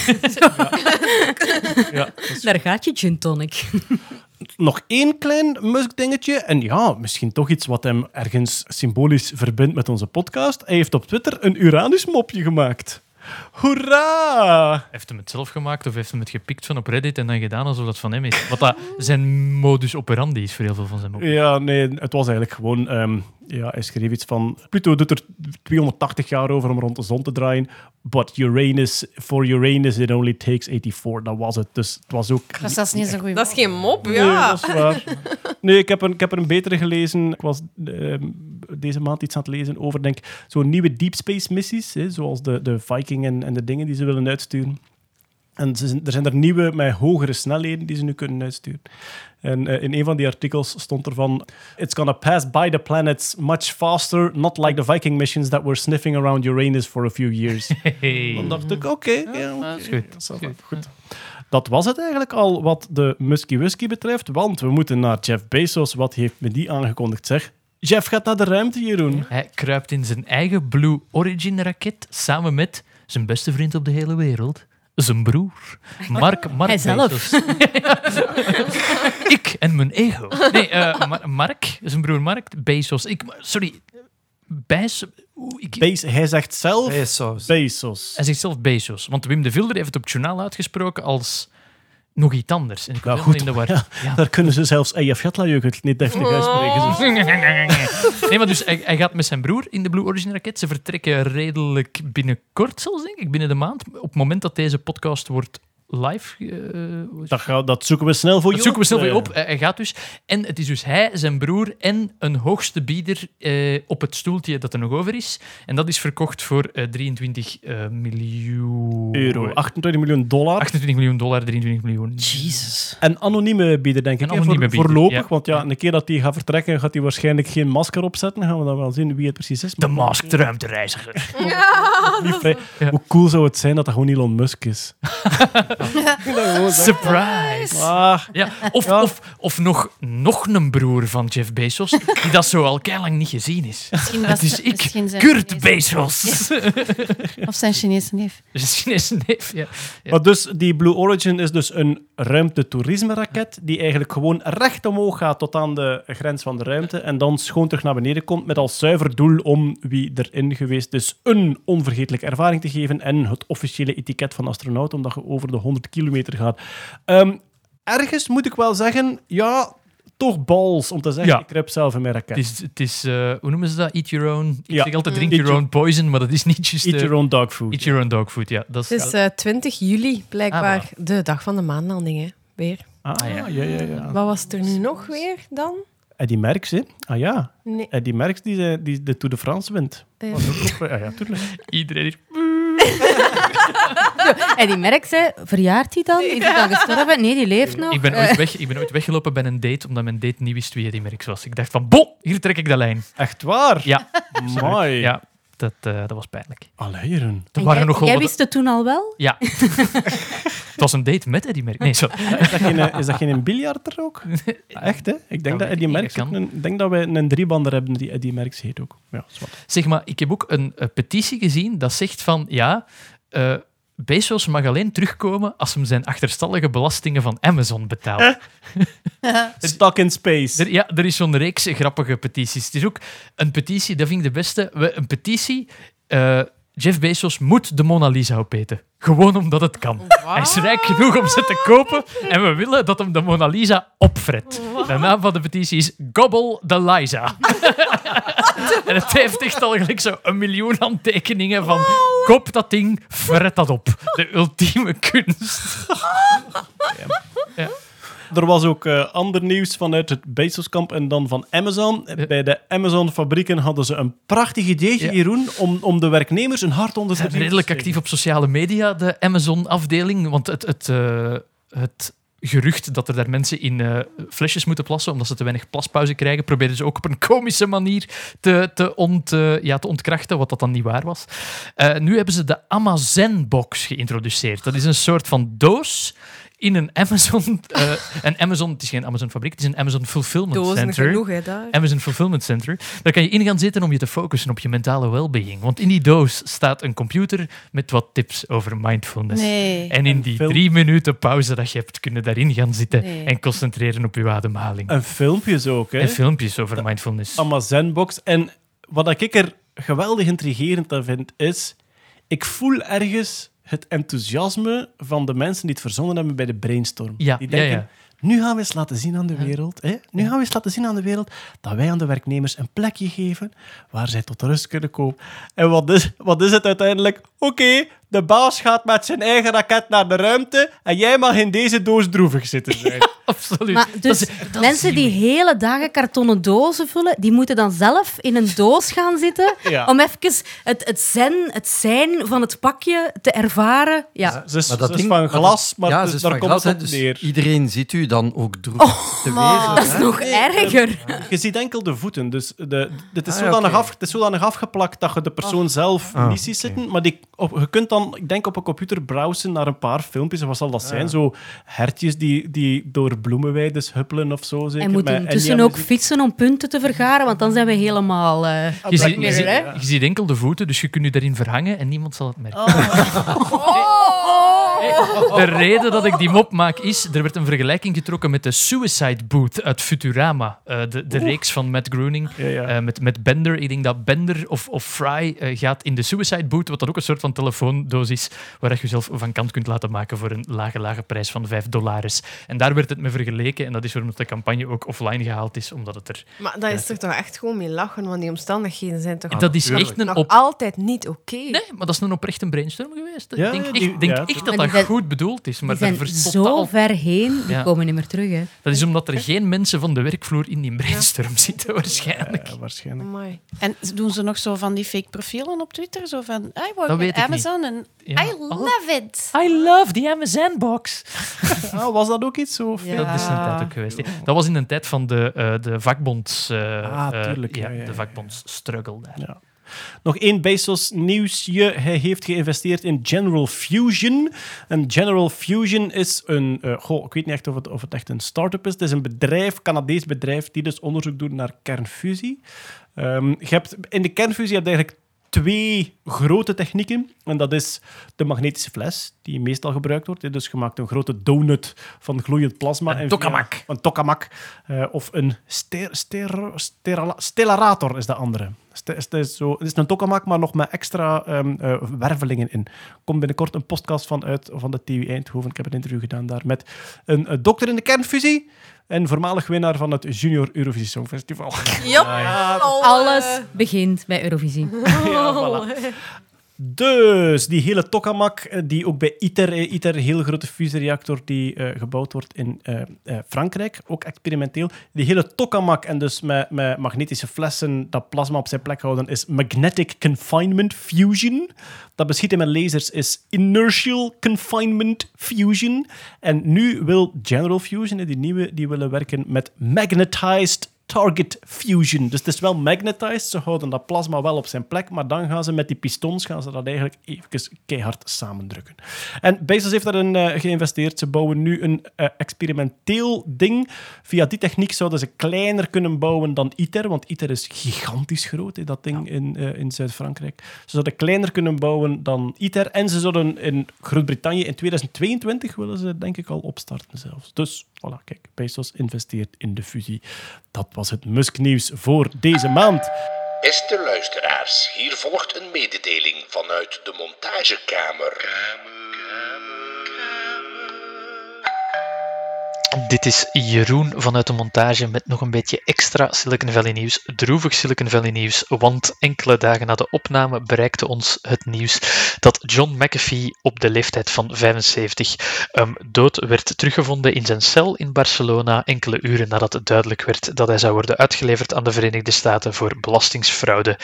A: ja.
I: Daar gaat je gin tonic.
A: nog één klein Musk-dingetje. En ja, misschien toch iets wat hem ergens symbolisch verbindt met onze podcast. Hij heeft op Twitter een Uranus-mopje gemaakt. Hoera!
F: heeft hem het zelf gemaakt of heeft hem het gepikt van op Reddit en dan gedaan alsof dat van hem is. Wat dat zijn modus operandi is voor heel veel van zijn moppen.
A: Ja, nee, het was eigenlijk gewoon... ehm, ja, hij schreef iets van... Pluto doet er 280 jaar over om rond de zon te draaien. But Uranus, for Uranus it only takes 84. Dat was het. Dus het was ook...
B: Dat is niet
G: Dat geen mop,
A: Nee,
G: ja.
A: dat is waar. Nee, ik heb, een, ik heb er een betere gelezen. Ik was ehm, deze maand iets aan het lezen over, denk zo'n nieuwe deep space missies, hè, zoals de, de Viking en, en de dingen die ze willen uitsturen. En ze zijn- er zijn er nieuwe met hogere snelheden die ze nu kunnen uitsturen. En eh, in een van die artikels stond er van... It's gonna pass by the planets much faster, not like the Viking missions that were sniffing around Uranus for a few years. Dan dacht ik, oké, ja,
F: is goed.
A: dat is wel goed. Dat was het eigenlijk al wat de Musky Whisky betreft, want we moeten naar Jeff Bezos. Wat heeft me die aangekondigd, zeg? Jeff gaat naar de ruimte, Jeroen.
F: Hij kruipt in zijn eigen Blue Origin raket samen met zijn beste vriend op de hele wereld, zijn broer, Mark, Mark
I: Hij zelf.
F: Bezos. ik en mijn ego. Nee, eh, Mar- Mark, zijn broer Mark Bezos. Ik, sorry, Bezos. oeh, ik-
A: Bez- hij zegt zelf
H: Bezos.
A: Bezos.
F: Hij zegt zelf Bezos. Want Wim de Vilder heeft het op het journaal uitgesproken als nog iets anders. En ik
A: Ja,
F: was
A: goed.
F: in de war.
A: Ja, Daar kunnen ze zelfs Eyjaf Gatlajeugd niet deftig uitspreken. Dus-
F: Nee, maar dus hij, hij gaat met zijn broer in de Blue Origin raket. Ze vertrekken redelijk binnenkort, zelfs denk ik, binnen de maand. Op het moment dat deze podcast wordt live. eh,
A: Dat, dat zoeken we snel voor je
F: dat zoeken we snel voor je
A: op.
F: Hij gaat dus. En het is dus hij, zijn broer en een hoogste bieder eh, op het stoeltje dat er nog over is. En dat is verkocht voor eh, 23 eh, miljoen
A: Euro. 28 miljoen dollar.
F: 28 miljoen dollar, 23 miljoen.
B: Jezus.
A: En anonieme bieder, denk ik.
F: Een anonieme
A: voor,
F: bieder,
A: voorlopig.
F: ja.
A: Want ja, een keer dat hij gaat vertrekken, gaat hij waarschijnlijk geen masker opzetten. Dan gaan we dan wel zien wie het precies is.
F: De
A: Maar-
F: masked ruimtereiziger.
A: Niet vrij-
F: Ja.
A: Hoe cool zou het zijn dat dat gewoon Elon Musk is?
F: Surprise!
A: Ah,
F: Ja, of,
A: Ja.
F: Of, of nog, nog een broer van Jeff Bezos, die dat zo al lang niet gezien is.
B: Misschien was
F: Het is ik,
B: misschien zijn
F: Kurt
B: Chinese-
F: Bezos.
B: Of zijn Chinese neef.
F: Dus Chinese neef, ja. Ja.
A: Maar dus, die Blue Origin is dus een ruimtetoerisme-raket die eigenlijk gewoon recht omhoog gaat tot aan de grens van de ruimte en dan schoon terug naar beneden komt met als zuiver doel om wie erin geweest is een onvergetelijke ervaring te geven en het officiële etiket van astronaut, omdat je over de 100 kilometer gaat. Ehm, ergens moet ik wel zeggen, ja, toch balls om te zeggen,
F: Ja.
A: ik kruip zelf in mijn raket.
F: Het is, het is eh, hoe noemen ze dat? Eat your own. Ik
A: Ja.
F: zeg altijd drink your
A: your-
F: own poison, maar dat is niet juist.
A: Eat
F: eh,
A: your own dog food.
F: eat your own dog food, ja. Dat is,
G: Het is eh, 20 juli, blijkbaar,
F: Ah,
G: de dag van de maanlanding, hè. Weer.
A: Ah, ja, ja, ja. ja.
G: Wat was er nu nog weer dan?
A: Eddie Merckx, hè? Ah ja,
G: Nee.
A: Eddie Merckx die, de- die de Tour de France wint.
G: Ja.
A: Was ook op- ah ja, tuurlijk.
F: iedereen hier.
I: En die merkt zei, verjaart hij dan? Is hij dan gestorven? Nee, die leeft nog.
F: Ik ben, ooit weg, ik ben ooit weggelopen bij een date, omdat mijn date niet wist wie Eddie Merckx was. Ik dacht van, bo, hier trek ik de lijn.
A: Echt waar?
F: Ja,
A: Mooi.
F: ja dat, eh, dat was pijnlijk. Er waren
I: jij,
F: nog wel
I: jij
F: wat-
I: wist het toen al wel?
F: Ja. Het was een date met Eddie Merckx. Nee, sorry.
A: Is dat geen, is dat geen biljart er ook? Echt, hè? Ik denk, dat, Eddie Merckx een, ik denk dat wij een driebander hebben die Eddie Merckx heet ook. Ja.
F: Zeg maar, ik heb ook een, eh, petitie gezien dat zegt van, ja, eh, Bezos mag alleen terugkomen als hem zijn achterstallige belastingen van Amazon betaalt.
A: Stuck in space.
F: Er, ja, er is zo'n reeks grappige petities. Het is ook een petitie, dat vind ik de beste. We, een petitie, eh, Jeff Bezos moet de Mona Lisa opeten. Gewoon omdat het kan. Hij is rijk genoeg om ze te kopen en we willen dat hem de Mona Lisa opfret. De naam van de petitie is Gobble the Liza. en het heeft echt al gelijk zo een miljoen handtekeningen van kop dat ding, fret dat op. De ultieme kunst.
A: Er was ook eh, ander nieuws vanuit het Bezoskamp en dan van Amazon. Bij de Amazon-fabrieken hadden ze een prachtig ideetje,
F: Ja.
A: Jeroen, om, om de werknemers een hart onder de riem te
F: redelijk
A: steken.
F: actief op sociale media, de Amazon-afdeling. Want het, het, eh, het gerucht dat er daar mensen in eh, flesjes moeten plassen, omdat ze te weinig plaspauze krijgen, probeerden ze ook op een komische manier te, te, ont, ja, te ontkrachten, wat dat dan niet waar was. Nu hebben ze de Amazon-box geïntroduceerd. Dat is een soort van doos in een Amazon... eh, een Amazon, het is geen Amazon-fabriek, het is een Amazon Fulfillment
G: Dozen
F: Center.
G: genoeg, hè, daar.
F: Amazon Fulfillment Center. Daar kan je in gaan zitten om je te focussen op je mentale well-being. Want in die doos staat een computer met wat tips over mindfulness.
B: Nee.
F: En in die
A: film.
F: drie minuten pauze dat je hebt, kunnen daarin gaan zitten
B: Nee.
F: en concentreren op je ademhaling.
A: En filmpjes ook, hè?
F: En filmpjes over mindfulness.
A: Amazon-box. En wat ik er geweldig intrigerend aan vind, is... Ik voel ergens het enthousiasme van de mensen die het verzonnen hebben bij de brainstorm.
F: Ja,
A: die denken,
F: ja.
A: nu gaan we eens laten zien aan de wereld... Hè? Nu gaan we eens laten zien aan de wereld dat wij aan de werknemers een plekje geven waar zij tot rust kunnen komen. En wat is, wat is het uiteindelijk? Oké, de baas gaat met zijn eigen raket naar de ruimte en jij mag in deze doos droevig zitten zijn.
F: Absoluut.
I: Maar dus
F: dat
I: mensen die hele dagen kartonnen dozen vullen, die moeten dan zelf in een doos gaan zitten
A: Ja.
I: om even het, het zen, het zijn van het pakje te ervaren. Ja.
A: Ze is,
H: Maar dat
A: ze is van
H: maar dat-
A: glas, maar
H: ja,
A: dus daar komt
H: glas,
A: het
H: dus
A: neer.
H: iedereen ziet u dan ook droevig te wezen.
I: Dat is
H: hè.
I: nog erger.
A: Je ziet enkel de voeten. Dus de, dit is
H: Ah,
A: zodanig,
H: oké.
A: af, het is zodanig afgeplakt dat je de persoon zelf
H: Ah,
A: niet ziet zitten. Maar die, op, je kunt dan, ik denk, op een computer browsen naar een paar filmpjes. En wat zal dat zijn? Zo hertjes die, die door bloemenweides huppelen of zo. Zeker,
I: En moeten
A: Enya
I: ook fietsen om punten te vergaren, want dan zijn we helemaal... eh,
F: Je ziet, je, ziet,
A: hè?
F: je ziet enkel de voeten, dus je kunt je daarin verhangen en niemand zal het merken. De reden dat ik die mop maak is, er werd een vergelijking getrokken met de Suicide Booth uit Futurama. Eh, de de reeks van Matt Groening
A: Ja, ja.
F: eh, met, met Bender. Ik denk dat Bender of, of Fry eh, gaat in de Suicide Booth, wat dan ook een soort van telefoondoos is, waar je jezelf van kant kunt laten maken voor een lage, lage prijs van 5 dollars. En daar werd het mee vergeleken en dat is waarom de campagne ook offline gehaald is, omdat het er...
G: Maar dat is er toch echt gewoon mee lachen, want die omstandigheden zijn toch
F: dat is echt een
G: nog
F: op...
G: altijd niet oké.
F: Nee, maar dat is een oprecht een brainstorm geweest.
A: Ja,
F: ik denk,
A: die-
F: echt, denk
A: ja,
F: echt dat
I: Maar
F: dat
I: zijn-
F: goed bedoeld is. Maar
I: die
F: daar
I: zijn
F: vers-
I: zo
F: totaal-
I: ver heen, die
F: Ja.
I: komen niet meer terug. Hè.
F: Dat is omdat er geen mensen van de werkvloer in die brainstorm zitten, waarschijnlijk.
A: Ja, waarschijnlijk.
G: Amai.
B: En doen ze nog zo van die fake profielen op Twitter? Zo van, I work
F: Dat weet
B: at
F: ik niet.
B: Amazon en
F: Ja.
B: I love it.
F: I love the Amazon box.
A: Ah, was dat ook iets zo?
B: Ja.
F: Dat is een tijd ook geweest. ja. Dat was in een tijd van de, eh de vakbonds... eh,
A: Ah,
F: eh,
A: tuurlijk, ja,
F: ja,
A: ja, ja,
F: de
A: ja.
F: vakbondsstruggle daar.
A: Nog één Bezos nieuwsje. Hij heeft geïnvesteerd in General Fusion. En General Fusion is een... eh, goh, ik weet niet echt of het, of het echt een start-up is. Het is een bedrijf, Canadees bedrijf, die dus onderzoek doet naar kernfusie. Ehm, je hebt, in de kernfusie heb je eigenlijk twee grote technieken. En dat is de magnetische fles, die meestal gebruikt wordt. Dus je maakt een grote donut van gloeiend plasma.
F: Een tokamak.
A: Een tokamak. eh, of een ster, stellarator is de andere. Het is, zo, het is een tokamak, maar nog met extra ehm, eh, wervelingen in. Er komt binnenkort een podcast van uit van de TU Eindhoven. Ik heb een interview gedaan daar met een, dokter in de kernfusie en voormalig winnaar van het Junior Eurovisie Songfestival.
I: Alles begint bij Eurovisie.
A: Ja, voilà. Dus die hele tokamak, eh, die ook bij ITER, eh, ITER heel grote fusiereactor die eh, gebouwd wordt in Frankrijk, ook experimenteel. Die hele tokamak en dus met, met magnetische flessen dat plasma op zijn plek houden, is magnetic confinement fusion. Dat beschieten met lasers is inertial confinement fusion. En nu wil General Fusion, die nieuwe, die willen werken met magnetized target fusion. Dus het is wel magnetized, ze houden dat plasma wel op zijn plek, maar dan gaan ze met die pistons gaan ze dat eigenlijk even keihard samendrukken. En Bezos heeft daarin uh, geïnvesteerd. Ze bouwen nu een uh, experimenteel ding. Via die techniek zouden ze kleiner kunnen bouwen dan ITER, want ITER is gigantisch groot, hè, dat ding in, uh, in Zuid-Frankrijk. Ze zouden kleiner kunnen bouwen dan ITER en ze zouden in Groot-Brittannië in 2022 willen ze denk ik al opstarten zelfs. Dus voilà, kijk, Bezos investeert in de fusie. Dat was het Musk-nieuws voor deze maand.
E: Beste luisteraars, hier volgt een mededeling vanuit de montagekamer.
F: Dit is Jeroen vanuit de montage met nog een beetje extra Silicon Valley nieuws. Droevig Silicon Valley nieuws, want enkele dagen na de opname bereikte ons het nieuws dat John McAfee op de leeftijd van 75 um, dood werd teruggevonden in zijn cel in Barcelona enkele uren nadat het duidelijk werd dat hij zou worden uitgeleverd aan de Verenigde Staten voor belastingsfraude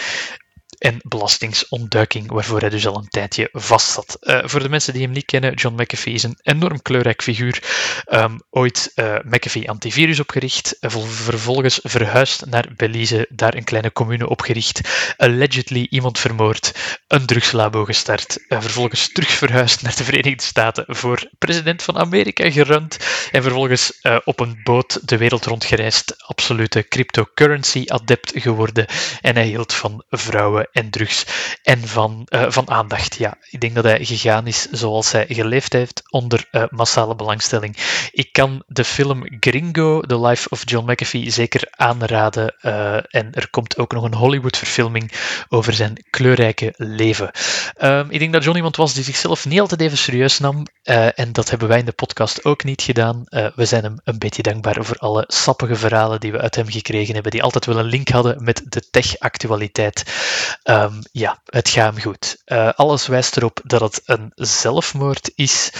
F: en belastingsontduiking, waarvoor hij dus al een tijdje vast zat. Uh, voor de mensen die hem niet kennen, John McAfee is een enorm kleurrijk figuur. Um, ooit uh, McAfee antivirus opgericht, uh, vervolgens verhuisd naar Belize, daar een kleine commune opgericht, allegedly iemand vermoord, een drugslabo gestart, vervolgens terug verhuisd naar de Verenigde Staten voor president van Amerika gerund en vervolgens op een boot de wereld rondgereisd, absolute cryptocurrency adept geworden en hij hield van vrouwen en drugs en van, uh, van aandacht. Ja, ik denk dat hij gegaan is zoals hij geleefd heeft onder uh, massale belangstelling. Ik kan de film Gringo, The Life of John McAfee, zeker aanraden. Uh, en er komt ook nog een Hollywood-verfilming over zijn kleurrijke leven. Um, ik denk dat John iemand was die zichzelf niet altijd even serieus nam. en dat hebben wij in de podcast ook niet gedaan. we zijn hem een beetje dankbaar voor alle sappige verhalen die we uit hem gekregen hebben, die altijd wel een link hadden met de tech-actualiteit. Um, ja, het gaat hem goed. Uh, alles wijst erop dat het een zelfmoord is.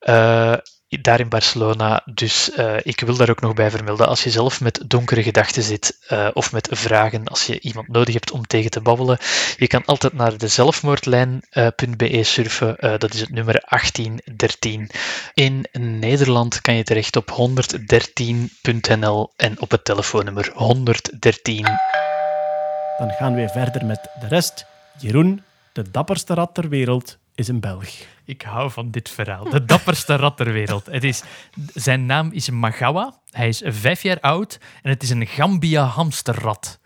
F: Uh, daar in Barcelona. Dus uh, ik wil daar ook nog bij vermelden. Als je zelf met donkere gedachten zit of met vragen, als je iemand nodig hebt om tegen te babbelen, je kan altijd naar de zelfmoordlijn.be surfen. dat is het nummer 1813. In Nederland kan je terecht op 113.nl en op het telefoonnummer 113.
A: Dan gaan we verder met de rest. Jeroen, de dapperste rat ter wereld, is een Belg.
F: Ik hou van dit verhaal. De dapperste rat ter wereld. Het is, zijn naam is Magawa. Hij is vijf jaar oud en het is een Gambia hamsterrat.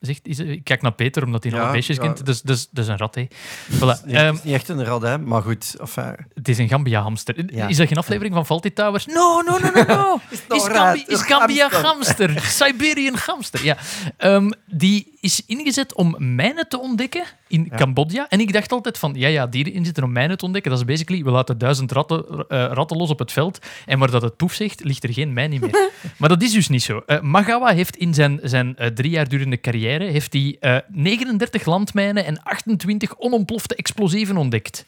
F: Zegt, is, ik kijk naar Peter, omdat hij nog
H: Ja,
F: een beestjes
H: ja.
F: kent. Dus, dus, dus een rat, hè. Voilà.
H: Nee,
F: Ehm,
H: het is niet echt een rad, hè, maar goed. Enfin,
F: het is een Gambia-hamster.
H: Ja.
F: Is dat geen aflevering van Faulty Towers? No, no, no, no, no. is, Gambi- is
H: Een
F: Gambia
H: hamster.
F: hamster. Siberian hamster. Ja. Ehm, die is ingezet om mijnen te ontdekken in Cambodja. En ik dacht altijd van, ja, ja, dieren inzetten om mijnen te ontdekken. Dat is basically, we laten duizend ratten, eh, ratten los op het veld. En waar dat het poef zegt, ligt er geen mijn meer. maar dat is dus niet zo. Eh, Magawa heeft in zijn, zijn eh, drie jaar durende carrière heeft hij, eh, 39 landmijnen en 28 onontplofte explosieven ontdekt.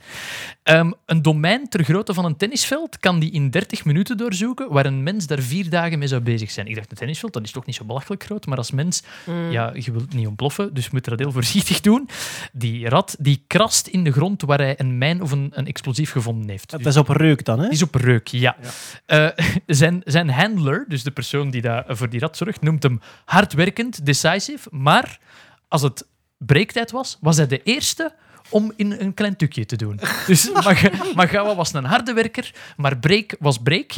F: Ehm, een domein ter grootte van een tennisveld kan die in 30 minuten doorzoeken, waar een mens daar vier dagen mee zou bezig zijn. Ik dacht, een tennisveld, dat is toch niet zo belachelijk groot, maar als mens, ja, je wilt niet ontploffen, dus moet dat heel voorzichtig doen. Die rat, die krast in de grond waar hij een mijn of een, een explosief gevonden heeft.
A: Dat is op reuk dan, hè?
F: Is op reuk, ja. Eh, zijn, zijn handler, dus de persoon die daar voor die rat zorgt, noemt hem hardwerkend, decisive. Maar als het breektijd was, was hij de eerste om in een klein tukje te doen. Dus Mag- Magawa was een harde werker, maar break was break.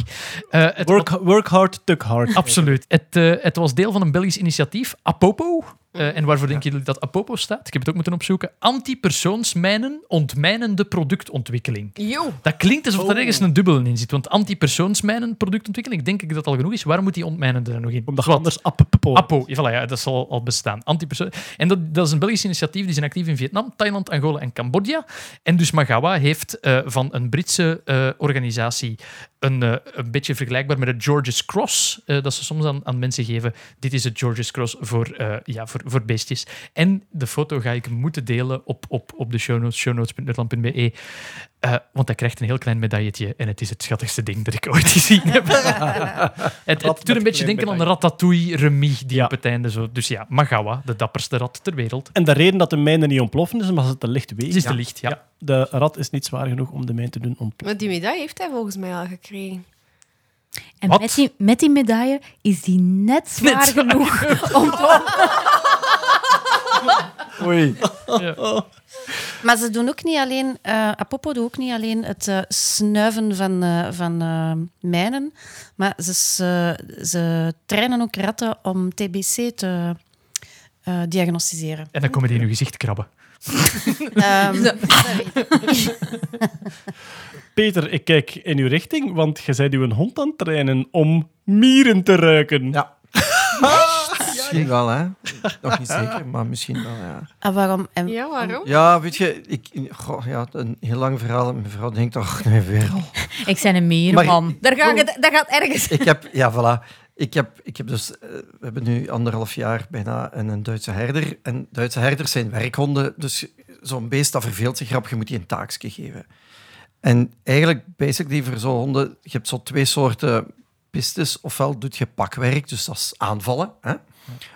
F: Eh, het
A: Work, work hard, tuk hard.
F: Absoluut. Het, eh, het was deel van een Belgisch initiatief, Apopo. Eh, en waarvoor denken jullie dat Apopo staat? Ik heb het ook moeten opzoeken. Antipersoonsmijnen ontmijnende productontwikkeling.
G: Jo.
F: Dat klinkt alsof er ergens een dubbel in zit. Want antipersoonsmijnen productontwikkeling, denk ik dat dat al genoeg is. Waarom moet die ontmijnende er nog in?
A: Omdat
F: Wat?
A: anders appepo.
F: Apo, ja, voilà, ja, dat zal al bestaan. Antipersoon. En dat, dat is een Belgisch initiatief, die zijn actief in Vietnam, Thailand, Angola en Cambodja. En dus Magawa heeft eh, van een Britse eh, organisatie een, eh, een beetje vergelijkbaar met het George's Cross, eh, dat ze soms aan, aan mensen geven. Dit is het George's Cross voor, eh, ja, voor, voor beestjes. En de foto ga ik moeten delen op, op, op de show notes. Eh, want hij krijgt een heel klein medailletje en het is het schattigste ding dat ik ooit gezien heb. het, het doet een beetje denken aan de Ratatouille Remy die op het einde zo. Dus ja, Magawa, de dapperste rat ter wereld.
A: En de reden dat de mijnen niet ontploffen is omdat ze te licht wegen.
F: Het is te licht, ja.
A: De rat is niet zwaar genoeg om de mijn te doen ontploffen.
G: Maar die medaille heeft hij volgens mij al gekregen.
I: En met die, met die medaille is die net zwaar genoeg om
H: Oei.
B: Maar ze doen ook niet alleen, eh Apopo doet ook niet alleen het eh, snuiven van, eh, van mijnen, maar ze, ze, ze trainen ook ratten om TBC te eh, diagnosticeren.
F: En dan komen die in uw gezicht krabben.
B: Ehm.
A: Peter, ik kijk in uw richting, want je bent uw hond aan het trainen om mieren te ruiken.
H: Ja. Misschien wel, hè. Nog niet zeker, maar misschien wel, ja.
B: Ah, waarom? En,
G: Ja, waarom?
H: Ja, weet je, ik, goh, ja, een heel lang verhaal. en Mijn vrouw denkt, ach, nee, weer al.
I: Ik zijn een meer,
H: Maar-
I: man. Daar, ga ik, daar gaat ergens...
H: Ik heb, ja, voilà. Ik heb, ik heb dus, eh, we hebben nu anderhalf jaar bijna een, een Duitse herder. En Duitse herders zijn werkhonden, dus zo'n beest dat verveelt zich rap, je moet die een taakje geven. En eigenlijk, basically, voor zo'n honden, je hebt zo twee soorten pistes. Ofwel doet je pakwerk, dus dat is aanvallen. Hè?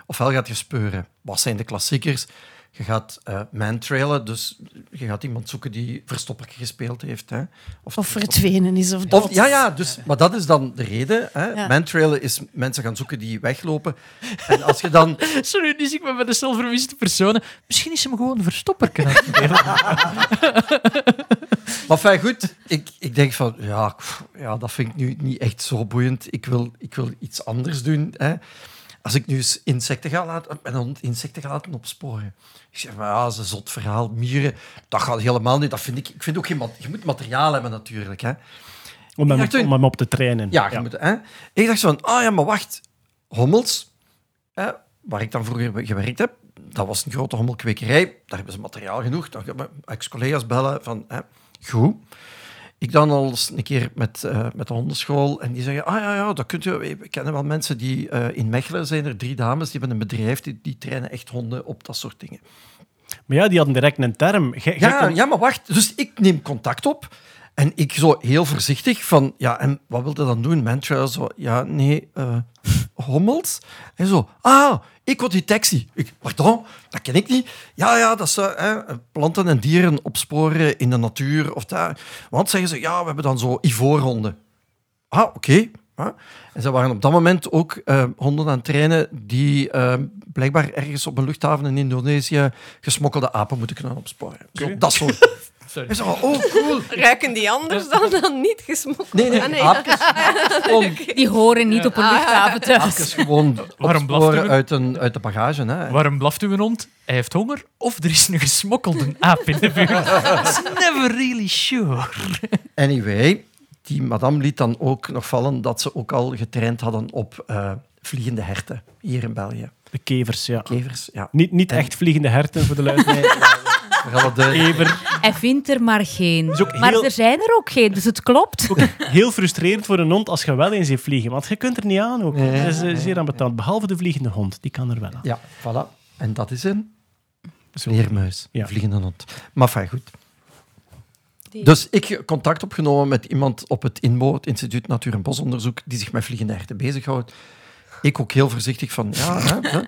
H: Ofwel gaat je speuren. Wat zijn de klassiekers? Je gaat eh mantrailen, dus je gaat iemand zoeken die verstoppertje gespeeld heeft. Hè?
B: of
H: verstoppertje-
B: verdwenen is of dood.
H: of, ja, ja, dus, maar dat is dan de reden. Hè?
B: Ja.
H: Mantrailen is mensen gaan zoeken die weglopen. En als je dan...
F: Sorry, nu zie ik me bij de zelfverwiste personen. Misschien is hem gewoon een verstopper aan het spelen.
H: Maar fijn, goed. Ik, ik denk van, ja, pff, ja, dat vind ik nu niet echt zo boeiend. Ik wil, ik wil iets anders doen. Hè? Als ik nu eens insecten ga laten, insecten ga laten opsporen. Ik zeg, maar ja, dat is een zot verhaal. Mieren, dat gaat helemaal niet. Dat vind ik, ik vind ook geen... Je moet materiaal hebben natuurlijk. Hè?
A: Om hem, om hem op te trainen.
H: Ja, je Moet, hè? Ik dacht zo van, ah ja, maar wacht. Hommels, hè, waar ik dan vroeger gewerkt heb, dat was een grote hommelkwekerij. Daar hebben ze materiaal genoeg. Dan gaan mijn ex-collega's bellen van, hè, goed. Ik dan al eens een keer met, eh, met de hondenschool en die zeggen, ah ja, ja, dat kunt u. We kennen wel mensen die eh, in Mechelen zijn er drie dames, die hebben een bedrijf, die, die trainen echt honden op dat soort dingen.
A: Maar ja, die hadden direct een term.
H: Ja,
A: kon-
H: ja, maar wacht. Dus ik neem contact op. En ik zo heel voorzichtig van, ja, en wat wilde dan doen? Mantra, zo, ja, nee, eh, hommels. En zo, ah, ecodetectie. Ik, pardon, dat ken ik niet. Ja, ja, dat eh, eh, planten en dieren opsporen in de natuur. Of daar. Want zeggen ze, ja, we hebben dan zo ivoorhonden. Ah, oké. En ze waren op dat moment ook eh, honden aan het trainen die eh, blijkbaar ergens op een luchthaven in Indonesië gesmokkelde apen moeten kunnen opsporen. Zo, dat soort.
F: Sorry.
H: En oh, cool.
G: Ruiken die anders dan, dan niet gesmokkeld?
H: Nee, nee,
G: Ah, nee.
H: aapjes. Gewoon,
I: Die horen niet op een luchthaven thuis.
H: aapjes gewoon
F: Waarom blaft u?
H: uit, een, uit de bagage. Hè.
F: Waarom blaft uw hond? Hij heeft honger of er is een gesmokkelde aap in de buurt. It's never really sure.
H: Anyway, die madame liet dan ook nog vallen dat ze ook al getraind hadden op eh, vliegende herten hier in België.
A: De kevers, ja.
H: Kevers, ja.
A: Niet, niet echt vliegende herten voor de luisteraar.
H: Duidelijkheid.
A: Kever.
I: Hij vindt er maar geen. Maar er zijn er ook geen, dus het klopt.
A: Heel frustrerend voor een hond als je wel eens ziet vliegen. Want je kunt er niet aan ook.
H: Nee.
A: Dat is eh, zeer ambetant. Behalve de vliegende hond. Die kan er wel aan.
H: Ja, voilà. En dat is een leermuis,
A: Ja.
H: vliegende hond. Maar fijn, goed.
G: Die-
H: Dus ik heb contact opgenomen met iemand op het INBO, het Instituut Natuur- en Bosonderzoek, die zich met vliegende herten bezighoudt. Ik ook heel voorzichtig van, ja... Hè, hè.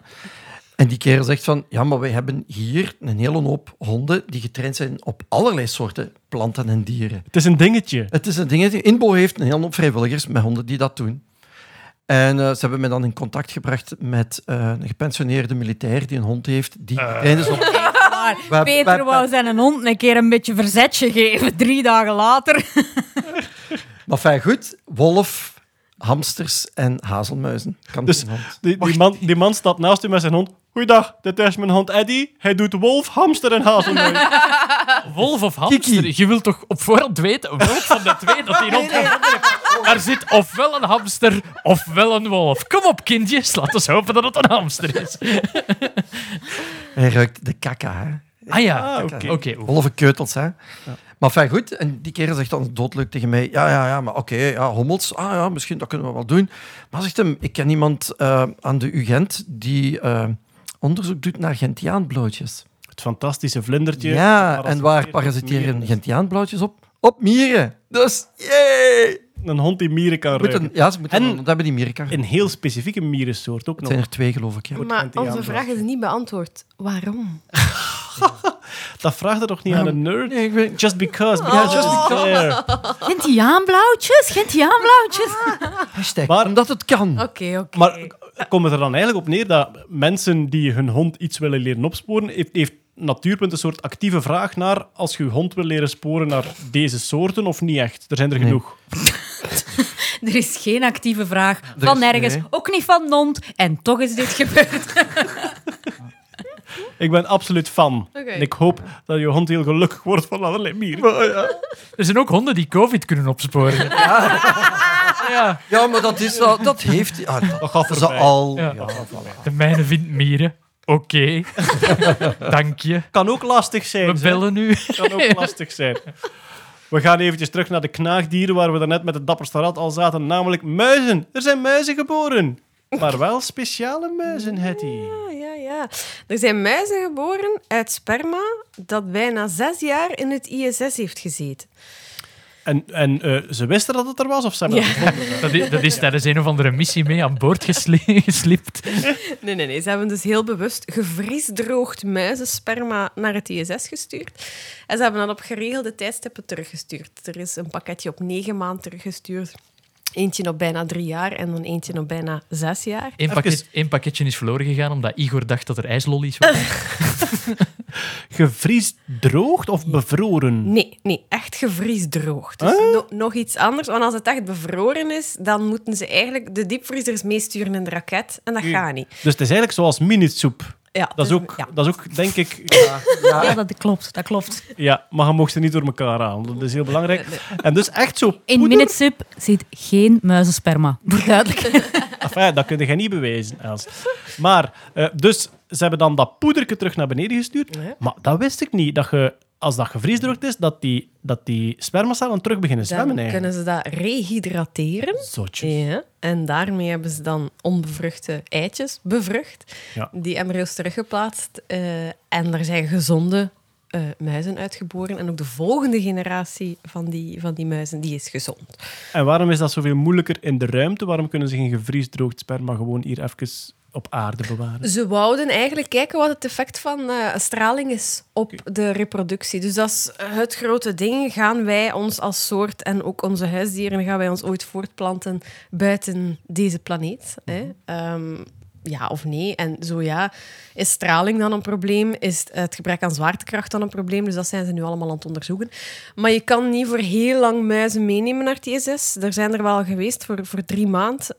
H: En die kerel zegt van, ja, maar wij hebben hier een hele hoop honden die getraind zijn op allerlei soorten planten en dieren.
A: Het is een dingetje.
H: Het is een ding. INBO heeft een hele hoop vrijwilligers met honden die dat doen. En eh, ze hebben me dan in contact gebracht met eh, een gepensioneerde militair die een hond heeft die is op... Wa-
I: Peter
H: wa-
I: wou zijn hond een keer een beetje verzetje geven, drie dagen later.
H: Maar fijn, goed. Wolf, hamsters en hazelmuizen. Kan
A: Dus die, die, man, die man staat naast u met zijn hond. Goeiedag, dit is mijn hond Eddie. Hij doet wolf, hamster en hazelmuis.
F: Wolf of hamster?
H: Kiki.
F: Je wilt toch op voorhand weten welk van de twee dat die hond heeft? Er zit ofwel een hamster ofwel een wolf. Kom op, kindjes. Laten we hopen dat het een hamster is.
H: Hij ruikt de kaka, hè.
F: Ah ja,
A: Ah,
F: oké.
H: Wolvenkeutels, hè. Maar fijn, goed. En die kerel zegt dan doodleuk tegen mij... Ja, ja, ja, maar oké, ja, hommels. Ah ja, misschien, dat kunnen we wel doen. Maar zegt hem, ik ken iemand eh, aan de UGent die eh, onderzoek doet naar gentiaanblootjes.
A: Het fantastische vlindertje.
H: Ja, en waar parasiteren gentiaanblauwtjes op? Op mieren. Dus, yay!
A: Een hond die mieren kan
H: Moeten,
A: ruiken.
H: ja, ze moeten
A: En-
H: hond hebben die mieren kan
A: Een heel specifieke mierensoort ook
H: Het
A: nog.
H: zijn er twee, geloof ik. Ja.
G: Maar onze vraag is niet beantwoord. Waarom?
A: Dat vraagt er toch niet aan een nerd?
H: Nee, ik weet...
A: Just because. Because
H: just
A: it's there.
I: Gentiaanblauwtjes, Gentiaanblauwtjes.
H: Hashtag,
A: Maar-
H: omdat het kan.
G: Oké, oké.
A: Maar komt het er dan eigenlijk op neer dat mensen die hun hond iets willen leren opsporen, heeft, heeft Natuurpunt een soort actieve vraag naar als je je hond wil leren sporen naar deze soorten of niet echt? Er zijn er
H: Nee.
A: genoeg.
I: Er is geen actieve vraag
H: Er
I: van nergens,
H: nee.
I: ook niet van Nont. En toch is dit gebeurd.
A: Ik ben absoluut fan.
G: Oké.
A: En ik hoop dat je hond heel gelukkig wordt van allerlei mieren.
F: Er zijn ook honden die COVID kunnen opsporen. ja.
H: Ja, maar dat, is, wel- dat heeft... Ja,
A: Dat gaat
H: ze
A: voorbij.
H: al...
F: Ja.
H: Ja.
F: De mijne vindt mieren. Oké. Dank je.
A: Kan ook lastig zijn.
F: We bellen nu.
A: kan ook lastig zijn. We gaan eventjes terug naar de knaagdieren waar we daarnet met het dapperste rad al zaten, namelijk muizen. Er zijn muizen geboren. Maar wel speciale muizen, Hetty.
G: Ja, ja, ja. Er zijn muizen geboren uit sperma dat bijna zes jaar in het ISS heeft gezeten.
A: En, en eh, ze wisten dat het er was, of ze hebben
G: Ja.
A: het gevonden?
F: Dat is, dat is tijdens een of andere missie mee aan boord gesli- geslipt.
G: Nee, nee, nee. Ze hebben dus heel bewust gevriesdroogd muizensperma naar het ISS gestuurd. En ze hebben dat op geregelde tijdstippen teruggestuurd. Er is een pakketje op negen maanden teruggestuurd. Eentje op bijna drie jaar en dan eentje op bijna zes jaar.
F: Eén, pakket, één pakketje is verloren gegaan omdat Igor dacht dat er ijslollies waren.
A: Gevriesdroogd of bevroren?
G: Nee, nee, echt gevriesdroogd. Dus no- nog iets anders. Want als het echt bevroren is, dan moeten ze eigenlijk de diepvriezers meesturen in de raket. En dat gaat niet.
A: Dus het is eigenlijk zoals minisoep.
G: Ja,
A: Dat is ook,
G: ja.
A: dat is ook denk ik... Ja,
I: Ja, dat klopt, dat klopt.
A: ja, maar je mocht ze niet door elkaar halen. Dat is heel belangrijk. En dus echt zo
I: In. Minutesub zit geen muizensperma. Voor duidelijk.
A: Enfin, dat kun je niet bewijzen, Els. Maar, eh, dus ze hebben dan dat poederke terug naar beneden gestuurd. Maar dat wist ik niet, dat je, als dat gevriesdroogd is, dat die, dat die spermacellen terug beginnen zwemmen.
G: Dan
A: eigenlijk.
G: kunnen ze dat rehydrateren.
A: Zotjes.
G: Ja, en daarmee hebben ze dan onbevruchte eitjes bevrucht.
A: Ja.
G: Die embryo's teruggeplaatst. eh, en er zijn gezonde eh, muizen uitgeboren. En ook de volgende generatie van die, van die muizen die is gezond.
A: En waarom is dat zoveel moeilijker in de ruimte? Waarom kunnen ze geen gevriesdroogd sperma gewoon hier even op aarde bewaren?
G: Ze wouden eigenlijk kijken wat het effect van eh, straling is op de reproductie. Dus dat is het grote ding. Gaan wij ons als soort en ook onze huisdieren, gaan wij ons ooit voortplanten buiten deze planeet? Hè? Ehm, ja of nee? En zo ja, is straling dan een probleem? Is het gebrek aan zwaartekracht dan een probleem? Dus dat zijn ze nu allemaal aan het onderzoeken. Maar je kan niet voor heel lang muizen meenemen naar het ISS. Er zijn er wel geweest, voor, voor drie maanden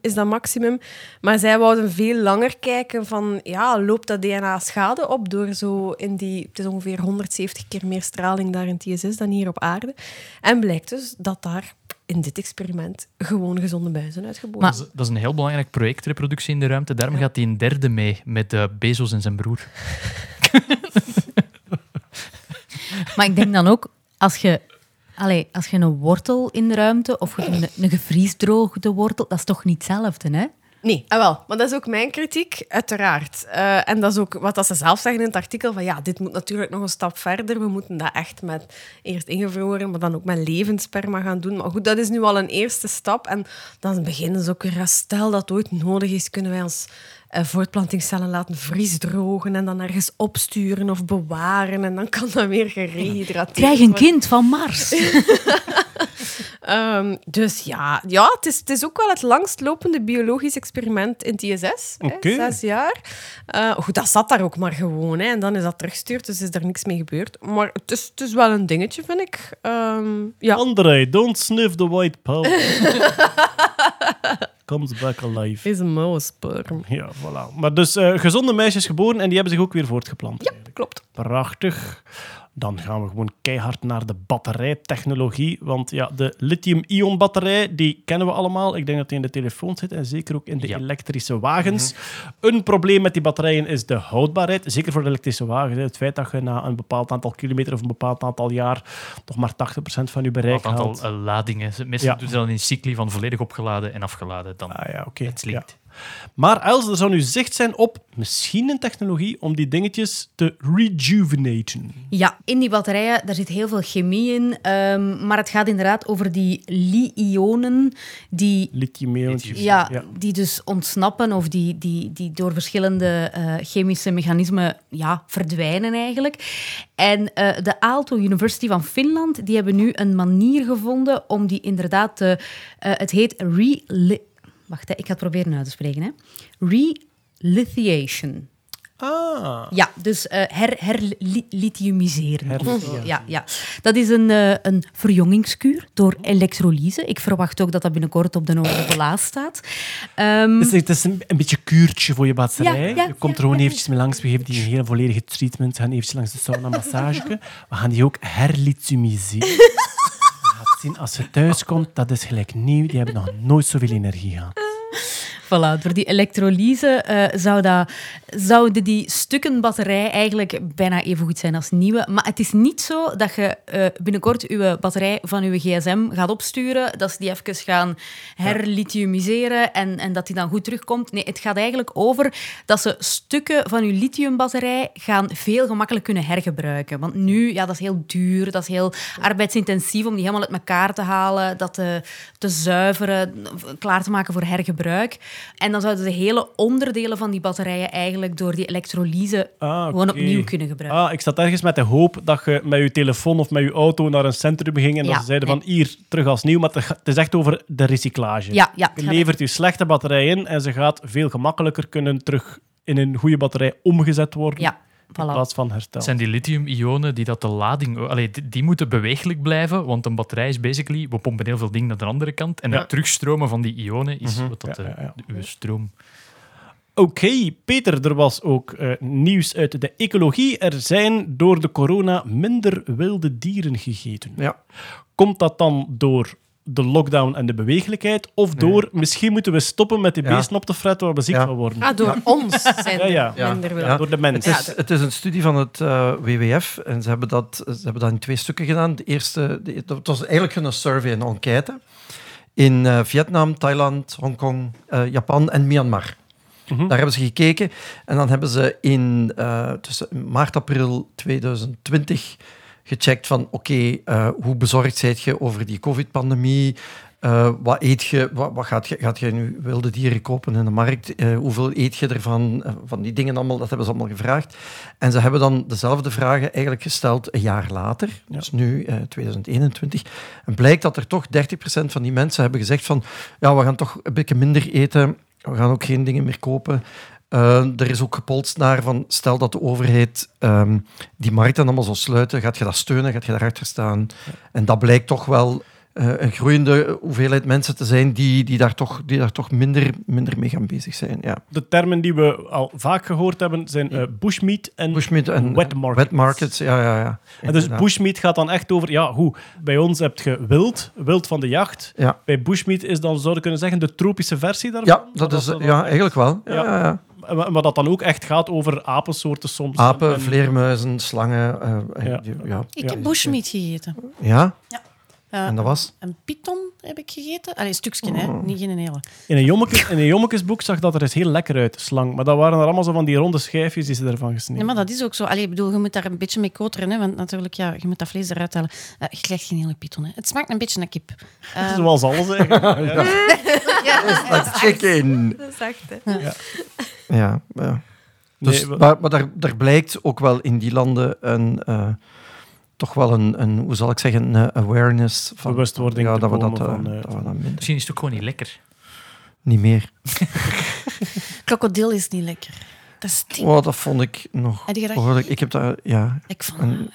G: is dat maximum. Maar zij wouden veel langer kijken van, ja, loopt dat DNA schade op door zo in die... Het is ongeveer 170 keer meer straling daar in het ISS dan hier op aarde. En blijkt dus dat daar in dit experiment gewoon gezonde muizen uitgeboren
I: Maar-
F: Dat is, een heel belangrijk project, reproductie in de ruimte. Daarom gaat hij een derde mee met eh, Bezos en zijn broer.
I: Maar ik denk dan ook, als je, allee, als je een wortel in de ruimte of je een, een gevriesdroogde wortel, dat is toch niet hetzelfde, hè?
G: Nee, ah, wel. Maar dat is ook mijn kritiek, uiteraard. Eh, en dat is ook wat dat ze zelf zeggen in het artikel, van ja, dit moet natuurlijk nog een stap verder. We moeten dat echt met eerst ingevroren, maar dan ook met levenssperma gaan doen. Maar goed, dat is nu al een eerste stap. En dan beginnen ze ook weer, stel dat ooit nodig is, kunnen wij ons eh, voortplantingscellen laten vriesdrogen en dan ergens opsturen of bewaren. En dan kan dat weer gerehydrateerd
I: Krijg een
G: worden.
I: kind van Mars.
G: Ehm, dus ja, ja het, is, het is ook wel het langstlopende biologisch experiment in hè,
A: Oké.
G: zes jaar. Eh, goed, dat zat daar ook maar gewoon. Hè, en dan is dat teruggestuurd, dus is er niks mee gebeurd. Maar het is, het is wel een dingetje, vind ik. Ehm, ja.
A: André, don't sniff the white powder. Comes back alive.
G: Is een mouwsperm.
A: Ja, voilà. Maar dus eh, gezonde meisjes geboren en die hebben zich ook weer voortgeplant.
G: Ja, klopt.
A: Prachtig. Dan gaan we gewoon keihard naar de batterijtechnologie. Want ja, de lithium-ion batterij, die kennen we allemaal. Ik denk dat die in de telefoon zit en zeker ook in de
F: Ja.
A: elektrische wagens. Een probleem met die batterijen is de houdbaarheid. Zeker voor de elektrische wagens. Het feit dat je na een bepaald aantal kilometer of een bepaald aantal jaar toch maar 80% van je bereik
F: Een aantal
A: haalt.
F: eh, ladingen. Meestal
A: Ja.
F: doen ze dat in een cycli van volledig opgeladen en afgeladen. Dan
A: Ah ja, oké.
F: het slinkt.
A: Ja. Maar Els, er zou nu zicht zijn op misschien een technologie om die dingetjes te rejuvenaten.
I: Ja, in die batterijen, daar zit heel veel chemie in. ehm, maar het gaat inderdaad over die li-ionen die
A: Lithium-iontjes.
I: Ja, die dus ontsnappen of die, die, die door verschillende eh, chemische mechanismen ja, verdwijnen eigenlijk. En eh, de Aalto University van Finland die hebben nu een manier gevonden om die inderdaad te... eh, het heet re... Wacht, hè, ik ga het proberen uit te spreken. Hè. Relithiation.
A: Ah.
I: Ja, dus eh her, herlithiumiseren. Ja, ja. Dat is een, eh, een verjongingskuur door elektrolyse. Ik verwacht ook dat dat binnenkort op de Noorde de la staat. Ehm,
A: Het is, het is een, een beetje kuurtje voor je batterij.
I: Ja, ja,
A: je komt er gewoon eventjes mee langs. We geven die een hele volledige treatment. We gaan eventjes langs de sauna massage. We gaan die ook herlithiumiseren. Zien, als je thuis komt, dat is gelijk nieuw. Die hebben nog nooit zoveel energie gehad.
I: Voilà, door die elektrolyse eh, zou dat, zouden die stukken batterij eigenlijk bijna even goed zijn als nieuwe. Maar het is niet zo dat je eh, binnenkort je batterij van je gsm gaat opsturen, dat ze die even gaan herlithiumiseren en, en dat die dan goed terugkomt. Nee, het gaat eigenlijk over dat ze stukken van je lithiumbatterij gaan veel gemakkelijk kunnen hergebruiken. Want nu, ja, dat is heel duur, dat is heel arbeidsintensief om die helemaal uit elkaar te halen, dat te, te zuiveren, klaar te maken voor hergebruik. En dan zouden de hele onderdelen van die batterijen eigenlijk door die elektrolyse
A: Ah,
I: gewoon opnieuw kunnen gebruiken.
A: Ah, ik zat ergens met de hoop dat je met je telefoon of met je auto naar een centrum ging en dat ze zeiden
I: nee.
A: van hier, terug als nieuw. Maar het is echt over de recyclage.
I: Ja, ja.
A: Je levert je slechte batterij in en ze gaat veel gemakkelijker kunnen terug in een goede batterij omgezet worden.
I: Ja,
A: In plaats van herstel.
F: Het zijn die lithium-ionen die dat de lading... Allee, die, die moeten bewegelijk blijven, want een batterij is basically... We pompen heel veel dingen naar de andere kant en
A: Ja.
F: het terugstromen van die ionen is wat dat,
A: Ja, ja, ja.
F: de- stroom...
A: Oké, Peter, er was ook eh, nieuws uit de ecologie. Er zijn door de corona minder wilde dieren gegeten.
H: Ja.
A: Komt dat dan door de lockdown en de bewegelijkheid? Of door, misschien moeten we stoppen met die
H: Ja.
A: beesten op te fretten waar we ziek
H: Ja.
A: van worden?
G: Ah, door ons zijn
A: Ja, ja.
G: er minder.
H: Ja.
A: Door de mens.
H: Het is, het is een studie van het eh, WWF en ze hebben, dat, ze hebben dat in twee stukken gedaan. De eerste, de, dat was eigenlijk een survey, een enquête. In eh, Vietnam, Thailand, Hongkong, eh, Japan en Myanmar.
A: Mhm.
H: Daar hebben ze gekeken en dan hebben ze in uh, tussen maart april 2020 gecheckt van oké, uh, hoe bezorgd zijt je over die covid-pandemie? Uh, wat eet je? Wat, wat, gaat je? Gaat je nu wilde dieren kopen in de markt? Uh, hoeveel eet je ervan? Uh, van die dingen allemaal, dat hebben ze allemaal gevraagd. En ze hebben dan dezelfde vragen eigenlijk gesteld een jaar later, ja. dus nu 2021. En blijkt dat er toch 30% van die mensen hebben gezegd van ja, we gaan toch een beetje minder eten. We gaan ook geen dingen meer kopen. Uh, er is ook gepolst naar van, stel dat de overheid um, die markten allemaal zou sluiten, gaat je dat steunen, gaat je daarachter staan? Ja. En dat blijkt toch wel uh, een groeiende hoeveelheid mensen te zijn die, die, daar, toch, die daar toch minder, minder mee gaan bezig zijn. Ja.
A: De termen die we al vaak gehoord hebben zijn uh, bushmeat en,
H: bushmeat en
A: wet markets.
H: Wet markets ja, ja, ja.
A: En dus bushmeat gaat dan echt over, ja, hoe? Bij ons heb je wild, wild van de jacht.
H: Ja.
A: Bij bushmeat is dan, zou je kunnen zeggen, de tropische versie daarvan?
H: Ja, dat is, ja eigenlijk wel. Ja. Ja, ja.
A: Maar dat dan ook echt gaat over apensoorten soms.
H: Apen, en, vleermuizen, slangen. Uh,
A: ja.
H: ja.
B: Ik heb bushmeat gegeten.
H: Ja?
B: Ja.
H: Uh, en dat was?
B: Een python heb ik gegeten. Allee, een stukje, oh. hè? niet geen hele.
A: In een, jommekes, in een jommekesboek zag dat er eens heel lekker uit, slang. Maar dat waren er allemaal zo van die ronde schijfjes die ze ervan gesneden.
B: Ja, maar dat is ook zo. Allee, ik bedoel, je moet daar een beetje mee koteren, hè? want natuurlijk, ja, je moet dat vlees eruit halen. Uh, je krijgt geen hele python. Hè? Het smaakt een beetje naar kip.
A: Uh, Zoals alles eigenlijk. ja.
H: ja, dat is chicken.
G: Dat is echt, hè.
H: Ja. ja, ja. Dus, nee, maar maar daar, daar blijkt ook wel in die landen een, uh, toch wel een, een, hoe zal ik zeggen, een awareness van
A: bewustwording.
H: Ja, dat we dat, uh,
A: van, uh,
F: dat we dat Misschien is het ook gewoon niet lekker.
H: Niet meer.
B: Krokodil is niet lekker. Dat stinkt.
H: Oh, dat vond ik nog. Behoorlijk. Ik heb daar, ja.
B: Ik vond
H: een...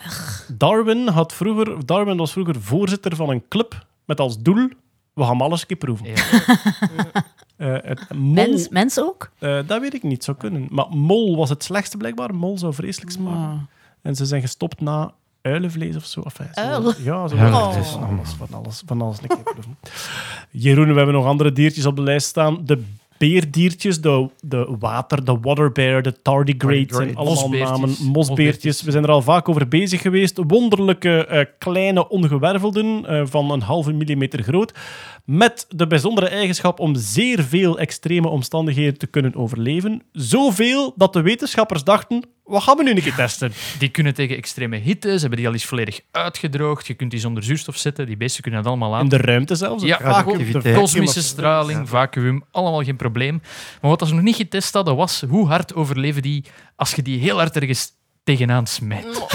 A: Darwin, had vroeger, Darwin was vroeger voorzitter van een club met als doel: we gaan alles een keer proeven. Ja.
I: Uh, het mol, mens, mens ook?
A: Uh, dat weet ik niet, zou kunnen. Maar mol was het slechtste blijkbaar. Mol zou vreselijk smaken. En ze zijn gestopt na uilenvlees of zo. Enfin, zo
B: Uil?
A: Ja, zo
H: ja,
A: oh. van, alles, van, alles, van alles een keer proeven. Jeroen, we hebben nog andere diertjes op de lijst staan. De beerdiertjes, de, de water, de waterbear, de tardigrade, zijn allemaal
F: Mosbeertjes.
A: namen. Mosbeertjes.
F: Mosbeertjes.
A: We zijn er al vaak over bezig geweest. Wonderlijke eh, kleine ongewervelden eh, van een halve millimeter groot. Met de bijzondere eigenschap om zeer veel extreme omstandigheden te kunnen overleven. Zoveel dat de wetenschappers dachten, wat gaan we nu een keer testen?
F: Die kunnen tegen extreme hitte, ze hebben die al eens volledig uitgedroogd. Je kunt die zonder zuurstof zetten, die beesten kunnen dat allemaal aan.
A: In de ruimte zelfs.
F: Ja,
A: vacuüm
F: Kosmische straling, vacuüm, allemaal geen probleem. Maar wat ze nog niet getest hadden, was hoe hard overleven die als je die heel hard ergens tegenaan smijt.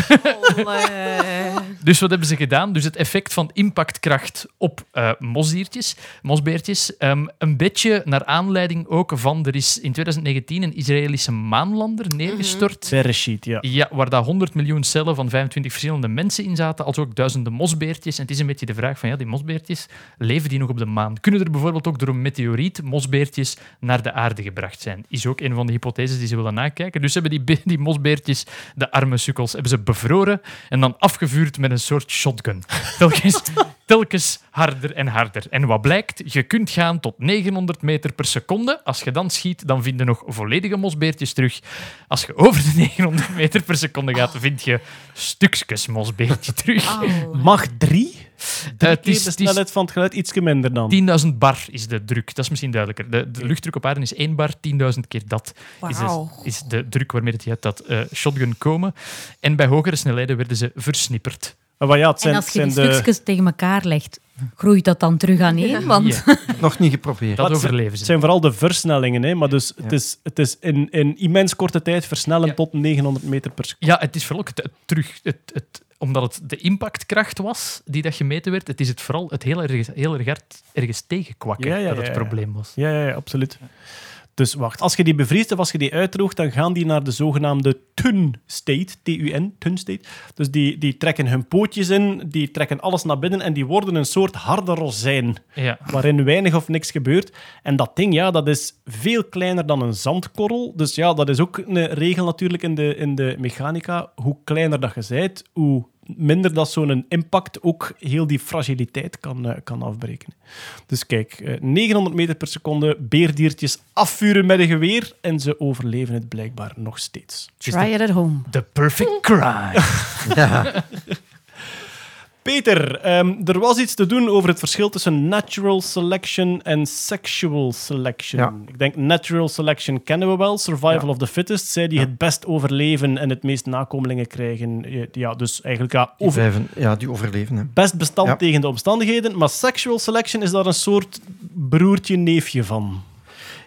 F: Dus wat hebben ze gedaan? Dus het effect van impactkracht op eh, mosdiertjes, mosbeertjes. ehm, een beetje naar aanleiding ook van... Er is in 2019 een Israëlische maanlander neergestort.
A: Bereshit, ja.
F: Ja, waar daar 100 miljoen cellen van 25 verschillende mensen in zaten, als ook duizenden mosbeertjes. En het is een beetje de vraag van, ja, die mosbeertjes, leven die nog op de maan? Kunnen er bijvoorbeeld ook door een meteoriet mosbeertjes naar de aarde gebracht zijn? Is ook een van de hypotheses die ze willen nakijken. Dus hebben die, die mosbeertjes, de arme sukkels, hebben ze bevroren en dan afgevuurd met een soort shotgun. Telkens, telkens harder en harder. En wat blijkt? Je kunt gaan tot 900 meter per seconde. Als je dan schiet, dan vind je nog volledige mosbeertjes terug. Als je over de 900 meter per seconde gaat, vind je stukjes mosbeertje terug.
A: Mag drie?
F: Is-
A: de snelheid van het geluid iets minder dan.
F: 10.000 bar is de druk. Dat is misschien duidelijker. De, de luchtdruk op aarde is 1 bar, 10.000 keer dat is de, is de druk waarmee het uit dat eh, shotgun komen. En bij hogere snelheden werden ze versnipperd.
A: Maar wat ja, het
I: En als je
A: zijn
I: die
A: de...
I: stukjes tegen elkaar legt, groeit dat dan terug aan één? Want
F: Ja,
H: Nog niet geprobeerd.
F: dat overleven
A: Het
F: ze.
A: zijn vooral de versnellingen, hè? maar dus het is, het is in, in immens korte tijd versnellen
F: Ja.
A: tot 900 meter per seconde.
F: Ja, het is vooral ook het, het terug... Het, het, omdat het de impactkracht was die dat gemeten werd, het is het vooral het heel erg, heel erg hard ergens tegenkwakken
A: Ja, ja,
F: dat het
A: ja.
F: probleem was.
A: Ja, ja, ja, absoluut. Dus wacht, als je die bevriest of als je die uitdroogt, dan gaan die naar de zogenaamde tun state, T-U-N, tun state. Dus die, die trekken hun pootjes in, die trekken alles naar binnen en die worden een soort harde rozijn,
F: Ja.
A: waarin weinig of niks gebeurt. En dat ding, ja, dat is veel kleiner dan een zandkorrel. Dus ja, dat is ook een regel natuurlijk in de, in de mechanica. Hoe kleiner dat je bent, hoe minder dat zo'n impact ook heel die fragiliteit kan, eh, kan afbreken. Dus kijk, eh, 900 meter per seconde, beerdiertjes afvuren met een geweer en ze overleven het blijkbaar nog steeds.
B: Try it at home.
F: The perfect crime.
H: Ja.
A: Peter, ehm, er was iets te doen over het verschil tussen natural selection en sexual selection.
H: Ja.
A: Ik denk natural selection kennen we wel, survival
H: Ja.
A: of the fittest, zij die
H: Ja.
A: het best overleven en het meest nakomelingen krijgen. Ja, dus eigenlijk ja,
H: Die,
A: over,
H: blijven, ja, die overleven. Hè.
A: best bestand tegen de omstandigheden, maar sexual selection is daar een soort broertje, neefje van.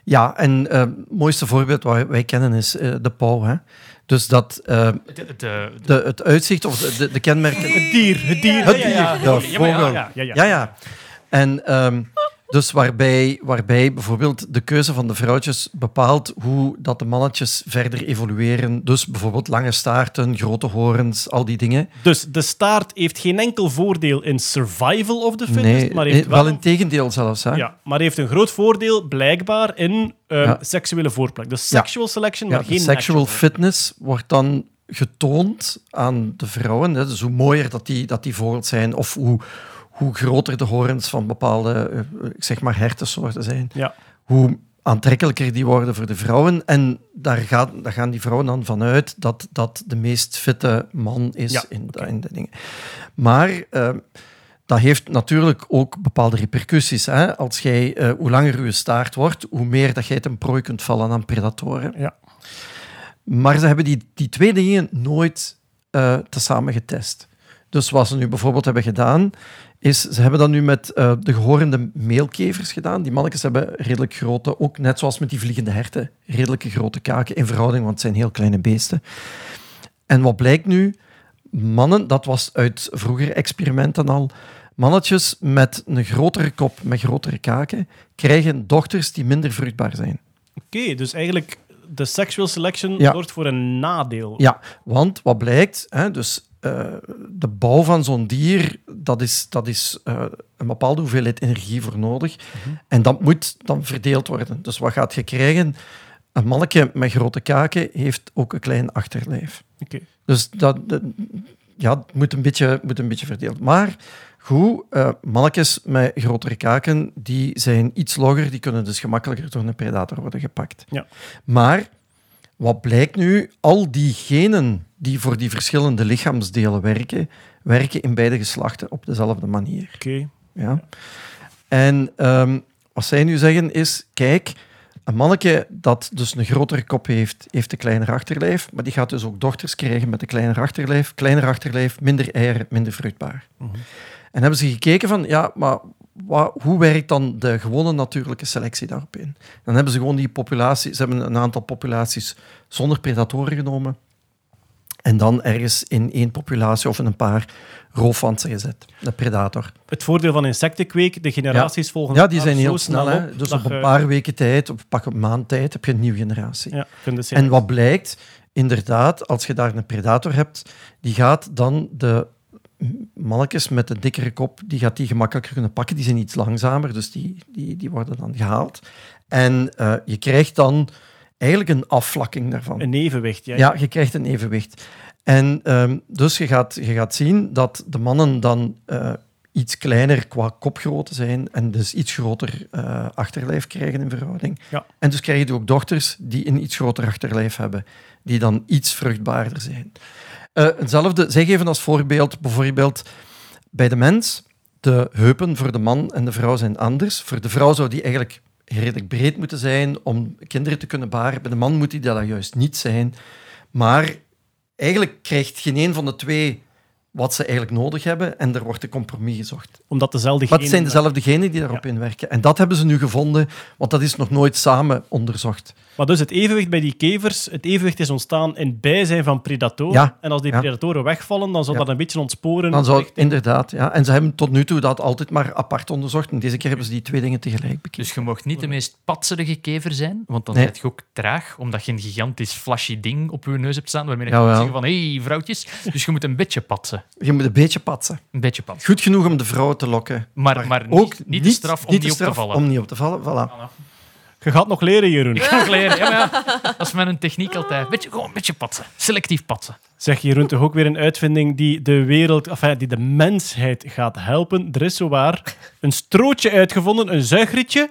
H: Ja, en eh, het mooiste voorbeeld wat wij kennen is eh, de pauw. Hè. Dus dat
F: Het, het, eh,
H: de, het uitzicht of de, de, de kenmerken...
A: Het dier, het dier.
H: Het
A: ja, ja, ja.
H: dier, ja,
A: Ja,
H: vogel.
A: ja, ja, ja.
H: Ja, ja. En ehm, dus waarbij, waarbij bijvoorbeeld de keuze van de vrouwtjes bepaalt hoe dat de mannetjes verder evolueren. Dus bijvoorbeeld lange staarten, grote horens, al die dingen.
A: Dus de staart heeft geen enkel voordeel in survival of the fittest,
H: Nee,
A: maar heeft wel,
H: wel in tegendeel zelfs. Hè?
A: ja, maar heeft een groot voordeel blijkbaar in eh,
H: Ja.
A: seksuele voortplank. Dus
H: Ja.
A: sexual selection, maar geen
H: sexual
A: natural.
H: fitness wordt dan getoond aan de vrouwen. Hè. Dus hoe mooier dat die, dat die vogels zijn, of hoe, hoe groter de horens van bepaalde eh, zeg maar hertensoorten zijn,
A: Ja.
H: hoe aantrekkelijker die worden voor de vrouwen. En daar, gaat, daar gaan die vrouwen dan vanuit dat dat de meest fitte man is
A: Ja,
H: in, de- in de dingen. Maar eh, dat heeft natuurlijk ook bepaalde repercussies. Hè? Als jij, eh, hoe langer je staart wordt, hoe meer dat jij ten prooi kunt vallen aan predatoren.
A: Ja.
H: Maar ze hebben die, die twee dingen nooit eh tezamen getest. Dus wat ze nu bijvoorbeeld hebben gedaan, is ze hebben dat nu met eh, de gehorende meelkevers gedaan. Die mannetjes hebben redelijk grote, ook net zoals met die vliegende herten, redelijke grote kaken in verhouding, want het zijn heel kleine beesten. En wat blijkt nu? Mannen, dat was uit vroegere experimenten al, mannetjes met een grotere kop, met grotere kaken, krijgen dochters die minder vruchtbaar zijn.
A: Oké, dus eigenlijk de sexual selection
H: Ja.
A: zorgt voor een nadeel.
H: Ja, want wat blijkt, hè, dus eh, de bouw van zo'n dier, dat is, dat is eh, een bepaalde hoeveelheid energie voor nodig. En dat moet dan verdeeld worden. Dus wat gaat je krijgen? Een mannetje met grote kaken heeft ook een klein achterlijf.
A: Oké.
H: Dus dat, dat- ja, het moet een, beetje, moet een beetje verdeeld. Maar Goed, eh mannetjes met grotere kaken, die zijn iets logger, die kunnen dus gemakkelijker door een predator worden gepakt.
A: Ja.
H: Maar wat blijkt nu? Al die genen die voor die verschillende lichaamsdelen werken, werken in beide geslachten op dezelfde manier.
A: Oké.
H: Ja. En ehm, wat zij nu zeggen is, kijk, een manneke dat dus een grotere kop heeft, heeft een kleiner achterlijf, maar die gaat dus ook dochters krijgen met een kleiner achterlijf. Kleiner achterlijf, minder eieren, minder vruchtbaar. En hebben ze gekeken van, ja, maar wa- hoe werkt dan de gewone natuurlijke selectie daarop in? Dan hebben ze gewoon die populatie, ze hebben een aantal populaties zonder predatoren genomen. En dan ergens in één populatie of in een paar roofwantsen gezet. De predator.
A: Het voordeel van insectenkweek, de generaties volgen
H: Ja, die zijn heel snel.
A: Op
H: Dus op een paar weken tijd, op pak een maand tijd, heb je een nieuwe generatie.
A: Ja,
H: En wat blijkt, inderdaad, als je daar een predator hebt, die gaat dan de mannetjes met de dikkere kop, die gaat die gemakkelijker kunnen pakken. Die zijn iets langzamer, dus die, die, die worden dan gehaald. En eh, je krijgt dan eigenlijk een afvlakking daarvan.
A: Een evenwicht, ja.
H: Ja, je krijgt een evenwicht. En ehm, dus je gaat, je gaat zien dat de mannen dan eh, iets kleiner qua kopgrootte zijn en dus iets groter eh, achterlijf krijgen in verhouding.
A: Ja.
H: En dus krijg je ook dochters die een iets groter achterlijf hebben, die dan iets vruchtbaarder zijn. Eh, hetzelfde, zeg even als voorbeeld, bijvoorbeeld bij de mens, de heupen voor de man en de vrouw zijn anders. Voor de vrouw zou die eigenlijk redelijk breed moeten zijn om kinderen te kunnen baren. Bij de man moet die dat juist niet zijn. Maar eigenlijk krijgt geen een van de twee wat ze eigenlijk nodig hebben en er wordt een compromis gezocht.
A: Omdat dezelfde
H: Maar het zijn
A: genen-
H: dezelfde genen die daarop inwerken. En dat hebben ze nu gevonden, want dat is nog nooit samen onderzocht.
A: Maar dus het evenwicht bij die kevers, het evenwicht is ontstaan in bijzijn van predatoren.
H: Ja,
A: En als die
H: ja.
A: predatoren wegvallen, dan zal
H: Ja.
A: dat een beetje ontsporen.
H: Dan zou,
A: richting-
H: inderdaad, ja. En ze hebben tot nu toe dat altijd maar apart onderzocht. En deze keer hebben ze die twee dingen tegelijk bekeken.
F: Dus je mag niet de meest patserige kever zijn, want dan
H: Nee.
F: je ook traag, omdat je een gigantisch flashy ding op je neus hebt staan, waarmee je kan zeggen van, hé, hey, vrouwtjes. Dus je moet een beetje patsen.
H: Je moet een beetje patsen.
F: Een beetje patsen.
H: Goed genoeg om de vrouwen te lokken.
F: Maar, maar niet, niet de straf om
H: niet
F: op te
H: straf
F: vallen.
H: Om niet op te vallen, voilà.
A: Je gaat nog leren, Jeroen.
F: Ik ga nog leren. Ja, maar ja, dat is mijn techniek altijd. Beetje, gewoon een beetje patsen. Selectief patsen.
A: Zeg Jeroen, toch ook weer een uitvinding die de wereld, enfin, die de mensheid gaat helpen. Er is zowaar een strootje uitgevonden, een zuigrietje,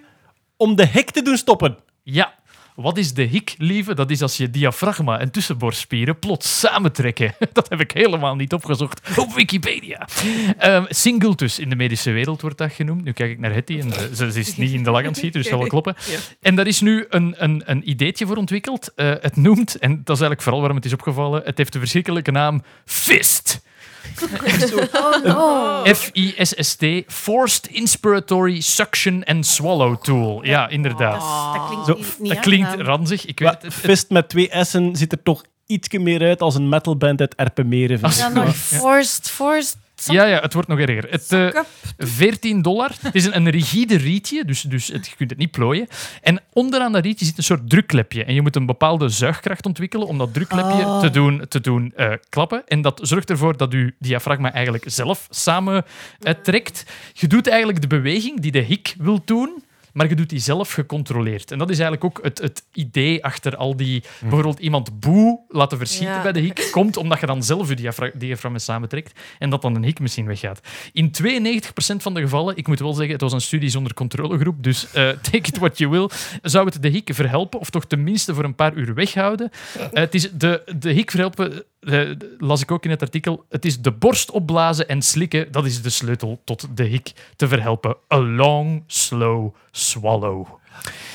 A: om de hek te doen stoppen.
F: Ja. Wat is de hik, lieve? Dat is als je diafragma en tussenborstspieren plots samentrekken. Dat heb ik helemaal niet opgezocht op Wikipedia. Ehm singultus in de medische wereld wordt dat genoemd. Nu kijk ik naar Hetty en ze, ze is niet in de lach aan het schieten, dus dat zal wel kloppen. En daar is nu een, een, een ideetje voor ontwikkeld. Eh, het noemt, en dat is eigenlijk vooral waarom het is opgevallen, het heeft de verschrikkelijke naam FIST. F-I-S-S-T, Forced Inspiratory Suction and Swallow Tool. Ja, inderdaad.
B: Dat klinkt
A: Zo,
B: niet, niet
F: Dat klinkt
B: aangenaam.
F: ranzig, ik weet het. het.
A: Fist met twee S'en ziet er toch ietsje meer uit als een metalband uit Erpenmeren.
B: Dan nog forced, forced.
F: Ja, ja, het wordt nog erger. Het, eh 14 dollar. Het is een, een rigide rietje, dus, dus het, je kunt het niet plooien. En onderaan dat rietje zit een soort drukklepje. En je moet een bepaalde zuigkracht ontwikkelen om dat drukklepje
B: Oh.
F: te doen, te doen eh, klappen. En dat zorgt ervoor dat je diafragma eigenlijk zelf samen eh, trekt. Je doet eigenlijk de beweging die de hik wil doen, maar je doet die zelf gecontroleerd. En dat is eigenlijk ook het, het idee achter al die... Bijvoorbeeld iemand boe laten verschieten
G: Ja.
F: bij de hik, komt omdat je dan zelf je diafra diafragma samentrekt en dat dan een hik misschien weggaat. In 92% van de gevallen, ik moet wel zeggen, het was een studie zonder controlegroep, dus eh, take it what you will, zou het de hik verhelpen, of toch tenminste voor een paar uur weghouden. Eh, het is de, de hik verhelpen, eh, las ik ook in het artikel, het is de borst opblazen en slikken, dat is de sleutel tot de hik te verhelpen. A long, slow swallow.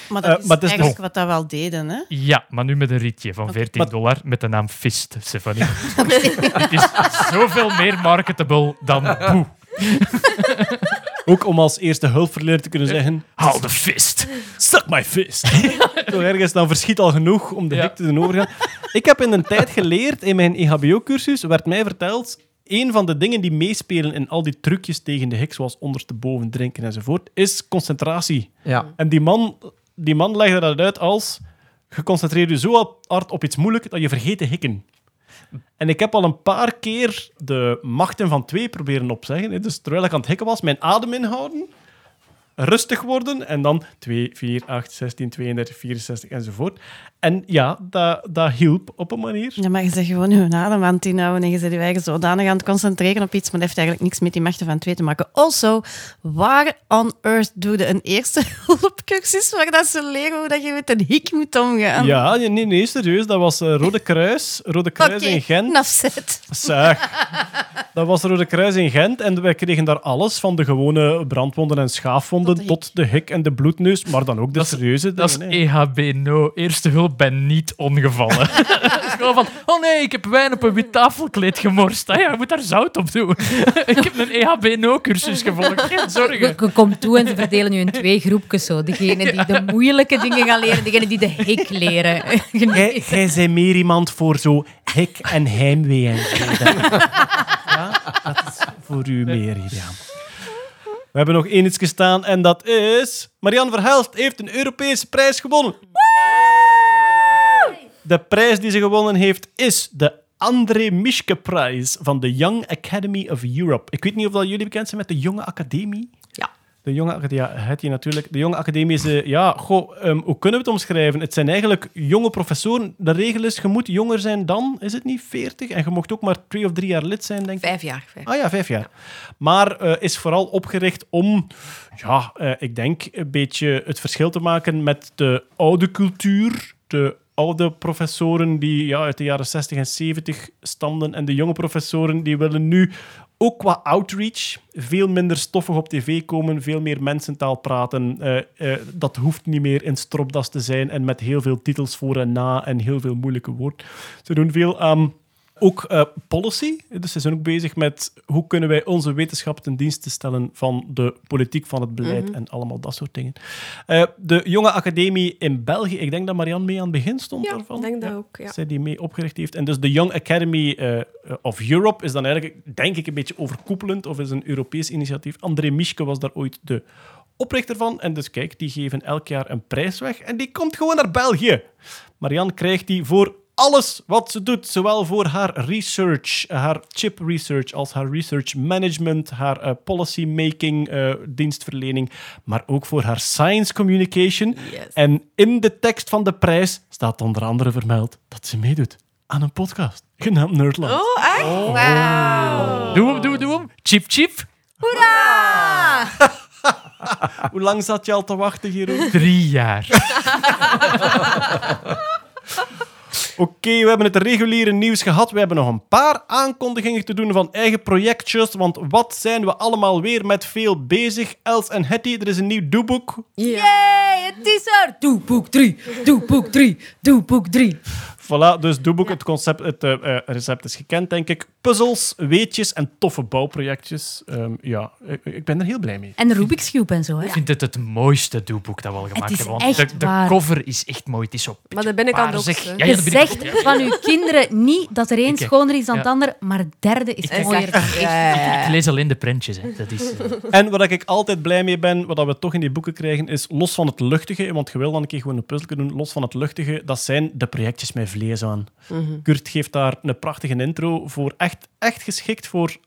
B: Maar dat
A: Eh, maar het is
B: eigenlijk wat dat wel deden, hè?
F: Ja, maar nu met een rietje van 14
A: Maar-
F: dollar met de naam Fist, Stefanie. Het is zoveel meer marketable dan boe.
A: Ook om als eerste hulpverlener te kunnen zeggen...
F: Haal de fist.
A: Suck my fist. Toch ergens, dan verschiet al genoeg om de
F: Ja.
A: hek te doen overgaan. Ik heb in een tijd geleerd, in mijn EHBO-cursus, werd mij verteld, een van de dingen die meespelen in al die trucjes tegen de hek, zoals ondersteboven drinken enzovoort, is concentratie.
H: Ja.
A: En die man, die man legde dat uit als, je concentreert je zo hard op iets moeilijk dat je vergeet te hikken. En ik heb al een paar keer de machten van twee proberen opzeggen. Dus terwijl ik aan het hikken was, mijn adem inhouden, rustig worden en dan 2, 4, 8, 16, 32, 64 enzovoort. En ja, dat, dat hielp op een manier.
B: Ja, maar je zegt gewoon je adem aan het inhouden en je zit je eigen zodanig aan het concentreren op iets, maar dat heeft eigenlijk niks met die machten van twee te maken. Also, waar on earth doe je een eerste hulpcursus waar dat ze leren hoe dat je met een hik moet omgaan?
A: Ja, nee, nee, serieus. Dat was eh, Rode Kruis. Rode Kruis in Gent.
B: Nafzet.
A: Zeg. Dat was Rode Kruis in Gent en wij kregen daar alles van de gewone brandwonden en schaafwonden tot de, hik en de bloedneus, maar dan ook de serieuze
F: Dat is. EHB no. Eerste hulp bij niet ongevallen. Het is gewoon van, oh nee, ik heb wijn op een wit tafelkleed gemorst. Ah ja, je moet daar zout op doen. ik heb een EHB no-cursus gevolgd. Geen zorgen.
I: Je, komt toe en ze verdelen je in twee groepjes. Zo. Degene die de moeilijke dingen gaan leren, degene die de hik leren.
A: Jij, bent meer iemand voor zo hik en heimwee en zo. Ja, dat is voor u meer ideaal. We hebben nog één iets gestaan en dat is... Marianne Verhelst heeft een Europese prijs gewonnen. De prijs die ze gewonnen heeft is de André Mischke-prijs van de Young Academy of Europe. Ik weet niet of dat jullie bekend zijn met de Jonge Academie.
G: Ja.
A: De Jonge Academie, ja, het je natuurlijk. De Jonge Academie is, eh, ja, goh, ehm, hoe kunnen we het omschrijven? Het zijn eigenlijk jonge professoren. De regel is, je moet jonger zijn dan, is het niet 40? En je mocht ook maar twee of drie jaar lid zijn, denk ik.
G: Vijf jaar. Vijf.
A: Ah ja, vijf jaar. Maar eh, is vooral opgericht om, ja, eh, ik denk een beetje het verschil te maken met de oude cultuur, de oude professoren die ja, uit de jaren 60 en 70 stamden en de jonge professoren die willen nu ook qua outreach veel minder stoffig op tv komen, veel meer mensentaal praten. Eh, eh, dat hoeft niet meer in stropdas te zijn en met heel veel titels voor en na en heel veel moeilijke woorden. Ze doen veel aan ook eh, policy. Dus ze zijn ook bezig met hoe kunnen wij onze wetenschap ten dienste stellen van de politiek, van het beleid en allemaal dat soort dingen. Eh, de Jonge Academie in België, ik denk dat Marianne mee aan het begin stond
G: Ja,
A: daarvan.
G: ik denk dat ook. Ja.
A: Zij die mee opgericht heeft. En dus de Young Academy eh, of Europe is dan eigenlijk, denk ik, een beetje overkoepelend of is een Europees initiatief. André Mischke was daar ooit de oprichter van. En dus kijk, die geven elk jaar een prijs weg en die komt gewoon naar België. Marianne krijgt die voor alles wat ze doet, zowel voor haar research, eh, haar chip research, als haar research management, haar eh, policy making, eh, dienstverlening, maar ook voor haar science communication. En in de tekst van de prijs staat onder andere vermeld dat ze meedoet aan een podcast genaamd Nerdland.
G: Oh, echt? Wauw.
F: Doe hem, doe hem, doe hem. Chip, chip.
A: Hoe lang zat je al te wachten, Jeroen?
F: Drie jaar.
A: Oké, we hebben het reguliere nieuws gehad. We hebben nog een paar aankondigingen te doen van eigen projectjes. Want wat zijn we allemaal weer met veel bezig? Els en Hetty, er is een nieuw doeboek.
I: Yay, het is er! Doe boek 3, doe boek 3, doe boek 3.
A: Voilà, dus doeboek, het concept, het eh, eh, recept is gekend, denk ik. Puzzels, weetjes en toffe bouwprojectjes. Ehm, ja, ik, ik ben er heel blij mee.
I: En de Rubik's Cube en zo, hè?
F: Ik vind het het mooiste doeboek dat we al gemaakt hebben. Want
I: echt
F: de, de cover is echt mooi. Het is zo
G: Maar
F: paarsig.
G: hè.
F: Ja, ja,
I: Je zegt van uw kinderen niet dat er één
F: Ik,
I: schoner is dan het
F: Ja.
I: ander, maar het derde is
F: Ik-
I: mooier.
F: Ik lees alleen de prentjes. Hè. Dat is, eh,
A: En waar ik altijd blij mee ben, wat we toch in die boeken krijgen, is los van het luchtige, want je wil dan een keer gewoon een puzzel doen, los van het luchtige, dat zijn de projectjes met vlees aan. Kurt geeft daar een prachtige intro voor, echt, echt geschikt voor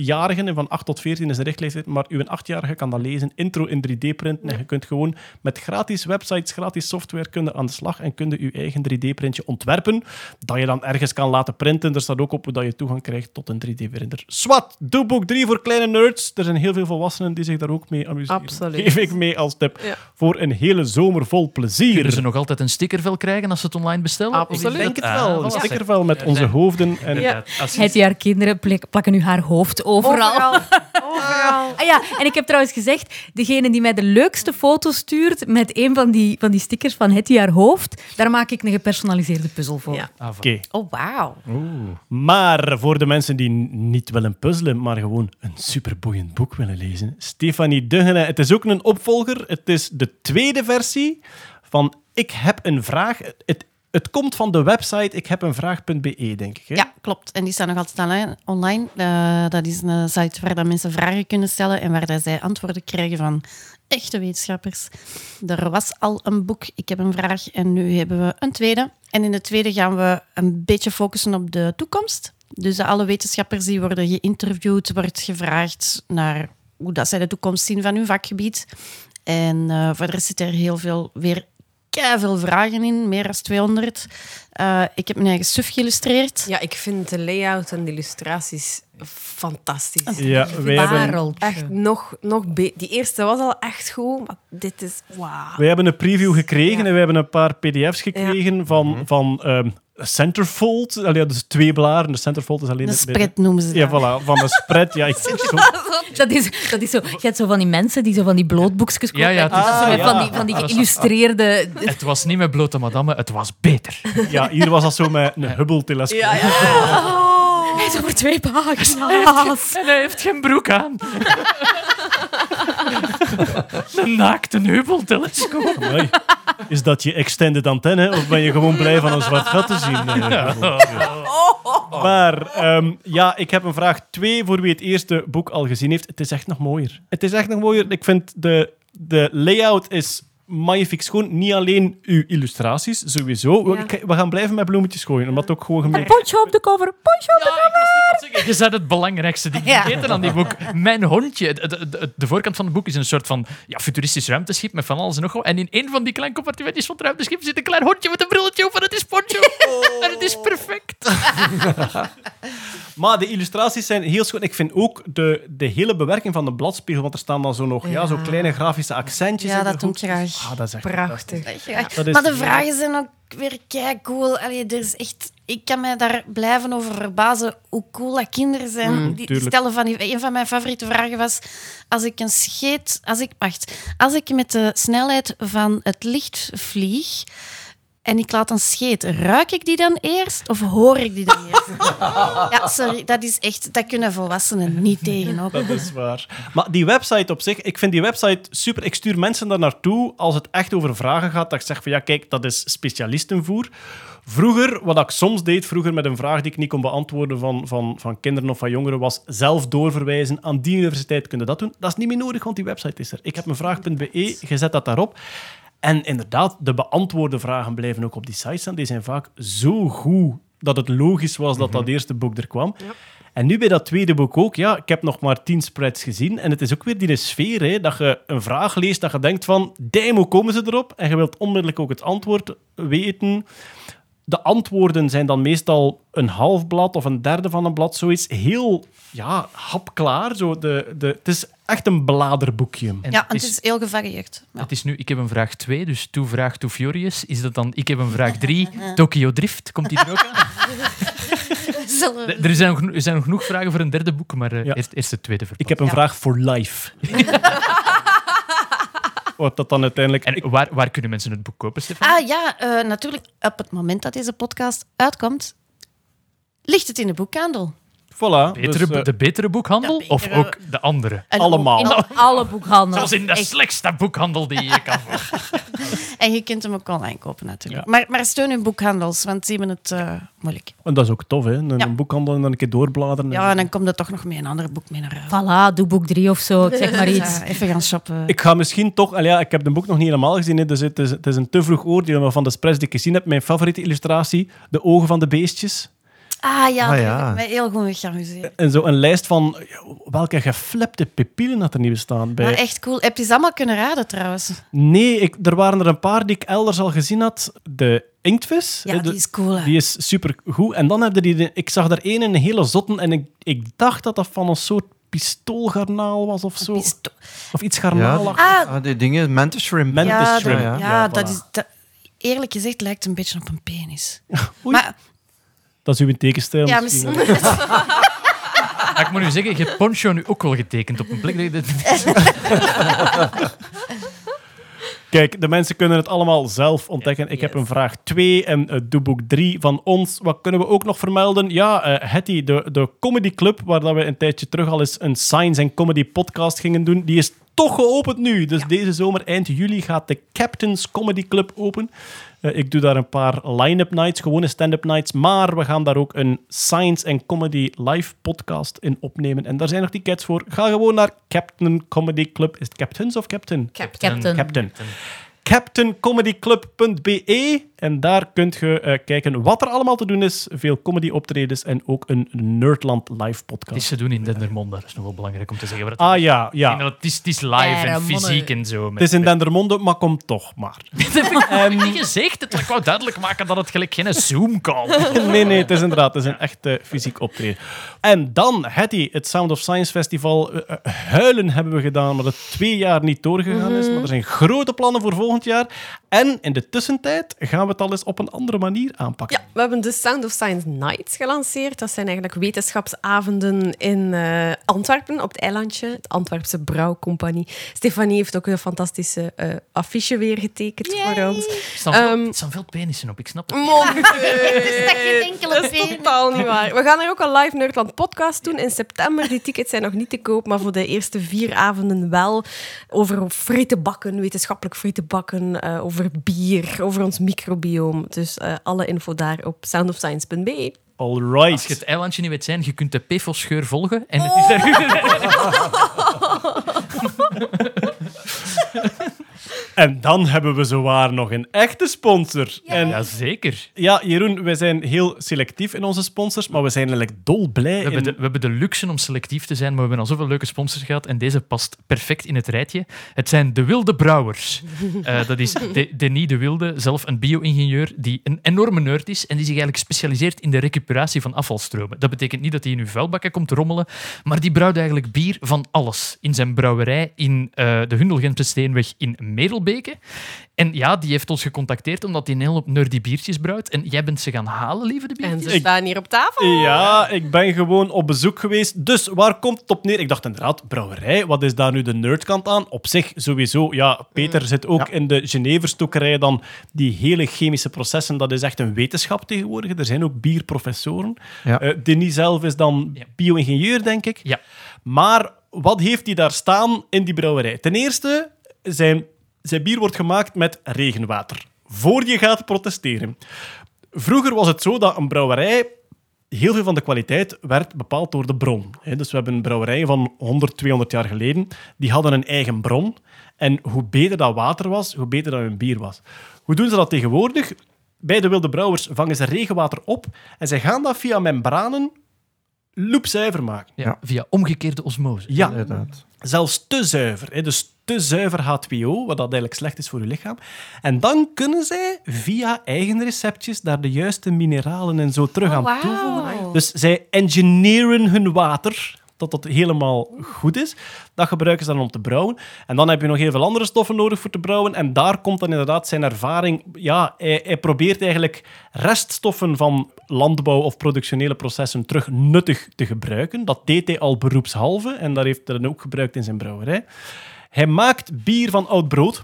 A: achtjarigen, en van 8 tot 14 is de richtlijst, maar uw achtjarige kan dat lezen, intro in 3D-printen, en je kunt gewoon met gratis websites, gratis software kunnen aan de slag en kun je eigen 3D-printje ontwerpen, dat je dan ergens kan laten printen. Er staat ook op hoe dat je toegang krijgt tot een 3D-printer. Swat, doe boek 3 voor kleine nerds. Er zijn heel veel volwassenen die zich daar ook mee amuseren.
G: Absoluut.
A: Geef ik mee als tip
G: Ja.
A: voor een hele zomer vol plezier.
F: kunnen ze nog altijd een stickervel krijgen als ze het online bestellen?
G: Absoluut.
A: Ik denk het
F: Ah,
A: wel. Een stickervel met onze hoofden. En
G: Ja.
F: Als je-
I: Het jaar kinderen plak- plakken nu haar hoofd overal.
G: Overal. Overal.
I: Ah ja, en ik heb trouwens gezegd, degene die mij de leukste foto stuurt met een van die, van die stickers van het jaar hoofd, daar maak ik een gepersonaliseerde puzzel voor.
G: Ja.
F: Ah.
B: Oh, wauw.
A: Maar voor de mensen die niet willen puzzelen, maar gewoon een superboeiend boek willen lezen, Stefanie Duggene. Het is ook een opvolger. Het is de tweede versie van Ik heb een vraag. Het, het komt van de website ikhebeenvraag.be, denk ik. Hè?
B: Ja, klopt. En die staan nog altijd online-. Eh, dat is een site waar dat mensen vragen kunnen stellen en waar zij antwoorden krijgen van echte wetenschappers. Er was al een boek, ik heb een vraag, en nu hebben we een tweede. En in de tweede gaan we een beetje focussen op de toekomst. Dus alle wetenschappers die worden geïnterviewd, wordt gevraagd naar hoe dat zij de toekomst zien van hun vakgebied. En eh voor de rest zit er heel veel weer veel vragen in, meer dan 200. Eh, ik heb mijn eigen suf geïllustreerd.
G: Ja, ik vind de layout en de illustraties fantastisch.
A: Ja, wij hebben.
G: Echt nog, nog Die eerste was al echt goed, maar dit is wauw.
A: wij hebben een preview gekregen
G: Ja.
A: en we hebben een paar pdf's gekregen van, van ehm, Centerfold. Allee, dus twee blaren. De Centerfold is alleen
B: Een spread noemen ze
A: Ja, voilà, van een spread. Ja, ik zo,
I: Dat is, dat is zo, je hebt zo van die mensen die zo van die blootboekjes kopen.
F: Ja, ja,
A: Ah,
I: met
A: ja.
I: van die, van die geïllustreerde...
F: Het was niet met blote madame, het was beter.
A: ja, hier was dat zo met een Hubble-telescoop.
G: Ja,
I: over twee pagina's.
F: En hij heeft geen broek aan. Een naakte Hubble-telescoop.
A: Amai. Is dat je extended antenne of ben je gewoon blij van een zwart gat te zien? Eh, Maar ehm, ja, ik heb een vraag twee voor wie het eerste boek al gezien heeft. Het is echt nog mooier. Het is echt nog mooier. Ik vind de, de layout is magnifiek schoon. Niet alleen uw illustraties, sowieso. We,
G: Ja.
A: ik- we gaan blijven met bloemetjes gooien, omdat het ook gewoon gemerkt
I: Pontje op de cover, pontje op
F: Ja, het zeggen, je zei het belangrijkste ding
I: Ja.
F: vergeten aan die boek. Mijn hondje. De, de, de- de voorkant van het boek is een soort van ja, futuristisch ruimteschip met van alles en nog wat. En in een van die kleine compartimentjes van het ruimteschip zit een klein hondje met een brilletje op en het is Poncho. En het is perfect.
A: Maar de illustraties zijn heel schoon. Ik vind ook de, de hele bewerking van de bladspiegel, want er staan dan zo nog ja.
G: Ja.
A: zo kleine grafische accentjes.
B: Ja, dat doe ik
A: hoek.
B: graag.
A: Ah, dat is echt
G: Prachtig.
A: Dat is-
B: maar de vragen zijn ook weer kei cool. Allee, er is echt, ik kan mij daar blijven over verbazen hoe cool dat kinderen zijn. die, die
A: tuurlijk.
B: stellen van die, een van mijn favoriete vragen was: als ik een scheet, als ik, wacht, als ik met de snelheid van het licht vlieg. En ik laat een scheet. Ruik ik die dan eerst of hoor ik die dan eerst? Ja, sorry, dat is echt... Dat kunnen volwassenen niet tegenop.
A: Dat is waar. Maar die website op zich, ik vind die website super. Ik stuur mensen daar naartoe als het echt over vragen gaat. Dat ik zeg van ja, kijk, dat is specialistenvoer. Vroeger, wat ik soms deed, vroeger met een vraag die ik niet kon beantwoorden van, van, van kinderen of van jongeren, was zelf doorverwijzen aan die universiteit. Kun je dat doen? Dat is niet meer nodig, want die website is er. Ik heb mijn vraag.be, je zet dat daarop. En inderdaad, de beantwoorde vragen blijven ook op die site staan. Die zijn vaak zo goed dat het logisch was dat dat eerste boek er kwam. En nu bij dat tweede boek ook, ja, ik heb nog maar tien spreads gezien. En het is ook weer die sfeer, hè, dat je een vraag leest, dat je denkt van, hoe komen ze erop? En je wilt onmiddellijk ook het antwoord weten. De antwoorden zijn dan meestal een half blad of een derde van een blad, zoiets. Heel, ja, hapklaar. Zo de, de, het is echt een bladerboekje.
F: En
B: Ja,
F: het
B: het
F: is,
B: heel gevarieerd. Ja.
F: het is nu, ik heb een vraag 2, dus toe vraag to Furious. Is dat dan, ik heb een vraag 3, Tokyo Drift, komt die er ook aan? Er zijn, nog, er zijn nog genoeg vragen voor een derde boek, maar eh,
A: Ja.
F: eerst, eerst het tweede
A: Ik heb een
B: Ja.
A: vraag voor life. Wat dat dan uiteindelijk...
F: En waar, waar kunnen mensen het boek kopen, Stefan?
B: Ah ja, eh, natuurlijk. Op het moment dat deze podcast uitkomt, ligt het in de boekhandel.
A: Voilà.
F: Betere,
A: dus, eh,
F: de betere boekhandel
B: betere-
F: of ook de andere?
B: En
A: Allemaal.
B: in
I: alle boekhandels.
F: Zoals in de
I: Echt.
F: slechtste boekhandel die je kan
B: en je kunt hem ook online kopen, natuurlijk.
A: Ja.
B: Maar, maar steun uw boekhandels, want die hebben het eh, moeilijk.
A: En dat is ook tof, hè? Een,
B: Ja.
A: boekhandel en dan een keer doorbladeren.
B: Ja, en dan komt er toch nog mee een ander boek mee naar huis.
I: Voilà, doe boek drie of zo, ik zeg maar iets.
B: Ja, even gaan shoppen.
A: Ik ga misschien toch... al Ja, ik heb de boek nog niet helemaal gezien, hè, dus het is, het is een te vroeg oordeel. Maar van de spreads die ik gezien heb, mijn favoriete illustratie, de ogen van de beestjes.
B: Ah ja,
H: Ah,
B: daar
H: ja.
B: heb ik mij heel goed mee geamuseerd.
A: En zo een lijst van ja, welke geflepte pupillen dat er niet bestaan bij.
B: Maar echt cool. Heb je ze allemaal kunnen raden, trouwens?
A: Nee, ik, er waren er een paar die ik elders al gezien had. De inktvis.
B: Ja,
A: hè, de-
B: die is cool, hè?
A: Die is super goed. En dan heb je die. Ik zag er één in een hele zotten en ik, ik dacht dat dat van een soort pistoolgarnaal was of zo.
B: Pisto-
A: Of iets garnalig.
B: Ah,
H: Ah, die dingen, mantis shrimp.
A: Mantis
B: ja,
A: shrimp.
B: dat-
H: ja.
B: ja,
A: Ja,
B: dat
A: voilà.
B: is... Dat, eerlijk gezegd lijkt het een beetje op een penis.
A: Oei.
B: Maar
A: Dat is uw tekenstijl.
B: ja,
A: misschien.
F: Ah, ik moet nu zeggen, je hebt Poncho nu ook wel getekend op een plek. dat je dit-
A: Kijk, de mensen kunnen het allemaal zelf ontdekken. Ik heb een vraag 2 en uh, doeboek 3 van ons. Wat kunnen we ook nog vermelden? Ja, eh Hetty, de, de Comedy Club, waar dat we een tijdje terug al eens een Science en Comedy podcast gingen doen, die is toch geopend nu. Dus deze zomer, eind juli, gaat de Captain's Comedy Club open. Eh, ik doe daar een paar line-up nights, gewone stand-up nights, maar we gaan daar ook een Science en Comedy live podcast in opnemen. En daar zijn nog tickets voor. Ga gewoon naar Captain Comedy Club. Is het Captain's of Captain?
I: Captain.
A: Captain. captaincomedyclub.be. En daar kunt je eh, kijken wat er allemaal te doen is. Veel comedy-optredens en ook een Nerdland live
F: Het is
A: podcast.
F: te doen in Dendermonde. Dat is nog wel belangrijk om te zeggen.
A: Ah ja,
F: Ik denk
A: ja.
F: dat het, is, het is live en fysiek en zo.
A: Het is in Dendermonde, maar kom toch maar.
F: Dat heb ik niet gezegd. Wou duidelijk maken dat het gelijk geen Zoom-call is.
A: Nee, nee, het is inderdaad het is een echt eh, fysiek optreden. En dan, Hetty, het Sound of Science Festival. eh, eh, huilen hebben we gedaan, maar het twee jaar niet doorgegaan is. Maar er zijn grote plannen voor volgend jaar. En in de tussentijd gaan we het al eens op een andere manier aanpakken.
G: Ja, we hebben de Sound of Science Nights gelanceerd. Dat zijn eigenlijk wetenschapsavonden in eh, Antwerpen, op het eilandje. Het Antwerpse Brouwcompagnie. Stefanie heeft ook een fantastische eh, affiche weer getekend voor ons.
F: Veel penissen op, ik snap het.
G: Monke.
B: dat geen enkele
G: Dat is totaal niet waar. We gaan er ook een live Nerdland podcast doen in september. Die tickets zijn nog niet te koop, maar voor de eerste vier avonden wel. Over frieten bakken, wetenschappelijk frieten bakken, eh, over bier, over ons microbioom. Dus eh, alle info daar op soundofscience.be.
A: All right.
F: Als je het eilandje niet weet zijn, je kunt de PFOS-scheur volgen. En het is daar...
A: En dan hebben we zowaar nog een echte sponsor. En
F: Jazeker.
A: ja, Jeroen, wij zijn heel selectief in onze sponsors, maar we zijn eigenlijk dolblij.
F: We hebben,
A: in-
F: de, we hebben de luxe om selectief te zijn, maar we hebben al zoveel leuke sponsors gehad. En deze past perfect in het rijtje. Het zijn de Wilde Brouwers. Eh, dat is de, Denis de Wilde, zelf een bio-ingenieur die een enorme nerd is en die zich eigenlijk specialiseert in de recuperatie van afvalstromen. Dat betekent niet dat hij in uw vuilbakken komt te rommelen, maar die brouwt eigenlijk bier van alles. In zijn brouwerij in eh, de Hundelgentse Steenweg in En ja, die heeft ons gecontacteerd omdat hij een heel hoop nerdy biertjes brouwt. En jij bent ze gaan halen, lieve de
G: En
F: biertjes?
G: ze staan hier op tafel.
A: Ja, ik ben gewoon op bezoek geweest. Dus waar komt het op neer? Ik dacht inderdaad, brouwerij, wat is daar nu de nerdkant aan? Op zich sowieso, ja, Peter zit ook in de Geneverstokerij dan. Die hele chemische processen, dat is echt een wetenschap tegenwoordig. Er zijn ook bierprofessoren.
H: Ja.
A: Eh, Denis zelf is dan
F: Ja.
A: bio-ingenieur, denk ik.
F: Ja.
A: Maar wat heeft hij daar staan in die brouwerij? Ten eerste, zijn, zijn bier wordt gemaakt met regenwater. Voor je gaat protesteren. Vroeger was het zo dat een brouwerij heel veel van de kwaliteit werd bepaald door de bron. Dus we hebben brouwerijen van 100, 200 jaar geleden, die hadden een eigen bron. En hoe beter dat water was, hoe beter dat hun bier was. Hoe doen ze dat tegenwoordig? Bij de wilde brouwers vangen ze regenwater op en ze gaan dat via membranen loepzuiver maken.
F: Ja. Via omgekeerde osmose.
A: Ja,
H: Inderdaad.
A: zelfs te zuiver. Dus te zuiver H2O, wat dat eigenlijk slecht is voor je lichaam. En dan kunnen zij via eigen receptjes daar de juiste mineralen en zo terug aan
B: wauw.
A: toevoegen. Dus zij engineeren hun water dat dat helemaal goed is. Dat gebruiken ze dan om te brouwen. En dan heb je nog heel veel andere stoffen nodig voor te brouwen. En daar komt dan inderdaad zijn ervaring. Ja, hij, hij probeert eigenlijk reststoffen van landbouw of productionele processen terug nuttig te gebruiken. Dat deed hij al beroepshalve en dat heeft hij dan ook gebruikt in zijn brouwerij. Hij maakt bier van oud brood.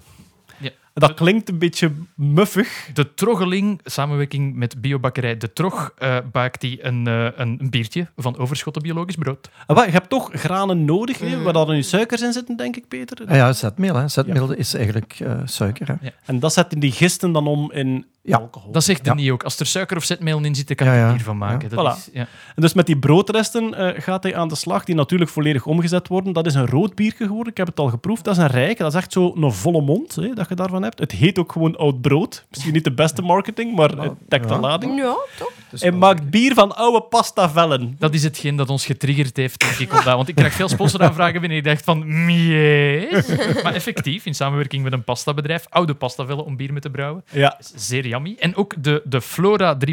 F: Ja.
A: Dat klinkt een beetje muffig.
F: De Troggeling, samenwerking met biobakkerij De Trog, eh baakt hij een, eh, een, een biertje van overschotten biologisch brood.
A: Wat, je hebt toch granen nodig, hè, waar dan nu suikers in zitten, denk ik, Peter?
H: Ah ja, zetmeel. Hè. Zetmeel is eigenlijk eh, suiker. Hè.
A: En dat zetten die gisten dan om in
H: Ja.
A: alcohol.
F: Dat zegt
H: Ja.
F: Denis ook. Als er suiker of zetmeel in zit, dan kan je
H: Ja,
F: er
H: ja.
F: bier van maken.
H: Ja.
F: Dat
A: Voilà.
F: is, ja.
A: En dus met die broodresten eh, gaat hij aan de slag, die natuurlijk volledig omgezet worden. Dat is een rood biertje geworden, ik heb het al geproefd. Dat is een rijke, dat is echt zo een volle mond hè, dat je daarvan hebt. Het heet ook gewoon oud brood. Misschien niet de beste marketing, maar het dekt de
H: ja.
A: lading.
G: Ja, toch?
A: Hij maakt bier van oude pastavellen.
F: Dat is hetgeen dat ons getriggerd heeft, denk ik. omdat- Want ik krijg veel sponsoraanvragen binnen. Ik dacht van, yes. Maar effectief, in samenwerking met een pastabedrijf, oude pastavellen om bier mee te brouwen.
A: Ja.
F: Zeer En ook de, de Flora 3.5,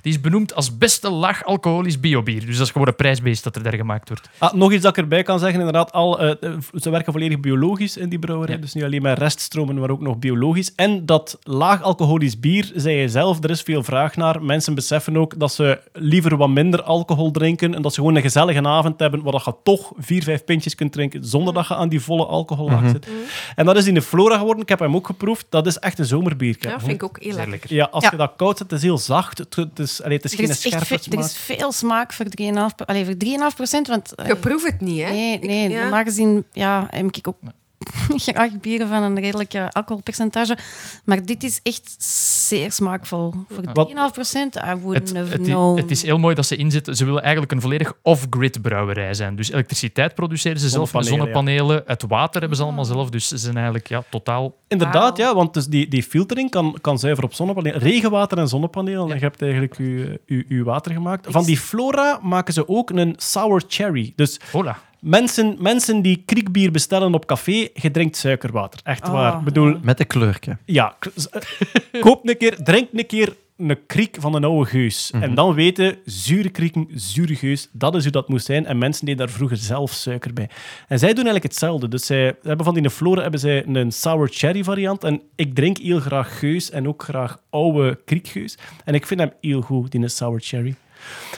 F: die is benoemd als beste laag alcoholisch biobier. Dus dat is gewoon een prijsbeest dat er daar gemaakt wordt.
A: Ah, nog iets dat ik erbij kan zeggen, inderdaad, al, eh, eh, ze werken volledig biologisch in die brouwerij.
F: Ja.
A: Dus niet alleen met reststromen, maar ook nog biologisch. En dat laag alcoholisch bier, zei je zelf, er is veel vraag naar. Mensen beseffen ook dat ze liever wat minder alcohol drinken en dat ze gewoon een gezellige avond hebben waar dat je toch vier, vijf pintjes kunt drinken zonder dat je aan die volle alcohol zit. En dat is in de Flora geworden. Ik heb hem ook geproefd. Dat is echt een zomerbiertje.
G: Ja, vind ik ook heel
F: Zeer
G: lekker.
F: lekker.
A: Ja, als
B: Ja.
A: je dat koud zet, het is heel zacht. Het, het is, allee, het is
B: Er
A: geen scherpe
B: veel, er
A: smaak.
B: is veel smaak voor 3,5 allee, voor 3,5 procent. Want eh,
G: Je proeft het niet, hè?
B: nee, nee,
G: ja.
B: normaal gezien ja, heb ik ook graag bieren van een redelijke alcoholpercentage. Maar dit is echt zeer smaakvol. Voor 3,5 procent, I
F: Het,
B: wouldn't have known.
F: het is heel mooi dat ze inzetten. Ze willen eigenlijk een volledig off-grid brouwerij zijn. Dus elektriciteit produceren ze zelf met
A: Zonnepanelen.
F: Het water hebben ze allemaal zelf. Dus ze zijn eigenlijk ja, totaal...
A: Inderdaad, ja, want dus die, die filtering kan, kan zuiver op zonnepanelen. Regenwater en zonnepanelen. En je hebt eigenlijk je, je, je water gemaakt. Van die flora maken ze ook een sour cherry. Dus
F: Hola.
A: Mensen, mensen die kriekbier bestellen op café, je drinkt suikerwater. Echt
B: Oh,
A: waar. Ik bedoel,
H: Met de kleurke.
A: ja, koop een keer, drink een keer een kriek van een oude geus. En dan weten, zure krieken, zure geus, dat is hoe dat moest zijn. En mensen deden daar vroeger zelf suiker bij. En zij doen eigenlijk hetzelfde. Dus zij hebben van die Flora hebben zij een sour cherry variant. En ik drink heel graag geus en ook graag oude kriekgeus. En ik vind hem heel goed, die sour cherry.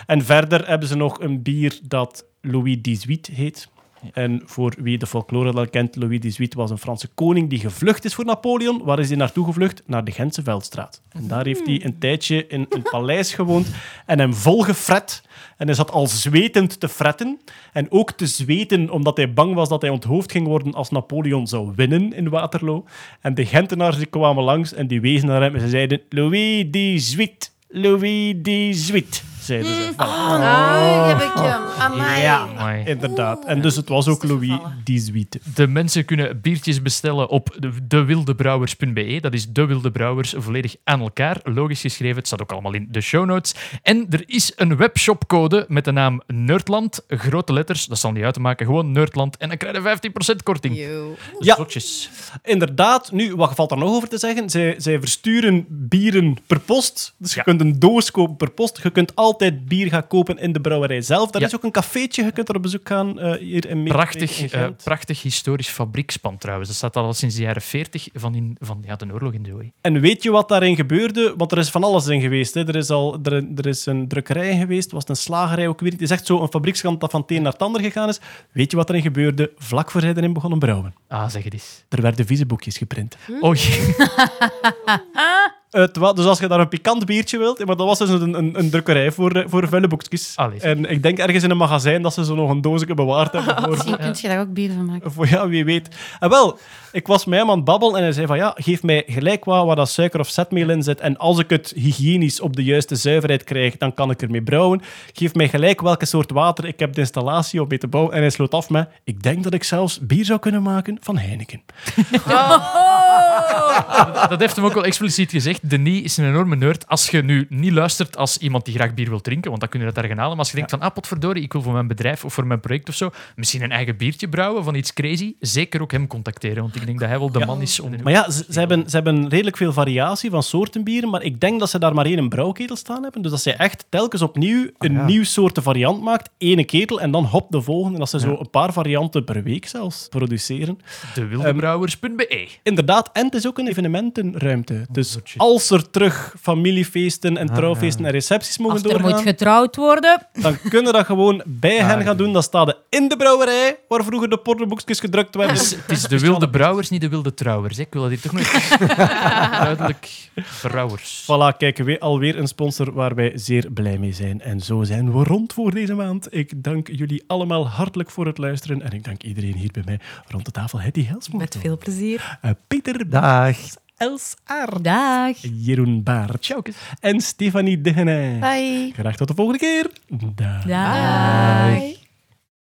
A: En verder hebben ze nog een bier dat Louis XVIII heet. En voor wie de folklore al kent, Louis XVIII was een Franse koning die gevlucht is voor Napoleon. Waar is hij naartoe gevlucht? Naar de Gentse Veldstraat. En daar heeft hij een tijdje in een paleis gewoond en hem volgefret. En hij zat al zwetend te fretten. En ook te zweten omdat hij bang was dat hij onthoofd ging worden als Napoleon zou winnen in Waterloo. En de Gentenaars die kwamen langs en die wezen naar hem en ze zeiden Louis XVIII, Louis XVIII, zeiden ze. Voilà.
B: Ah, heb ik hem. Amai.
A: Ja,
F: Amai.
A: inderdaad. En dus het was ook Louis XVIII.
F: De mensen kunnen biertjes bestellen op de- dewildebrouwers.be. Dat is De Wilde Brouwers, volledig aan elkaar. Logisch geschreven, het staat ook allemaal in de show notes. En er is een webshopcode met de naam Nerdland. Grote letters, dat zal niet uit te maken. Gewoon Nerdland. En dan krijg je 15% korting.
G: Yo.
A: Ja. Inderdaad, nu, wat valt er nog over te zeggen? Zij, zij versturen bieren per post. Dus je kunt een doos kopen per post. Je kunt altijd bier gaan kopen in de brouwerij zelf. Daar
F: Ja.
A: is ook een cafeetje. Je kunt er op bezoek gaan eh, hier in
F: Prachtig,
A: in
F: eh, prachtig historisch fabriekspand trouwens. Dat staat al sinds de jaren 40 van, in, van ja, de oorlog in Zoe.
A: En weet je wat daarin gebeurde? Want er is van alles in geweest. Hè. Er, is al, er, er is een drukkerij geweest, was het een slagerij ook weer. Het is echt zo een fabriekskant dat van het een naar het ander gegaan is. Weet je wat erin gebeurde? Vlak voor zij erin begonnen brouwen.
F: Ah, zeg het eens.
A: Er werden viseboekjes geprint.
F: Oei.
A: Het wa- dus als je daar een pikant biertje wilt, maar dat was dus een, een, een drukkerij voor, eh, voor vuile boekjes.
F: Allee.
A: En ik denk ergens in een magazijn dat ze zo nog een doosje bewaard hebben. Voor,
B: Misschien kun je daar ook bier van maken.
A: voor ja, wie weet. En wel, ik was met hem aan het babbelen en hij zei van ja, geef mij gelijk wat waar dat suiker of zetmeel in zit. En als ik het hygiënisch op de juiste zuiverheid krijg, dan kan ik ermee brouwen. Geef mij gelijk welke soort water ik heb de installatie op mee te bouwen. En hij sloot af met, ik denk dat ik zelfs bier zou kunnen maken van Heineken.
F: Dat heeft hem ook wel expliciet gezegd. Denis is een enorme nerd. Als je nu niet luistert als iemand die graag bier wil drinken, want dan kun je dat daar gaan halen. Maar als je denkt van, ah, potverdorie, ik wil voor mijn bedrijf of voor mijn project of zo misschien een eigen biertje brouwen van iets crazy, zeker ook hem contacteren. Want ik denk dat hij wel de
A: Ja.
F: man is om...
A: Maar ja, ze, ze hebben, ze hebben redelijk veel variatie van soorten bieren, maar ik denk dat ze daar maar één brouwketel staan hebben. Dus dat ze echt telkens opnieuw een
H: ja.
A: nieuw soorten variant maakt, ene ketel, en dan hop de volgende. En dat ze zo een paar varianten per week zelfs produceren.
F: Dewildebrouwers.be.
A: Inderdaad, en het is ook een evenementenruimte. Dus als er terug familiefeesten en trouwfeesten en recepties mogen
I: Als er moet
A: doorgaan,
I: getrouwd worden.
A: dan kunnen dat gewoon bij hen gaan doen. Dan staat er in de brouwerij, waar vroeger de pornoboekjes gedrukt werden.
F: Het is, het is de wilde brouwers, niet de wilde trouwers. hè. Ik wil dat hier toch nog duidelijk... Brouwers.
A: Voilà, kijk, weer, alweer een sponsor waar wij zeer blij mee zijn. En zo zijn we rond voor deze maand. Ik dank jullie allemaal hartelijk voor het luisteren. En ik dank iedereen hier bij mij rond de tafel. Hetty Helsmoort.
G: Met veel plezier.
A: Eh, Peter
H: Dag.
A: Els Aard.
I: Dag.
A: Jeroen Baert. En Stefanie Degene.
B: Bye.
A: Graag tot de volgende keer. Dag.
I: Dag.
B: Bye.